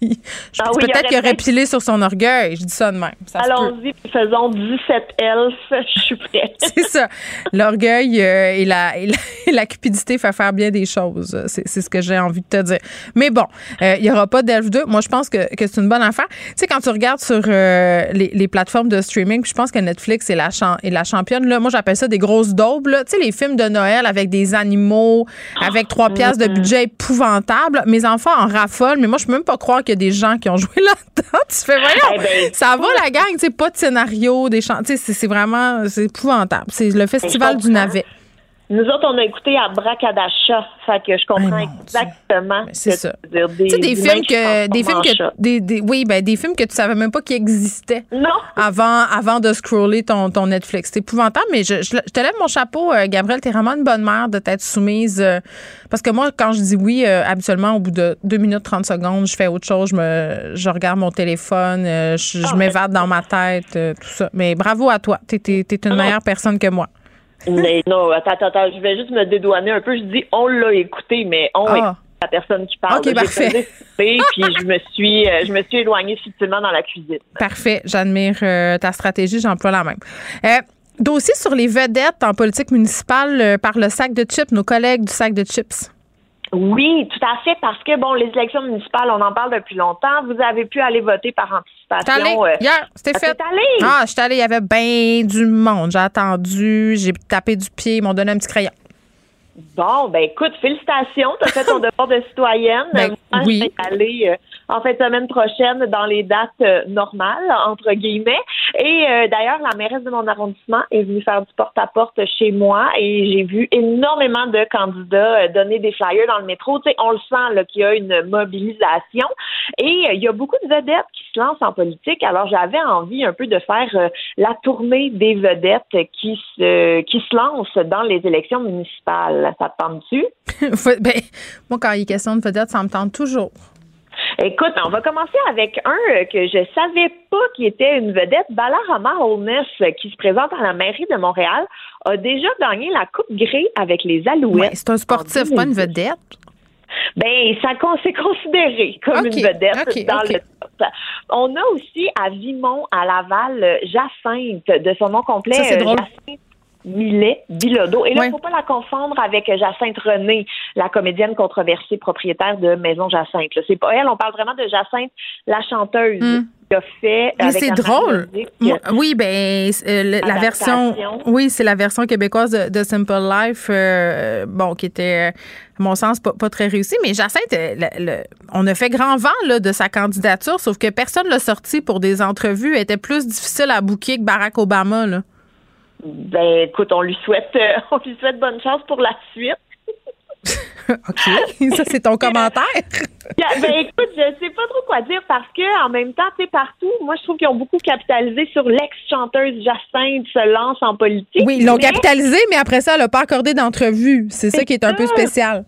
Speaker 3: ah peut-être qu'il aurait pilé sur son orgueil. Je dis ça de même.
Speaker 13: Allons-y, faisons 17 elfes. <laughs> Je suis prête. <laughs>
Speaker 3: c'est ça. L'orgueil euh, et, la, et, la, cupidité fait faire bien des choses. C'est ce que j'ai envie de te dire. Mais bon, euh, il n'y aura pas d'Elf 2. Moi, je pense que, que c'est une bonne affaire. Tu sais, quand tu regardes sur euh, les, les, plateformes de streaming, je pense que Netflix est la, est la championne. Là, moi, j'appelle ça des grosses daubes. Tu sais, les films de Noël avec des animaux, avec trois pièces de mm-hmm. budget épouvantable. Mes enfants en raffolent, mais moi, je peux même pas croire qu'il y a des gens qui ont joué <laughs> là-dedans. Tu fais, voyons, eh ben, ça va la gang. Tu sais, pas de scénario, des chants. Tu sais, c'est vraiment, c'est épouvantable. C'est le festival du navet.
Speaker 13: Nous autres, on a écouté à Bracadacha, fait que je comprends exactement.
Speaker 3: C'est ça. Dire, des, des, films que, des films que, des, des, oui, ben des films que tu savais même pas qu'ils existaient.
Speaker 13: Non.
Speaker 3: Avant, avant de scroller ton, ton Netflix. C'est épouvantable, mais je, je, te lève mon chapeau, euh, Gabriel. T'es vraiment une bonne mère de t'être soumise. Euh, parce que moi, quand je dis oui, euh, habituellement, au bout de 2 minutes 30 secondes, je fais autre chose. Je me, je regarde mon téléphone, je, je ah, m'évade dans ma tête, tout ça. Mais bravo à toi. T'es, t'es, t'es une ah meilleure personne que moi.
Speaker 13: Mais non, attends, attends, je vais juste me dédouaner un peu. Je dis on l'a écouté, mais on ah. la personne qui parle.
Speaker 3: OK, parfait. puis
Speaker 13: je me suis euh, je me suis éloignée subtilement dans la cuisine.
Speaker 3: Parfait, j'admire euh, ta stratégie, j'emploie la même. Euh, dossier sur les vedettes en politique municipale par le sac de chips, nos collègues du sac de chips.
Speaker 13: Oui, tout à fait, parce que bon, les élections municipales, on en parle depuis longtemps. Vous avez pu aller voter par anticipation.
Speaker 3: Euh, Hier, c'était ah, fait. Allé? Ah, je suis allée, il y avait bien du monde. J'ai attendu, j'ai tapé du pied, ils m'ont donné un petit crayon.
Speaker 13: Bon, ben écoute, félicitations, tu as fait ton <laughs> devoir de citoyenne.
Speaker 3: Ben, Moi, oui.
Speaker 13: je vais aller euh, en fin de semaine prochaine dans les dates euh, normales, entre guillemets. Et euh, d'ailleurs, la mairesse de mon arrondissement est venue faire du porte-à-porte chez moi et j'ai vu énormément de candidats donner des flyers dans le métro. Tu sais, on le sent qu'il y a une mobilisation et il y a beaucoup de vedettes qui se lancent en politique. Alors, j'avais envie un peu de faire la tournée des vedettes qui se, qui se lancent dans les élections municipales. Ça te tente-tu? <laughs>
Speaker 3: ben, moi, quand il est question de vedette, ça me tente toujours.
Speaker 13: Écoute, on va commencer avec un que je savais pas qui était une vedette. Balarama Holness, qui se présente à la mairie de Montréal, a déjà gagné la Coupe Grey avec les Alouettes.
Speaker 3: c'est un sportif, pas une vedette.
Speaker 13: Ben, ça s'est considéré comme une vedette dans le top. On a aussi à Vimont, à Laval, Jacinthe, de son nom complet. Ça,
Speaker 3: c'est drôle.
Speaker 13: Millet Bilodeau. Et là, il ne faut pas la confondre avec Jacinthe René, la comédienne controversée propriétaire de Maison Jacinthe. C'est pas elle, on parle vraiment de Jacinthe, la chanteuse. Hmm. Qui a fait
Speaker 3: Mais c'est drôle. oui, ben euh, la version, oui, c'est la version québécoise de, Simple Life, euh, bon, qui était, à mon sens, pas, très réussie. Mais Jacinthe, euh, on a fait grand vent là, de sa candidature, sauf que personne l'a sorti pour des entrevues. Elle était plus difficile à bouquer que Barack Obama. Là.
Speaker 13: Ben, écoute, on lui souhaite, euh, <laughs> on lui souhaite bonne chance pour la suite. <laughs>
Speaker 3: OK. Ça, c'est ton commentaire. <laughs>
Speaker 13: ben, écoute, je sais pas trop quoi dire parce que, en même temps, tu sais, partout, moi, je trouve qu'ils ont beaucoup capitalisé sur l'ex-chanteuse Jacinthe se lance en politique.
Speaker 3: Oui, ils l'ont capitalisé, mais après ça, elle n'a pas accordé d'entrevue. C'est ça qui est un peu spécial.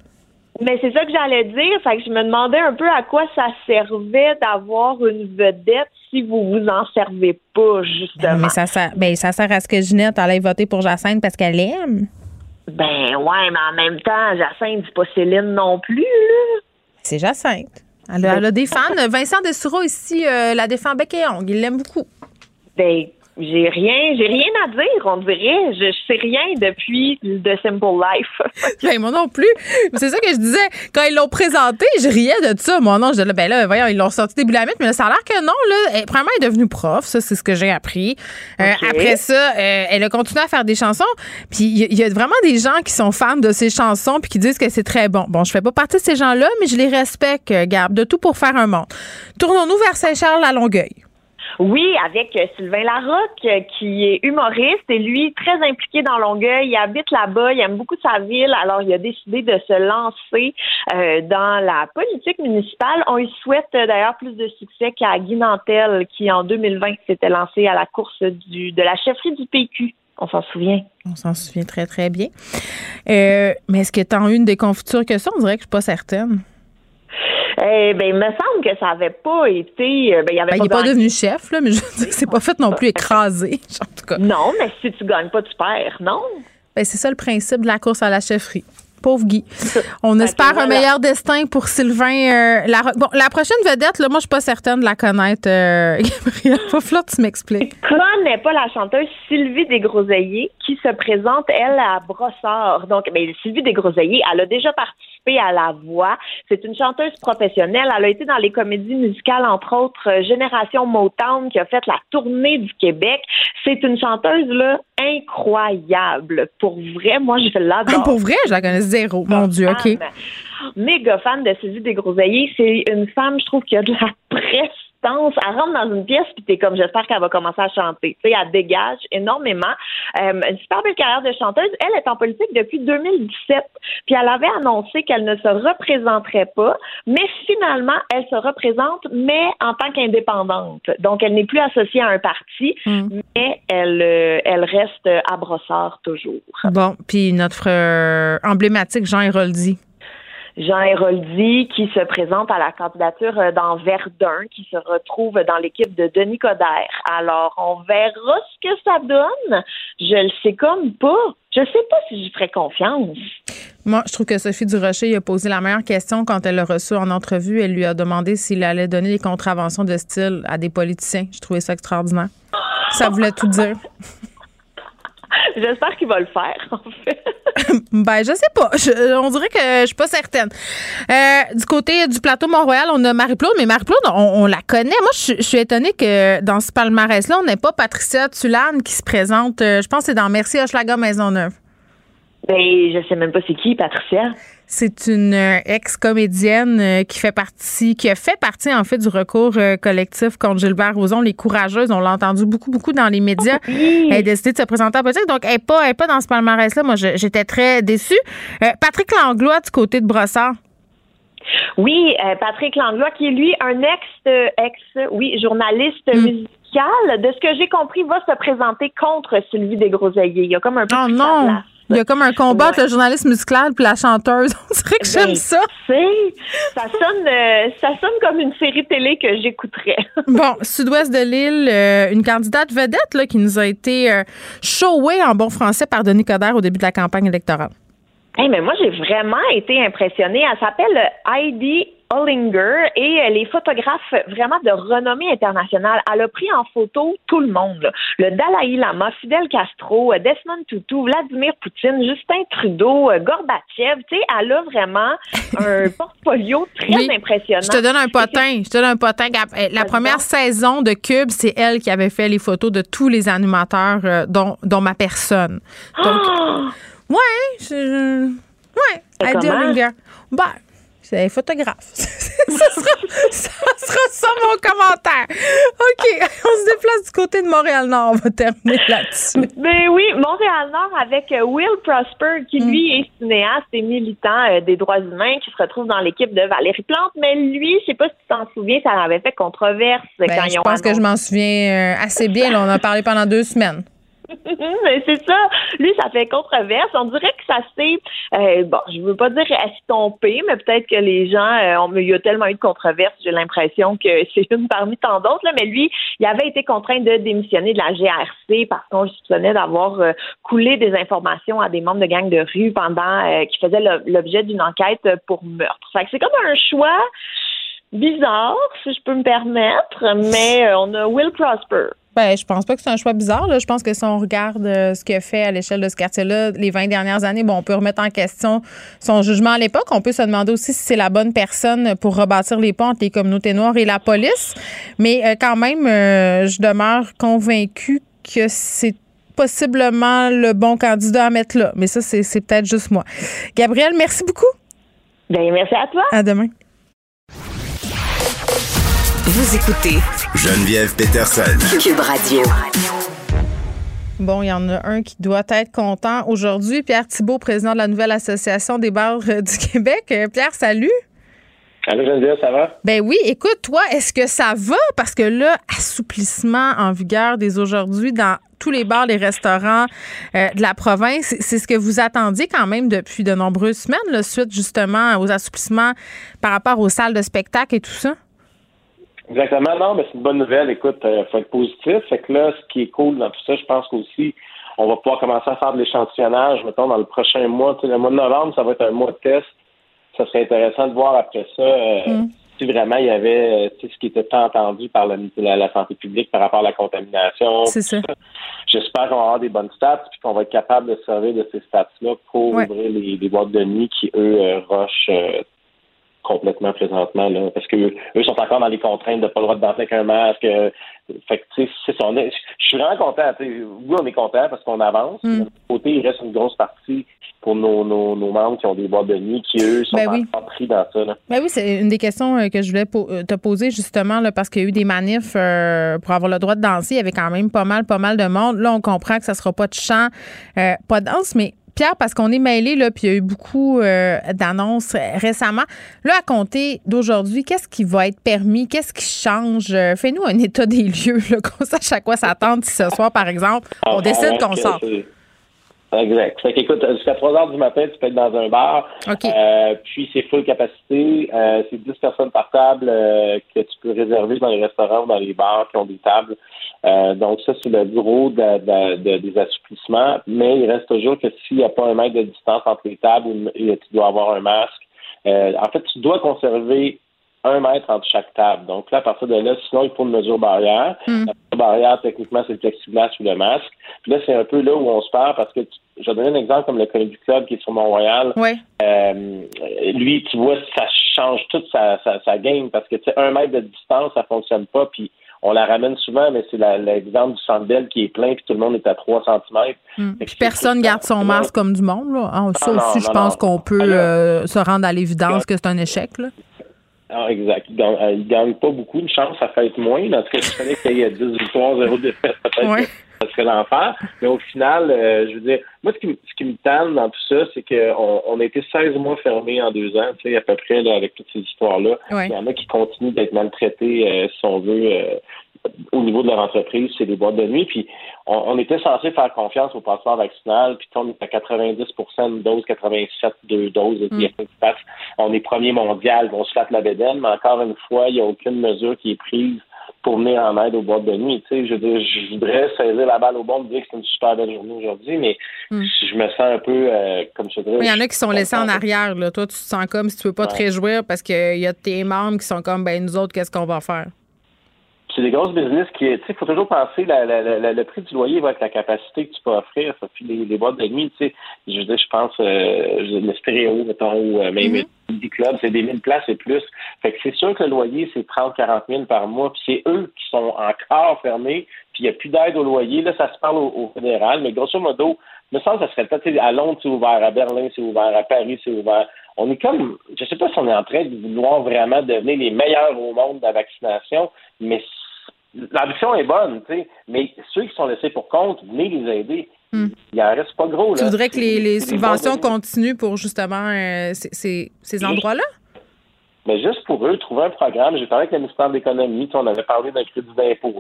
Speaker 13: Mais c'est ça que j'allais dire. Fait que je me demandais un peu à quoi ça servait d'avoir une vedette si vous vous en servez pas, justement.
Speaker 3: Mais ça sert, ben, ça sert à ce que Ginette allait voter pour Jacinthe parce qu'elle aime.
Speaker 13: Ben ouais, mais en même temps, Jacinthe, c'est pas Céline non plus,
Speaker 3: C'est Jacinthe. Elle a, des fans. Vincent Dessoureau ici euh, la défend bec et ongle. Il l'aime beaucoup.
Speaker 13: Ben j'ai rien, j'ai rien à dire, on dirait. Je, je sais rien depuis The Simple Life. <laughs>
Speaker 3: Ben, moi non plus. C'est ça que je disais. Quand ils l'ont présenté, je riais de ça. Moi, non, je disais, ben là, voyons, ils l'ont sorti début de la mythe, mais là, ça a l'air que non, là. Elle, premièrement, elle est devenue prof. Ça, c'est ce que j'ai appris. Euh, après ça, euh, elle a continué à faire des chansons. Puis, il y, a- il y a vraiment des gens qui sont fans de ses chansons puis qui disent que c'est très bon. Bon, je fais pas partie de ces gens-là, mais je les respecte, euh, Gab, de tout pour faire un monde. Tournons-nous vers Saint-Charles à Longueuil.
Speaker 13: Oui, avec euh, Sylvain Larocque, euh, qui est humoriste et lui, très impliqué dans Longueuil. Il habite là-bas, il aime beaucoup sa ville, alors il a décidé de se lancer euh, dans la politique municipale. On lui souhaite d'ailleurs plus de succès qu'à Guy Nantel, qui en 2020 s'était lancé à la course du, de la chefferie du PQ. On s'en souvient.
Speaker 3: On s'en souvient très, très bien. Mais est-ce que eu une déconfiture que ça? On dirait que je suis pas certaine.
Speaker 13: Eh ben, il me semble que ça avait pas été. euh, Ben, il avait
Speaker 3: Ben, il pas
Speaker 13: gagné.
Speaker 3: devenu chef, là, mais je veux dire, c'est pas fait non plus écrasé. <laughs> En tout cas.
Speaker 13: Non, mais si tu gagnes pas, tu perds, non?
Speaker 3: Ben, c'est ça le principe de la course à la chefferie. Pauvre Guy. <laughs> On espère un
Speaker 13: voilà.
Speaker 3: meilleur destin pour Sylvain euh, Larocque. Bon, la prochaine vedette, là, moi, je suis pas certaine de la connaître. Euh, <laughs> Gabrielle, falloir que tu m'expliques.
Speaker 13: connais pas la chanteuse Sylvie Desgroseilliers qui se présente, elle, à Brossard. Donc, ben, Sylvie Desgroseilliers, elle a déjà participé à La Voix. C'est une chanteuse professionnelle. Elle a été dans les comédies musicales, entre autres, euh, Génération Motown, qui a fait la tournée du Québec. C'est une chanteuse, là, incroyable. Pour vrai, moi, je l'adore.
Speaker 3: Pour vrai, je la connais zéro. Mon Dieu, OK.
Speaker 13: Méga fan de Sylvie Desgroseilliers. C'est une femme, je trouve, qui a de la <laughs> prestance. Elle rentre dans une pièce, puis t'es comme, j'espère qu'elle va commencer à chanter. Tu sais, elle dégage énormément. Euh, une super belle carrière de chanteuse. Elle est en politique depuis 2017. Puis elle avait annoncé qu'elle ne se représenterait pas, mais finalement, elle se représente, mais en tant qu'indépendante. Donc, elle n'est plus associée à un parti, mais elle, euh, elle reste à Brossard toujours.
Speaker 3: Bon, puis notre euh, emblématique Jean Héroldi.
Speaker 13: Jean Héroldi qui se présente à la candidature euh, dans Verdun, qui se retrouve dans l'équipe de Denis Coderre. Alors, on verra ce que ça donne. Je le sais comme pas. Je sais pas si j'y ferais confiance.
Speaker 3: Moi, je trouve que Sophie Durocher a posé la meilleure question quand elle l'a reçu en entrevue. Elle lui a demandé s'il allait donner des contraventions de style à des politiciens. Je trouvais ça extraordinaire. Ça voulait tout dire.
Speaker 13: J'espère qu'il va le faire, en fait. <laughs>
Speaker 3: Ben, je sais pas. Je- on dirait que je suis pas certaine. Euh, du côté du plateau Mont-Royal, on a Marie-Claude, mais Marie-Claude, on, on la connaît. Moi, je, je suis étonnée que dans ce palmarès-là, on n'ait pas Patricia Tulane qui se présente. euh, je pense que c'est dans Merci Hochelaga Maisonneuve.
Speaker 13: Ben, je sais même pas c'est qui, Patricia.
Speaker 3: C'est une euh, ex-comédienne euh, qui fait partie, qui a fait partie en fait du recours euh, collectif contre Gilbert Rozon, les courageuses. On l'a entendu beaucoup, beaucoup dans les médias. <laughs> Elle a décidé de se présenter en politique, donc elle n'est pas, elle est pas dans ce palmarès-là. Moi, j'étais très déçue. Euh, Patrick Langlois du côté de Brossard.
Speaker 13: Oui, euh, Patrick Langlois, qui est lui un ex, euh, ex, oui, journaliste musical. De ce que j'ai compris, va se présenter contre Sylvie Desgroseilliers. Il y a comme un peu
Speaker 3: Oh non!
Speaker 13: place.
Speaker 3: Il y a comme un combat entre le journaliste musical puis la chanteuse. <laughs> On dirait que j'aime
Speaker 13: Ben,
Speaker 3: ça.
Speaker 13: ça sonne, euh, ça sonne comme une série télé que j'écouterais. <laughs>
Speaker 3: Bon, sud-ouest de l'île, euh, une candidate vedette là, qui nous a été euh, showée en bon français par Denis Coderre au début de la campagne électorale.
Speaker 13: Hey, mais moi, j'ai vraiment été impressionnée. Elle s'appelle Heidi Hollinger et elle est photographe vraiment de renommée internationale. Elle a pris en photo tout le monde. là. Le Dalai Lama, Fidel Castro, euh, Desmond Tutu, Vladimir Poutine, Justin Trudeau, euh, Gorbatchev. Tu sais, elle a vraiment <laughs> un portfolio très
Speaker 3: Oui.
Speaker 13: impressionnant.
Speaker 3: Je te donne un potin. Je te donne un potin. Euh, La première saison de Cube, c'est elle qui avait fait les photos de tous les animateurs, euh, dont, dont ma personne. Donc, ouais, je, ouais, Heidi? Hollinger. Ben, c'est photographe. <laughs> ça, sera, ça sera ça mon commentaire. OK, <laughs> on se déplace du côté de Montréal-Nord. On va terminer là-dessus.
Speaker 13: Ben oui, Montréal-Nord avec euh, Will Prosper, qui lui est cinéaste et militant euh, des droits humains, qui se retrouve dans l'équipe de Valérie Plante. Mais lui, je sais pas si tu t'en souviens, ça avait fait controverse
Speaker 3: Ben,
Speaker 13: quand
Speaker 3: je
Speaker 13: ils ont
Speaker 3: pense que je m'en souviens euh, assez bien. là. on en a parlé pendant deux semaines. <laughs>
Speaker 13: Mais c'est ça. Lui, ça fait controverse. On dirait que ça s'est, euh, bon, je veux pas dire estompé, mais peut-être que les gens, euh, il y a tellement eu de controverses, j'ai l'impression que <laughs> c'est une parmi tant d'autres. Là, mais lui, il avait été contraint de démissionner de la GRC parce qu'on soupçonnait d'avoir euh, coulé des informations à des membres de gangs de rue pendant euh, qui faisaient l'objet d'une enquête pour meurtre. Fait que c'est comme un choix bizarre, si je peux me permettre, mais euh, on a Will Prosper
Speaker 3: Ben, je pense pas que c'est un choix bizarre. Là. Je pense que si on regarde euh, ce qu'il a fait à l'échelle de ce quartier-là les 20 dernières années, bon, on peut remettre en question son jugement à l'époque. On peut se demander aussi si c'est la bonne personne pour rebâtir les ponts entre les communautés noires et la police. Mais euh, quand même, euh, je demeure convaincue que c'est possiblement le bon candidat à mettre là. Mais ça, c'est, c'est peut-être juste moi. Gabriel, merci beaucoup.
Speaker 13: Ben, merci à toi.
Speaker 3: À demain.
Speaker 4: Vous écoutez
Speaker 2: Geneviève Peterson.
Speaker 4: Cube Radio.
Speaker 3: Bon, il y en a un qui doit être content aujourd'hui. Pierre Thibault, président de la nouvelle Association des bars euh, du Québec. Euh, Pierre, salut.
Speaker 14: Allô, Geneviève, ça va?
Speaker 3: Ben oui, écoute, toi, est-ce que ça va? Parce que là, assouplissement en vigueur dès aujourd'hui dans tous les bars, les restaurants euh, de la province, c'est ce que vous attendiez quand même depuis de nombreuses semaines, là, suite justement aux assouplissements par rapport aux salles de spectacle et tout ça?
Speaker 14: Exactement. Non, mais c'est une bonne nouvelle. Écoute, il faut être positif. Fait que là, ce qui est cool dans tout ça, je pense qu'aussi, on va pouvoir commencer à faire de l'échantillonnage, mettons, dans le prochain mois. Tu sais, le mois de novembre, ça va être un mois de test. Ça serait intéressant de voir après ça euh, si vraiment il y avait euh, tu sais, ce qui était tant entendu par la, la, la santé publique par rapport à la contamination.
Speaker 3: C'est ça.
Speaker 14: J'espère qu'on va avoir des bonnes stats puis qu'on va être capable de se servir de ces stats-là pour
Speaker 3: Ouais.
Speaker 14: ouvrir les, les boîtes de nuit qui, eux, euh, rushent euh, complètement présentement. Là, parce que eux, eux sont encore dans les contraintes de pas le droit de danser avec un masque. euh, fait que, tu sais, c'est ça. On est- Je suis vraiment content. Oui, on est content parce qu'on avance.
Speaker 3: Mm.
Speaker 14: De l'autre côté, il reste une grosse partie pour nos, nos, nos membres qui ont des boîtes de nuit qui, eux, sont
Speaker 3: Ben oui.
Speaker 14: encore pris dans ça. Là.
Speaker 3: Ben oui, c'est une des questions euh, que je voulais euh, te poser justement là, parce qu'il y a eu des manifs euh, pour avoir le droit de danser. Il y avait quand même pas mal, pas mal de monde. Là, on comprend que ça sera pas de chant, euh, pas de danse, mais Pierre, parce qu'on est mêlés, là, puis il y a eu beaucoup euh, d'annonces récemment. Là, à compter d'aujourd'hui, qu'est-ce qui va être permis? Qu'est-ce qui change? Euh, Fais-nous un état des lieux, <laughs> qu'on sache à quoi s'attendre si ce soir, par exemple, on
Speaker 14: Ah,
Speaker 3: décide
Speaker 14: ouais,
Speaker 3: qu'on sort.
Speaker 14: Exact. Fait qu'écoute, jusqu'à 3 heures du matin, tu peux être dans un bar.
Speaker 3: OK.
Speaker 14: Euh, puis c'est full capacité. Euh, c'est 10 personnes par table euh, que tu peux réserver dans les restaurants ou dans les bars qui ont des tables. Euh, donc ça, c'est le gros de- de- de- des assouplissements. Mais il reste toujours que s'il n'y a pas un mètre de distance entre les tables, tu dois avoir un masque. Euh, en fait, tu dois conserver un mètre entre chaque table. Donc là, à partir de là, sinon, il faut une mesure barrière.
Speaker 3: Hmm.
Speaker 14: La mesure barrière, techniquement, c'est le plexiglas ou le masque. Puis là, c'est un peu là où on se perd parce que, tu- je vais donner un exemple comme le Comedy Club qui est sur Mont-Royal.
Speaker 3: Ouais.
Speaker 14: Euh, lui, tu vois, ça change toute sa, sa, sa game parce que, tu sais, un mètre de distance, ça fonctionne pas. Puis on la ramène souvent, mais c'est l'exemple du Bell qui est plein puis tout le monde est à 3 cm.
Speaker 3: Hum. Puis personne garde son masque comme du monde. Là. Ah, ça
Speaker 14: Ah, non,
Speaker 3: aussi, je
Speaker 14: non,
Speaker 3: pense qu'on peut
Speaker 14: Alors-
Speaker 3: euh, se rendre à l'évidence que c'est un échec. Là.
Speaker 14: Ah, exact. Il gagne, euh, il gagne pas beaucoup. Une chance, ça fait être moins. S'il fallait qu'il y ait 10 victoires, 0 défaites, peut-être
Speaker 3: Ouais.
Speaker 14: que ça serait l'enfer. Mais au final, euh, je veux dire, moi, ce qui, me- ce qui me tanne dans tout ça, c'est qu'on on a été 16 mois fermés en deux ans, tu sais, à peu près, là, avec toutes ces histoires-là.
Speaker 3: Ouais.
Speaker 14: Il y en a qui continuent d'être maltraités, euh, si on veut, euh, au niveau de leur entreprise, c'est des boîtes de nuit. Puis on, on était censé faire confiance au passeport vaccinal, puis on est à 90 de doses, 87 deux doses, il passe. On est premier mondial, on se flatte la bédaine, mais encore une fois, il n'y a aucune mesure qui est prise pour venir en aide aux boîtes de nuit. Tu sais, je veux je voudrais saisir la balle au bon, me dire que c'est une super belle journée aujourd'hui, mais
Speaker 3: Mm.
Speaker 14: je me sens un peu, euh, comme je dirais...
Speaker 3: Il y en a qui sont laissés en arrière. Là. Toi, tu te sens comme si tu peux pas te réjouir parce qu'il y a tes membres qui sont comme, ben nous autres, qu'est-ce qu'on va faire?
Speaker 14: C'est des grosses business qui, tu sais, il faut toujours penser la, la, la- le prix du loyer va être la capacité que tu peux offrir. Ça puis les, les boîtes de nuit, tu sais, je veux dire, je pense euh, le stéréo, mettons, ou euh, même des clubs, c'est des 1000 places et plus. Fait que c'est sûr que le loyer, c'est 30, 40 000 par mois, puis c'est eux qui sont encore fermés, puis il n'y a plus d'aide au loyer. Là, ça se parle au, au fédéral, mais grosso modo, me semble que ça serait peut-être, tu sais, à Londres, c'est ouvert, à Berlin, c'est ouvert, à Paris, c'est ouvert. On est comme, je sais pas si on est en train de vouloir vraiment devenir les meilleurs au monde de la vaccination, mais l'ambition est bonne, tu sais, mais ceux qui sont laissés pour compte, venez les aider.
Speaker 3: Hmm.
Speaker 14: Il en reste pas gros, là.
Speaker 3: Tu voudrais que les, subventions continuent pour justement euh, ces, ces- ces endroits-là?
Speaker 14: Mais juste pour eux, trouver un programme. J'ai parlé avec le ministère de l'Économie, on avait parlé d'un crédit d'impôt.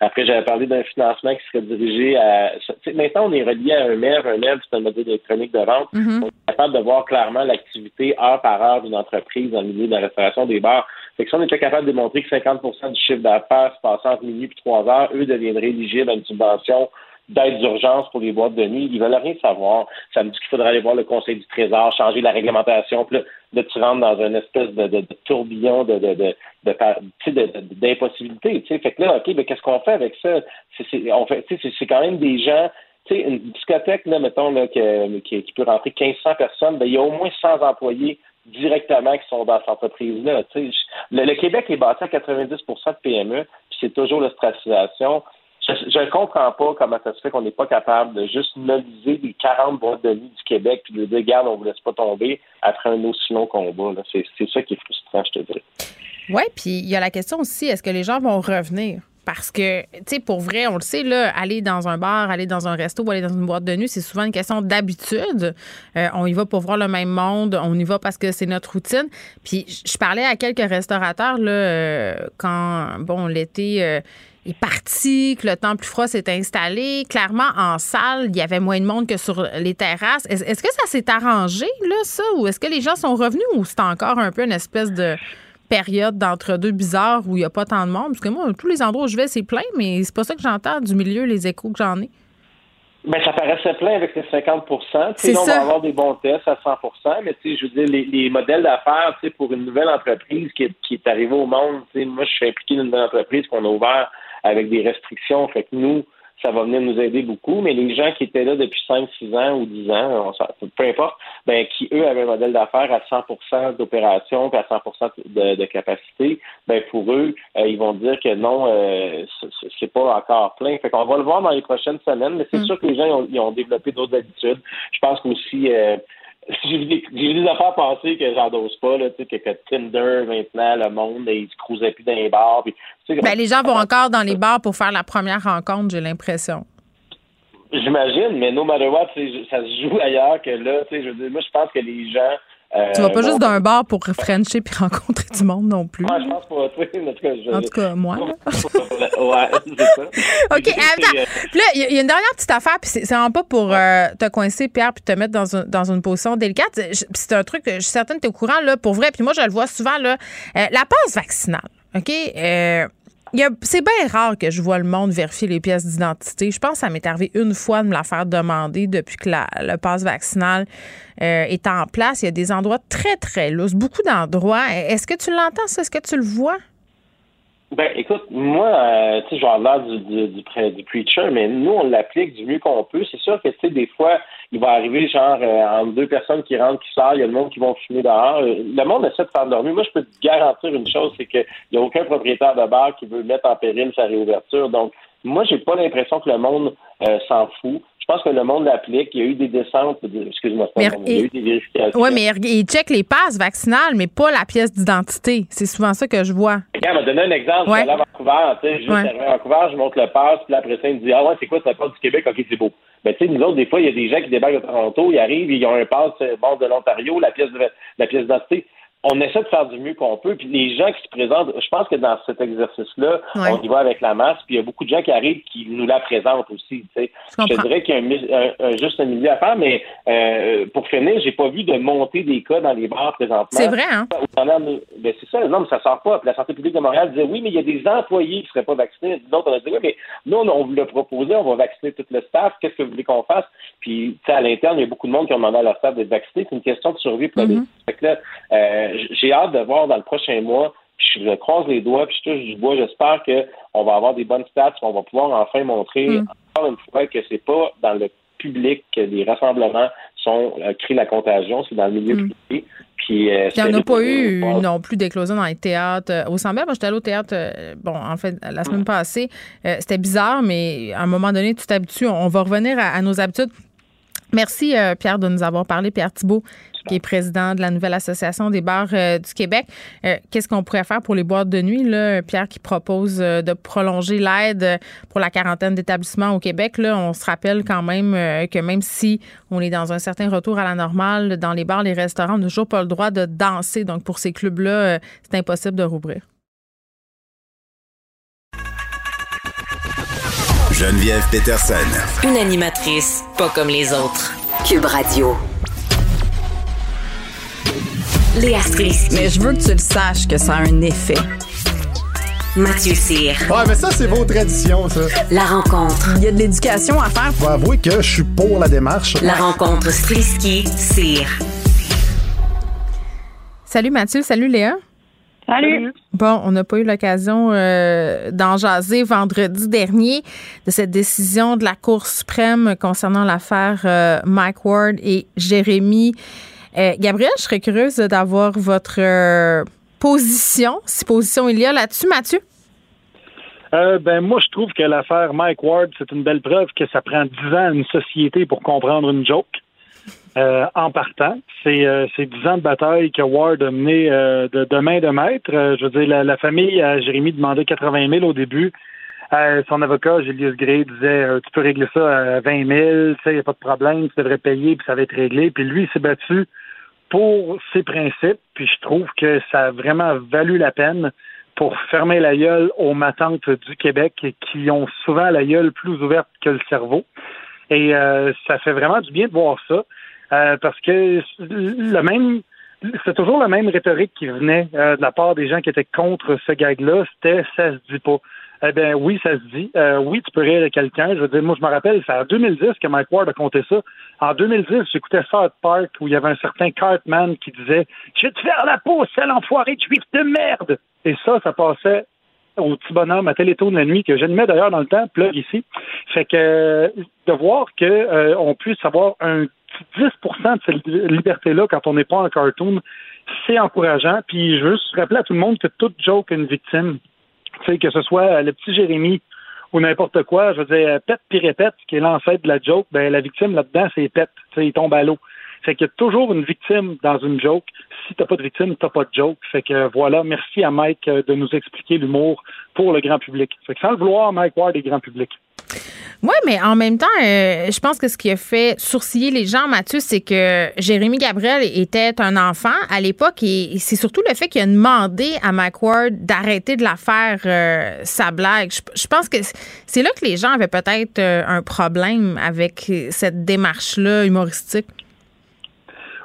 Speaker 14: Après, j'avais parlé d'un financement qui serait dirigé à. maintenant, on est relié à un MEV. Un MEV, c'est un modèle électronique de vente.
Speaker 3: Mhm.
Speaker 14: On est capable de voir clairement l'activité heure par heure d'une entreprise dans le milieu de la restauration des bars. Fait que si on était capable de démontrer que 50% du chiffre d'affaires se passait entre minuit et 3 heures, eux deviendraient éligibles à une subvention d'aide d'urgence pour les boîtes de nuit. Ils veulent rien savoir. Ça me dit qu'il faudrait aller voir le Conseil du Trésor, changer la réglementation. Puis là, de tu rentres dans une espèce de, tourbillon d'impossibilité. Fait que là, OK, qu'est-ce qu'on fait avec ça? C'est, quand même des gens une discothèque, là, mettons, là, qui, qui, peut rentrer 1500 personnes, ben, il y a au moins 100 employés directement qui sont dans cette entreprise-là. Le, Québec est bâti à 90% de PME, puis c'est toujours l'ostracisation. Je ne comprends pas comment ça se fait qu'on n'est pas capable de juste noviser les 40 boîtes de nuit du Québec puis de dire, regarde, on ne vous laisse pas tomber après un aussi long combat. C'est ça qui est frustrant, je te dirais.
Speaker 3: Oui, puis il y a la question aussi, est-ce que les gens vont revenir? Parce que, tu sais, pour vrai, on le sait, là, aller dans un bar, aller dans un resto ou aller dans une boîte de nuit, c'est souvent une question d'habitude. Euh, on y va pour voir le même monde, on y va parce que c'est notre routine. Puis, je parlais à quelques restaurateurs, là, euh, quand, bon, l'été euh, est parti, que le temps plus froid s'est installé. Clairement, en salle, il y avait moins de monde que sur les terrasses. Est-ce que ça s'est arrangé, là, ça? Ou est-ce que les gens sont revenus ou c'est encore un peu une espèce de période d'entre-deux bizarres où il n'y a pas tant de monde. Parce que moi, tous les endroits où je vais, c'est plein, mais c'est pas ça que j'entends du milieu, les échos que j'en ai.
Speaker 14: Ben, ça paraissait plein avec les 50%
Speaker 3: C'est
Speaker 14: on va avoir des bons tests à 100% mais je veux dire, les, modèles d'affaires pour une nouvelle entreprise qui est, qui est arrivée au monde, moi, je suis impliqué dans une nouvelle entreprise qu'on a ouvert avec des restrictions. Fait que nous, ça va venir nous aider beaucoup. Mais les gens qui étaient là depuis 5, 6 ans ou 10 ans, peu importe, ben, qui, eux, avaient un modèle d'affaires à 100% d'opération à 100 de, de, capacité, ben, pour eux, euh, ils vont dire que non, euh, c'est pas encore plein. Fait qu'on va le voir dans les prochaines semaines, mais c'est mm. sûr que les gens ont, ils ont développé d'autres habitudes. Je pense qu'aussi, euh, <laughs> j'ai vu, des, des affaires passer que j'endose pas, là, tu sais, que, Tinder, maintenant, le monde, ils se cruisaient plus dans les bars.
Speaker 3: ben, les gens vont encore dans les bars pour faire la première rencontre, j'ai l'impression.
Speaker 14: J'imagine, mais no matter what, ça se joue ailleurs que là, tu sais, je veux dire, moi, je pense que les gens
Speaker 3: tu vas pas juste d'un bar pour frencher puis <laughs> rencontrer du monde non plus.
Speaker 14: Je pense pas. En tout cas, je...
Speaker 3: en tout cas moi. <laughs>
Speaker 14: ouais, c'est ça. <laughs>
Speaker 3: OK, attends. Euh, puis là, il y, a une dernière petite affaire, puis c'est vraiment pas pour euh, te coincer, Pierre, puis te mettre dans, un, dans une position délicate. C'est un truc que je suis certaine que tu es au courant, là, pour vrai. Puis moi, je le vois souvent, là. la passe vaccinale, OK? C'est bien rare que je vois le monde vérifier les pièces d'identité. Je pense que ça m'est arrivé une fois de me la faire demander depuis que le passe vaccinal euh, est en place. Il y a des endroits très, très lousses, beaucoup d'endroits. Est-ce que tu l'entends, ça? Est-ce que tu le vois?
Speaker 14: Ben, écoute, moi, euh, tu sais, genre l'air du, du, du, du, preacher, mais nous, on l'applique du mieux qu'on peut. C'est sûr que, tu sais, des fois, il va arriver, genre, euh, entre deux personnes qui rentrent, qui sortent, il y a le monde qui vont fumer dehors. Euh, le monde essaie de faire dormir. Moi, je peux te garantir une chose, c'est qu'il n'y a aucun propriétaire de bar qui veut mettre en péril sa réouverture. Donc, moi, j'ai pas l'impression que le monde s'en fout. Je pense que le monde l'applique. Il y a eu des descentes. Excuse-moi, il y a eu des vérifications.
Speaker 3: Oui, mais il check les passes vaccinales, mais pas la pièce d'identité. C'est souvent ça que je vois.
Speaker 14: Regarde, m'a donné un exemple. Ouais. Je suis allé à Vancouver. Tu sais, juste ouais. à Vancouver, je montre le passe, puis après ça, il me dit Ah ouais, c'est quoi, ça passe du Québec? OK, c'est beau. Mais tu sais, nous autres, des fois, il y a des gens qui débarquent de Toronto, ils arrivent, ils ont un passe euh, bon de l'Ontario, la pièce de, la pièce d'identité on essaie de faire du mieux qu'on peut. Puis les gens qui se présentent, je pense que dans cet exercice-là, on y va avec la masse. Puis il y a beaucoup de gens qui arrivent qui nous la présentent aussi. Tu sais. Je, dirais qu'il y a un, juste un milieu à faire, mais euh, pour finir, j'ai pas vu de monter des cas dans les bars présentement.
Speaker 3: C'est vrai, hein?
Speaker 14: Ben, c'est ça, non, mais ça sort pas. Puis la santé publique de Montréal disait oui, mais il y a des employés qui seraient pas vaccinés. Donc on a dit oui, mais nous, on vous l'a proposé, on va vacciner tout le staff. Qu'est-ce que vous voulez qu'on fasse? Puis à l'interne, il y a beaucoup de monde qui ont demandé à leur staff d'être vacciné. C'est une question de survie pour mm euh, j'ai hâte de voir dans le prochain mois. je croise les doigts, puis je touche du bois. J'espère qu'on va avoir des bonnes stats, qu'on va pouvoir enfin montrer mm. encore une fois que c'est pas dans le public que les rassemblements sont euh, créent la contagion, c'est dans le milieu mm. privé. Puis,
Speaker 3: euh, il n'y en a pas eu non plus d'éclosion dans les théâtres. Au Sambel, moi, j'étais allé au théâtre, bon, en fait, la semaine passée. C'était bizarre, mais à un moment donné, tu t'habitues. On va revenir à nos habitudes. Merci, Pierre, de nous avoir parlé. Pierre Thibault, qui est président de la nouvelle association des bars euh, du Québec. Euh, qu'est-ce qu'on pourrait faire pour les boîtes de nuit? Là? Pierre qui propose euh, de prolonger l'aide pour la quarantaine d'établissements au Québec. Là, on se rappelle quand même que même si on est dans un certain retour à la normale, dans les bars, les restaurants, on n'a toujours pas le droit de danser. Donc, pour ces clubs-là, c'est impossible de rouvrir.
Speaker 2: Geneviève Peterson.
Speaker 4: Une animatrice pas comme les autres. Cube Radio.
Speaker 15: Léa Mais je veux que tu le saches que ça a un effet.
Speaker 4: Mathieu Cyr.
Speaker 15: Ouais, mais ça, c'est vos traditions, ça.
Speaker 4: La rencontre.
Speaker 16: Il y a de l'éducation à faire.
Speaker 15: Faut avouer que je suis pour la démarche.
Speaker 4: La rencontre Strisky-Cyr.
Speaker 3: Salut Mathieu, salut Léa.
Speaker 1: Salut.
Speaker 3: Bon, on n'a pas eu l'occasion euh, d'en jaser vendredi dernier de cette décision de la Cour suprême concernant l'affaire euh, Mike Ward et Jérémy. Euh, Gabriel, je serais curieuse d'avoir votre euh, position, si position il y a là-dessus, Mathieu.
Speaker 17: Euh, ben moi, je trouve que l'affaire Mike Ward, c'est une belle preuve que ça prend dix ans à une société pour comprendre une joke. En partant, c'est dix ans de bataille que Ward a mené de, main de maître. Je veux dire, la, famille à Jérémy demandait 80 000 au début. Son avocat, Julius Gray, disait tu peux régler ça à 20 000, tu sais, y a pas de problème, tu devrais payer, puis ça va être réglé. Puis lui, il s'est battu pour ses principes, puis je trouve que ça a vraiment valu la peine pour fermer la gueule aux matantes du Québec qui ont souvent la gueule plus ouverte que le cerveau. Et euh, ça fait vraiment du bien de voir ça. Euh, parce que le même c'est toujours la même rhétorique qui venait euh, de la part des gens qui étaient contre ce gag-là, c'était ça se dit pas. Eh bien, oui, ça se dit. Euh, oui, tu peux rire de quelqu'un. Je veux dire, moi, je me rappelle, c'est en 2010 que Mike Ward a compté ça. En 2010, j'écoutais South Park où il y avait un certain Cartman qui disait Je vais te faire la peau, sale enfoiré juif de merde. Et ça, ça passait au petit bonhomme à Télétoon de la nuit que j'animais d'ailleurs dans le temps, plug ici. Fait que de voir que euh, puisse avoir un 10% de cette liberté-là quand on n'est pas en cartoon, c'est encourageant. Puis je veux juste rappeler à tout le monde que toute joke a une victime. Tu sais, que ce soit le petit Jérémy ou n'importe quoi, je veux dire, pète puis qui est l'ancêtre de la joke, ben la victime là-dedans, c'est pète. Tu sais, il tombe à l'eau. Fait qu'il y a toujours une victime dans une joke. Si t'as pas de victime, t'as pas de joke. Fait que voilà, merci à Mike euh, de nous expliquer l'humour pour le grand public. Fait que sans le vouloir, Mike Ward est grand public.
Speaker 3: Oui, mais en même temps, euh, je pense que ce qui a fait sourciller les gens, Mathieu, c'est que Jérémy Gabriel était un enfant à l'époque et c'est surtout le fait qu'il a demandé à Mike d'arrêter de la faire euh, sa blague. Je, je pense que c'est là que les gens avaient peut-être euh, un problème avec cette démarche-là humoristique.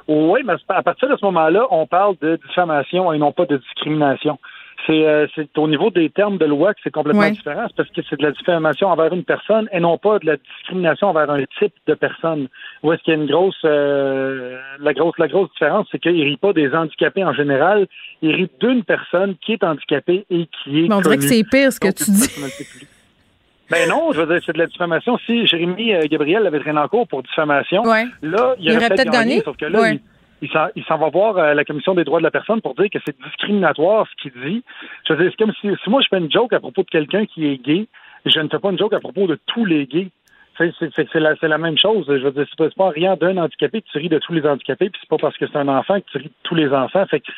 Speaker 17: Oui, mais à partir de ce moment-là, on parle de diffamation et non pas de discrimination. C'est euh, c'est au niveau des termes de loi que c'est complètement
Speaker 3: Ouais.
Speaker 17: différent. Parce que c'est de la diffamation envers une personne et non pas de la discrimination envers un type de personne. Où est-ce qu'il y a une grosse euh, la grosse la grosse différence, c'est qu'il rit pas des handicapés en général, il rit d'une personne qui est handicapée et qui est
Speaker 3: Mais on dirait que c'est pire ce que
Speaker 17: Donc,
Speaker 3: tu dis.
Speaker 17: Ben non, je veux dire, c'est de la diffamation. Si Jérémy euh, Gabriel avait traîné en cours pour diffamation,
Speaker 3: Ouais.
Speaker 17: là, il,
Speaker 3: Il
Speaker 17: aurait
Speaker 3: aurait
Speaker 17: peut-être gagné,
Speaker 3: gagné.
Speaker 17: sauf que là,
Speaker 3: Ouais.
Speaker 17: il, il s'en, va voir euh, la Commission des droits de la personne pour dire que c'est discriminatoire ce qu'il dit. Je veux dire, c'est comme si, si moi je fais une joke à propos de quelqu'un qui est gay, je ne fais pas une joke à propos de tous les gays. C'est, la, la même chose. Je veux dire, c'est pas, c'est pas rien d'un handicapé que tu ris de tous les handicapés, puis c'est pas parce que c'est un enfant que tu ris de tous les enfants. Fait que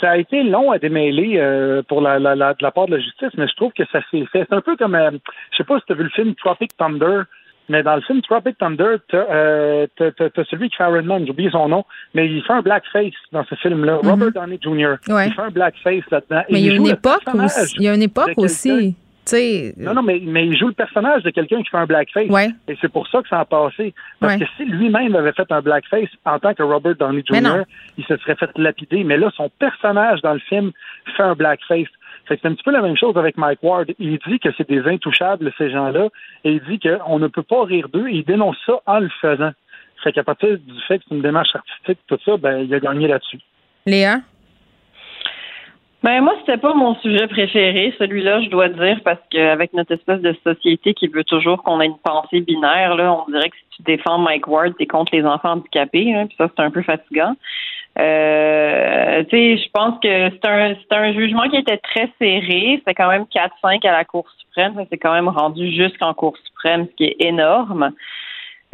Speaker 17: ça a été long à démêler euh, pour la, la, la, de la part de la justice, mais je trouve que ça s'est fait. C'est un peu comme, euh, je sais pas si tu as vu le film Tropic Thunder, mais dans le film Tropic Thunder, t'as euh, celui qui fait Iron Man, j'ai oublié son nom, mais il fait un blackface dans ce film-là.
Speaker 3: Mhm.
Speaker 17: Robert Downey Jr.
Speaker 3: Ouais.
Speaker 17: Il fait un blackface là-dedans.
Speaker 3: Mais il y a une époque aussi. Il y a une époque aussi.
Speaker 17: Non, non, mais, mais il joue le personnage de quelqu'un qui fait un blackface.
Speaker 3: Ouais.
Speaker 17: Et c'est pour ça que ça a passé. Parce
Speaker 3: Ouais.
Speaker 17: que si lui-même avait fait un blackface en tant que Robert Downey Jr., il se serait fait lapider. Mais là, son personnage dans le film fait un blackface. Fait que c'est un petit peu la même chose avec Mike Ward. Il dit que c'est des intouchables, ces gens-là, et il dit qu'on ne peut pas rire d'eux, et il dénonce ça en le faisant. Fait qu'à partir du fait que c'est une démarche artistique, tout ça, ben, il a gagné là-dessus.
Speaker 3: Léa?
Speaker 18: Ben moi, c'était pas mon sujet préféré, celui-là, je dois dire, parce qu'avec notre espèce de société qui veut toujours qu'on ait une pensée binaire, là, on dirait que si tu défends Mike Ward, t'es contre les enfants handicapés, hein, puis ça, c'est un peu fatigant. Euh, tu sais, je pense que c'est un c'est un jugement qui était très serré. C'était quand même 4-5 à la Cour suprême. Ça s'est quand même rendu jusqu'en Cour suprême, ce qui est énorme.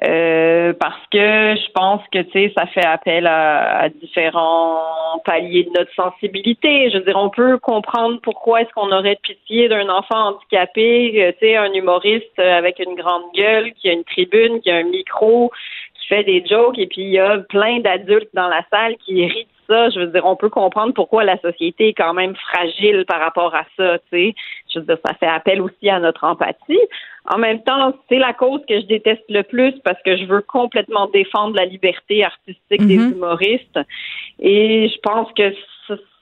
Speaker 18: Euh, parce que je pense que tu sais ça fait appel à, à différents paliers de notre sensibilité. Je veux dire, on peut comprendre pourquoi est-ce qu'on aurait pitié d'un enfant handicapé, euh, tu sais, un humoriste avec une grande gueule, qui a une tribune, qui a un micro, fait des jokes, et puis il y a plein d'adultes dans la salle qui rient de ça. Je veux dire, on peut comprendre pourquoi la société est quand même fragile par rapport à ça, tu sais. Je veux dire, ça fait appel aussi à notre empathie. En même temps, c'est la cause que je déteste le plus parce que je veux complètement défendre la liberté artistique des
Speaker 3: Mhm.
Speaker 18: humoristes. Et je pense que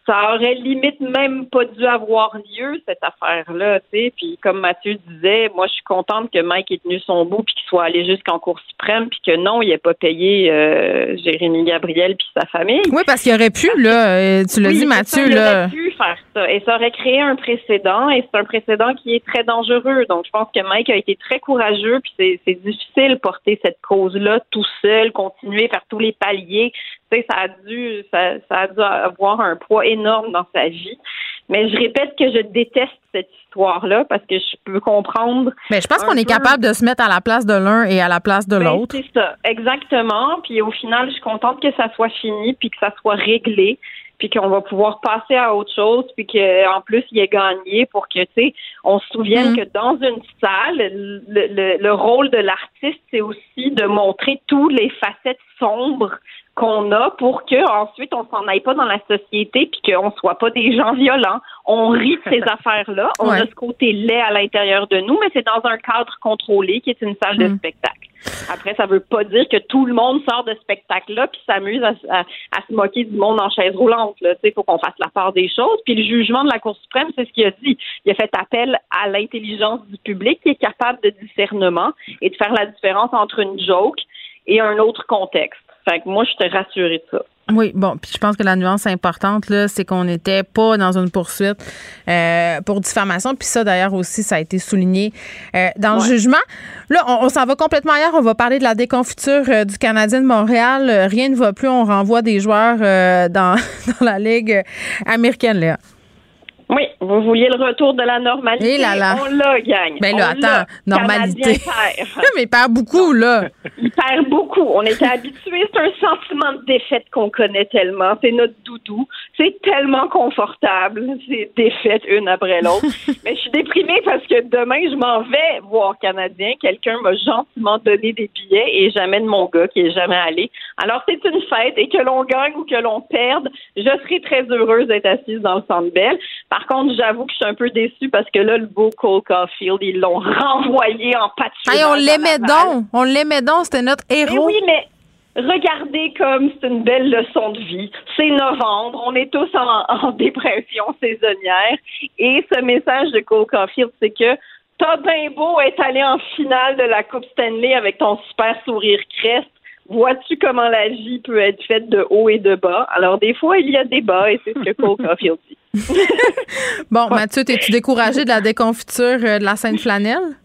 Speaker 18: ça, aurait limite même pas dû avoir lieu cette affaire-là, tu sais. Puis comme Mathieu disait, moi je suis contente que Mike ait tenu son bout puis qu'il soit allé jusqu'en Cour suprême puis que non, il n'ait pas payé euh, Jérémy Gabriel puis sa famille.
Speaker 3: Oui, parce qu'il aurait pu là, euh, tu l'as
Speaker 18: Oui,
Speaker 3: dit Mathieu
Speaker 18: ça, il
Speaker 3: là.
Speaker 18: aurait pu faire ça et ça aurait créé un précédent et c'est un précédent qui est très dangereux. Donc je pense que Mike a été très courageux puis c'est, difficile porter cette cause-là tout seul, continuer faire tous les paliers. Ça a dû ça, ça a dû avoir un poids énorme dans sa vie. Mais je répète que je déteste cette histoire-là parce que je peux comprendre.
Speaker 3: Mais je pense qu'on est capable de se mettre à la place de l'un et à la place de
Speaker 18: ben,
Speaker 3: l'autre.
Speaker 18: C'est ça, exactement. Puis au final, je suis contente que ça soit fini, puis que ça soit réglé, puis qu'on va pouvoir passer à autre chose, puis qu'en plus, il ait gagné pour que, tu sais, on se souvienne
Speaker 3: Mm.
Speaker 18: que dans une salle, le, le- le rôle de l'artiste, c'est aussi de montrer toutes les facettes sombres qu'on a pour que ensuite on s'en aille pas dans la société puis qu'on soit pas des gens violents. On rit de ces <laughs> affaires-là. On
Speaker 3: Ouais.
Speaker 18: a ce côté laid à l'intérieur de nous, mais c'est dans un cadre contrôlé qui est une salle de
Speaker 3: Mm.
Speaker 18: spectacle. Après, ça veut pas dire que tout le monde sort de ce spectacle-là puis s'amuse à, à- à se moquer du monde en chaise roulante. Il faut qu'on fasse la part des choses. Puis le jugement de la Cour suprême, c'est ce qu'il a dit. Il a fait appel à l'intelligence du public qui est capable de discernement et de faire la différence entre une joke et un autre contexte. Fait que moi, je suis rassurée de ça.
Speaker 3: Oui, bon, puis je pense que la nuance importante, là, c'est qu'on n'était pas dans une poursuite euh, pour diffamation. Puis ça, d'ailleurs, aussi, ça a été souligné euh, dans le jugement. Là, on, on s'en va complètement ailleurs. On va parler de la déconfiture euh, du Canadien de Montréal. Euh, rien ne va plus. On renvoie des joueurs euh, dans, <laughs> dans la Ligue américaine, Léa.
Speaker 18: Oui, vous vouliez le retour de la normalité.
Speaker 3: Eh là là.
Speaker 18: On l'a, gang.
Speaker 3: Ben là,
Speaker 18: On
Speaker 3: attends, normalité.
Speaker 18: Perd. <laughs>
Speaker 3: Mais il perd beaucoup, là. <laughs>
Speaker 18: Il perd beaucoup. On était habitués. C'est un sentiment de défaite qu'on connaît tellement. C'est notre doudou. C'est tellement confortable. C'est défaite une après l'autre. <laughs> Mais je suis déprimée parce que demain, je m'en vais voir Canadien. Quelqu'un m'a gentiment donné des billets et jamais de mon gars qui est jamais allé. Alors, c'est une fête et que l'on gagne ou que l'on perde, je serai très heureuse d'être assise dans le Centre Bell. Par contre, j'avoue que je suis un peu déçue parce que là, le beau Cole Caulfield, ils l'ont <laughs> renvoyé en pâturage.
Speaker 3: Hey, on l'aimait donc. On l'aimait donc. C'était notre
Speaker 18: Mais
Speaker 3: héros.
Speaker 18: oui, mais regardez comme c'est une belle leçon de vie. C'est novembre, on est tous en, <laughs> en dépression saisonnière. Et ce message de Cole Caulfield, c'est que t'as bien beau être allé en finale de la Coupe Stanley avec ton super sourire creste. Vois-tu comment la vie peut être faite de haut et de bas? Alors, des fois, il y a des bas et c'est ce que <laughs> Cole Caulfield dit. <laughs>
Speaker 3: Bon, Mathieu, t'es-tu découragé de la déconfiture euh, de la Sainte-Flanelle?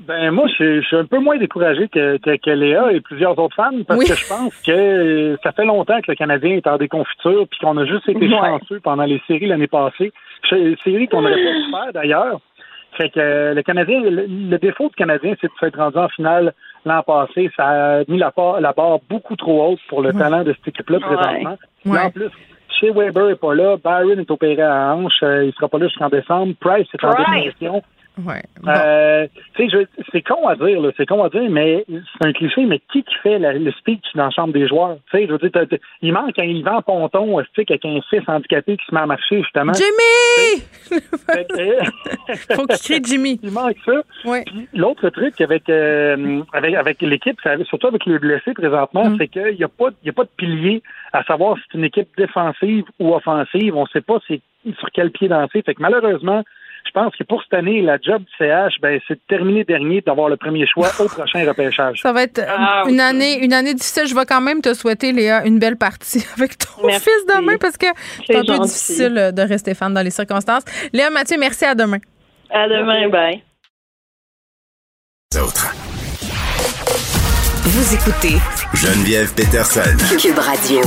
Speaker 17: Ben moi, je suis, je suis un peu moins découragé que, que, que Léa et plusieurs autres fans parce
Speaker 3: Oui.
Speaker 17: que je pense que euh, ça fait longtemps que le Canadien est en déconfiture puis qu'on a juste été
Speaker 18: Ouais.
Speaker 17: chanceux pendant les séries l'année passée. Séries qu'on n'aurait pas pu faire d'ailleurs. Fait que euh, le Canadien, le, le défaut du Canadien, c'est de s'être rendu en finale l'an passé. Ça a mis la, barre- la barre beaucoup trop haute pour le talent de cette équipe-là présentement.
Speaker 3: Ouais.
Speaker 17: En plus, chez Weber n'est pas là, Byron est opéré à la hanche, euh, il sera pas là jusqu'en décembre. Price est en dépression.
Speaker 3: Ouais. Bon.
Speaker 17: Euh, c'est con à dire, là, c'est con à dire, mais c'est un cliché, mais qui qui fait la- le speech dans la chambre des joueurs? Tu sais, je veux dire, il manque un Yvan Ponton, avec un fils handicapé qui se met à marcher, justement?
Speaker 3: Jimmy!
Speaker 17: Que, <laughs>
Speaker 3: Faut qu'il crie Jimmy. <laughs>
Speaker 17: il manque ça.
Speaker 3: Ouais.
Speaker 17: L'autre truc avec euh, avec, avec l'équipe, surtout avec les blessés présentement,
Speaker 3: Mm.
Speaker 17: c'est qu'il n'y a pas y a pas de pilier à savoir si c'est une équipe défensive ou offensive. On ne sait pas c'est sur quel pied danser. Fait que malheureusement, je pense que pour cette année, la job du CH, ben, c'est de terminer dernier d'avoir le premier choix au prochain repêchage.
Speaker 3: Ça va être euh,
Speaker 18: Ah,
Speaker 3: une année, une année difficile. Je vais quand même te souhaiter, Léa, une belle partie <laughs> avec ton
Speaker 18: Merci.
Speaker 3: fils demain parce que c'est un peu difficile euh, de rester fan dans les circonstances. Léa Mathieu, merci à demain.
Speaker 18: À demain, bye.
Speaker 2: Autres.
Speaker 4: Vous écoutez
Speaker 2: Geneviève Peterson.
Speaker 4: Cube Radio.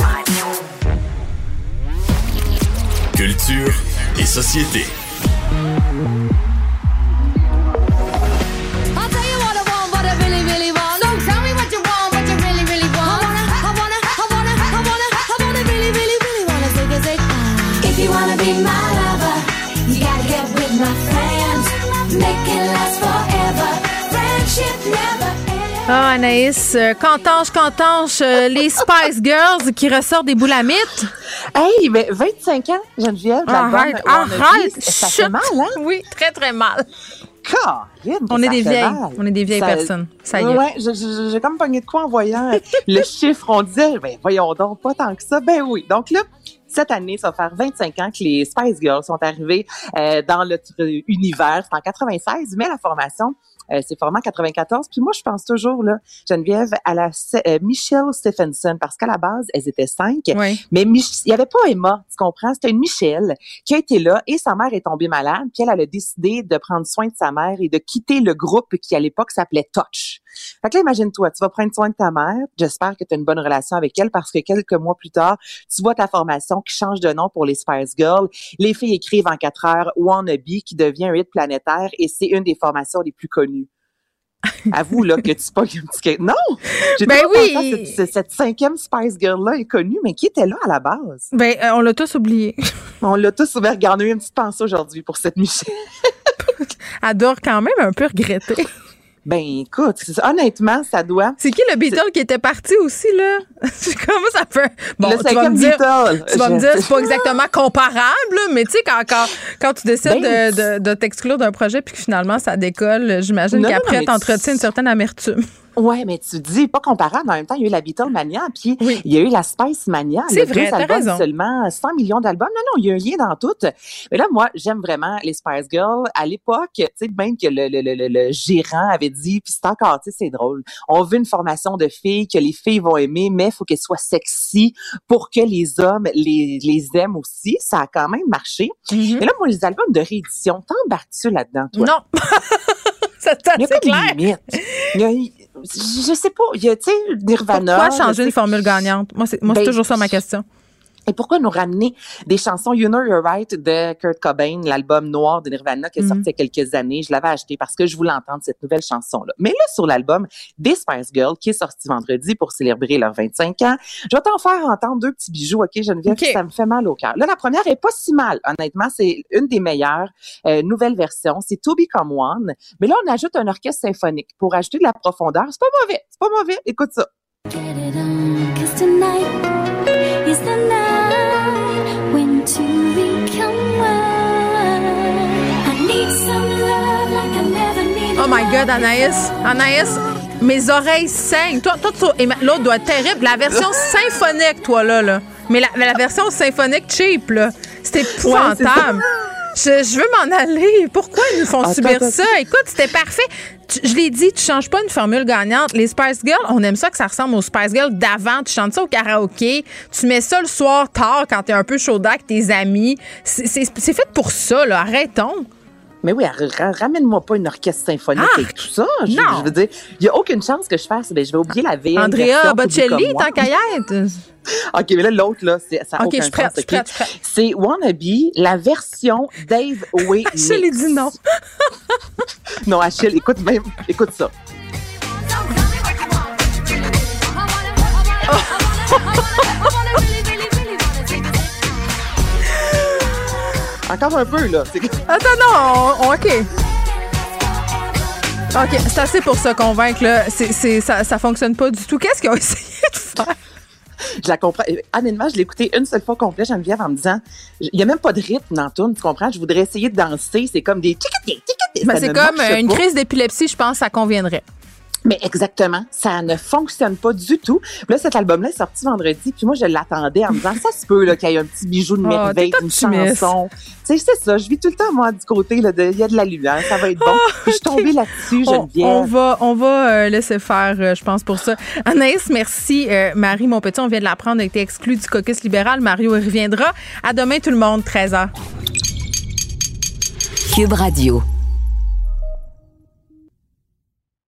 Speaker 2: Culture et société.
Speaker 16: make it last
Speaker 3: Ah, Anaïs, euh, cantanche, cantanche, euh, les Spice Girls qui ressortent des boulamites.
Speaker 19: Hey, mais 25 ans, Geneviève.
Speaker 3: Arrête, arrête,
Speaker 19: Ça fait mal, hein?
Speaker 3: Oui, très, très mal.
Speaker 19: Que
Speaker 3: On est des vieilles.
Speaker 19: mal.
Speaker 3: On est des vieilles
Speaker 19: Ça-
Speaker 3: personnes. Ça y est.
Speaker 19: Ouais, j'ai comme pogné de quoi en voyant <laughs> le chiffre. On disait, ben voyons donc, pas tant que ça. Ben oui. Donc là, Cette année, ça va faire 25 ans que les Spice Girls sont arrivées euh, dans notre univers. C'est en 96, mais la formation euh, c'est formé en 94. Puis moi, je pense toujours, là, Geneviève, à la euh, Michelle Stephenson, parce qu'à la base, elles étaient cinq. Mais Mich- il n'y avait pas Emma, tu comprends? C'était une Michelle qui a été là et sa mère est tombée malade. Puis elle, elle a décidé de prendre soin de sa mère et de quitter le groupe qui, à l'époque, s'appelait Touch. Fait que là, imagine-toi, tu vas prendre soin de ta mère. J'espère que tu as une bonne relation avec elle parce que quelques mois plus tard, tu vois ta formation qui change de nom pour les Spice Girls. Les filles écrivent en quatre heures Wannabe qui devient un hit planétaire et c'est une des formations les plus connues. <laughs> Avoue là que tu pas un petit non j'ai
Speaker 3: Ben oui.
Speaker 19: cette, cette- cinquième Spice Girl là est connue mais qui était là à la base?
Speaker 3: Ben, euh, on l'a tous oublié. <laughs>
Speaker 19: on l'a tous ouvert regardé une petite pensée aujourd'hui pour cette Michelle <laughs>
Speaker 3: Adore quand même un peu regretter.
Speaker 19: Ben écoute honnêtement ça doit
Speaker 3: C'est qui le Beatle qui était parti aussi, là? <laughs> Comment ça fait? Bon,
Speaker 19: Le
Speaker 3: tu vas me dire,
Speaker 19: Beatle.
Speaker 3: tu vas me dire, c'est pas exactement comparable, là, mais tu sais, quand, quand, quand tu décides
Speaker 19: Ben,
Speaker 3: de, de, de t'exclure d'un projet puis que finalement ça décolle, j'imagine qu'après, t'entretiens une certaine amertume.
Speaker 19: Ouais, mais tu dis pas comparable. En même temps, il y a eu la Beatlemania, puis il y a eu la Spice Mania.
Speaker 3: C'est vrai,
Speaker 19: deux albums,
Speaker 3: raison.
Speaker 19: seulement 100 millions d'albums. Non, non, il y a un lien dans tout. Mais là, moi, j'aime vraiment les Spice Girls. À l'époque, tu sais, même que le, le, le, le, le gérant avait dit, puis c'est encore, tu sais, c'est drôle. On veut une formation de filles que les filles vont aimer, mais il faut qu'elles soient sexy pour que les hommes les, les aiment aussi. Ça a quand même marché. Mais là, moi, les albums de réédition, t'embarques-tu là-dedans, toi?
Speaker 3: Non. <laughs> c'est
Speaker 19: Il y a
Speaker 3: assez
Speaker 19: comme
Speaker 3: clair.
Speaker 19: limite. Il y a- je sais pas, il y a, tu sais, Nirvana.
Speaker 3: Pourquoi changer une formule gagnante? Moi, c'est moi, c'est
Speaker 19: Ben,
Speaker 3: toujours ça ma question.
Speaker 19: Et pourquoi nous ramener des chansons? You Know You're Right de Kurt Cobain, l'album noir de Nirvana qui est sorti il y a quelques années. Je l'avais acheté parce que je voulais entendre cette nouvelle chanson-là. Mais là, sur l'album des Spice Girls qui est sorti vendredi pour célébrer leurs 25 ans, je vais t'en faire entendre deux petits bijoux, OK, Geneviève?
Speaker 3: OK.
Speaker 19: Ça me fait mal au cœur. Là, la première est pas si mal, honnêtement. C'est une des meilleures euh, nouvelles versions. C'est To Become One. Mais là, on ajoute un orchestre symphonique pour ajouter de la profondeur. C'est pas mauvais. C'est pas mauvais. Écoute ça.
Speaker 16: Cause tonight is
Speaker 3: my God, Anaïs. Anaïs, mes oreilles saignent. Toi, toi, toi- et l'autre doit être terrible. La version <laughs> symphonique, toi, là, là. Mais la, version symphonique cheap, là, c'est épouvantable. je, je veux m'en aller. Pourquoi ils nous font
Speaker 19: Attends,
Speaker 3: subir
Speaker 19: attends.
Speaker 3: ça? Écoute, c'était parfait. Tu- je l'ai dit, tu changes pas une formule gagnante. Les Spice Girls, on aime ça que ça ressemble aux Spice Girls d'avant. Tu chantes ça au karaoké. Tu mets ça le soir tard quand t'es un peu chaud avec tes amis. C'est fait pour ça, là. Arrêtons.
Speaker 19: Mais oui, ra- ra- ramène-moi pas une orchestre symphonique
Speaker 3: Ah!
Speaker 19: et tout ça. Je,
Speaker 3: Non.
Speaker 19: je veux dire, il y a aucune chance que je fasse. Ben, je vais oublier la vieille
Speaker 3: Andrea Bocelli, tant
Speaker 19: One.
Speaker 3: qu'à y être.
Speaker 19: OK, mais là, l'autre, là, c'est, ça a
Speaker 3: OK,
Speaker 19: aucun
Speaker 3: je suis prête,
Speaker 19: sens,
Speaker 3: je suis prête,
Speaker 19: OK?
Speaker 3: je suis prête.
Speaker 19: C'est Wannabe, la version Dave <laughs> Way
Speaker 3: Je l'ai dit non. <laughs>
Speaker 19: non, Achille, écoute même, écoute ça. <laughs> Encore un peu, là.
Speaker 3: Attends, non, on- on- OK. OK, c'est assez pour se convaincre, là. Ça, ça fonctionne pas du tout. Qu'est-ce qu'ils ont <laughs> essayé de faire?
Speaker 19: Je la comprends. Honnêtement, je l'ai écouté une seule fois complet, Geneviève, en me disant, il y a même pas de rythme dans tout, tu comprends? Je voudrais essayer de danser. C'est comme des.
Speaker 3: Ben, c'est comme une
Speaker 19: pas.
Speaker 3: crise d'épilepsie, je pense, ça conviendrait.
Speaker 19: Mais exactement, ça ne fonctionne pas du tout. Là, cet album-là est sorti vendredi, puis moi, je l'attendais en me disant, ça se peut qu'il y ait un petit bijou de
Speaker 3: Oh,
Speaker 19: merveille,
Speaker 3: optimiste.
Speaker 19: chanson. Tu sais, c'est ça, je vis tout le temps, moi, du côté, là, de, il y a de la lumière, ça va être bon. Puis je suis tombée là-dessus,
Speaker 3: On,
Speaker 19: Geneviève.
Speaker 3: on va, on va euh, laisser faire, euh, je pense, pour ça. Anaïs, merci. Euh, Marie, mon petit, on vient de l'apprendre, a été exclu du caucus libéral. Mario y reviendra. À demain, tout le monde, 13h.
Speaker 4: Cube Radio.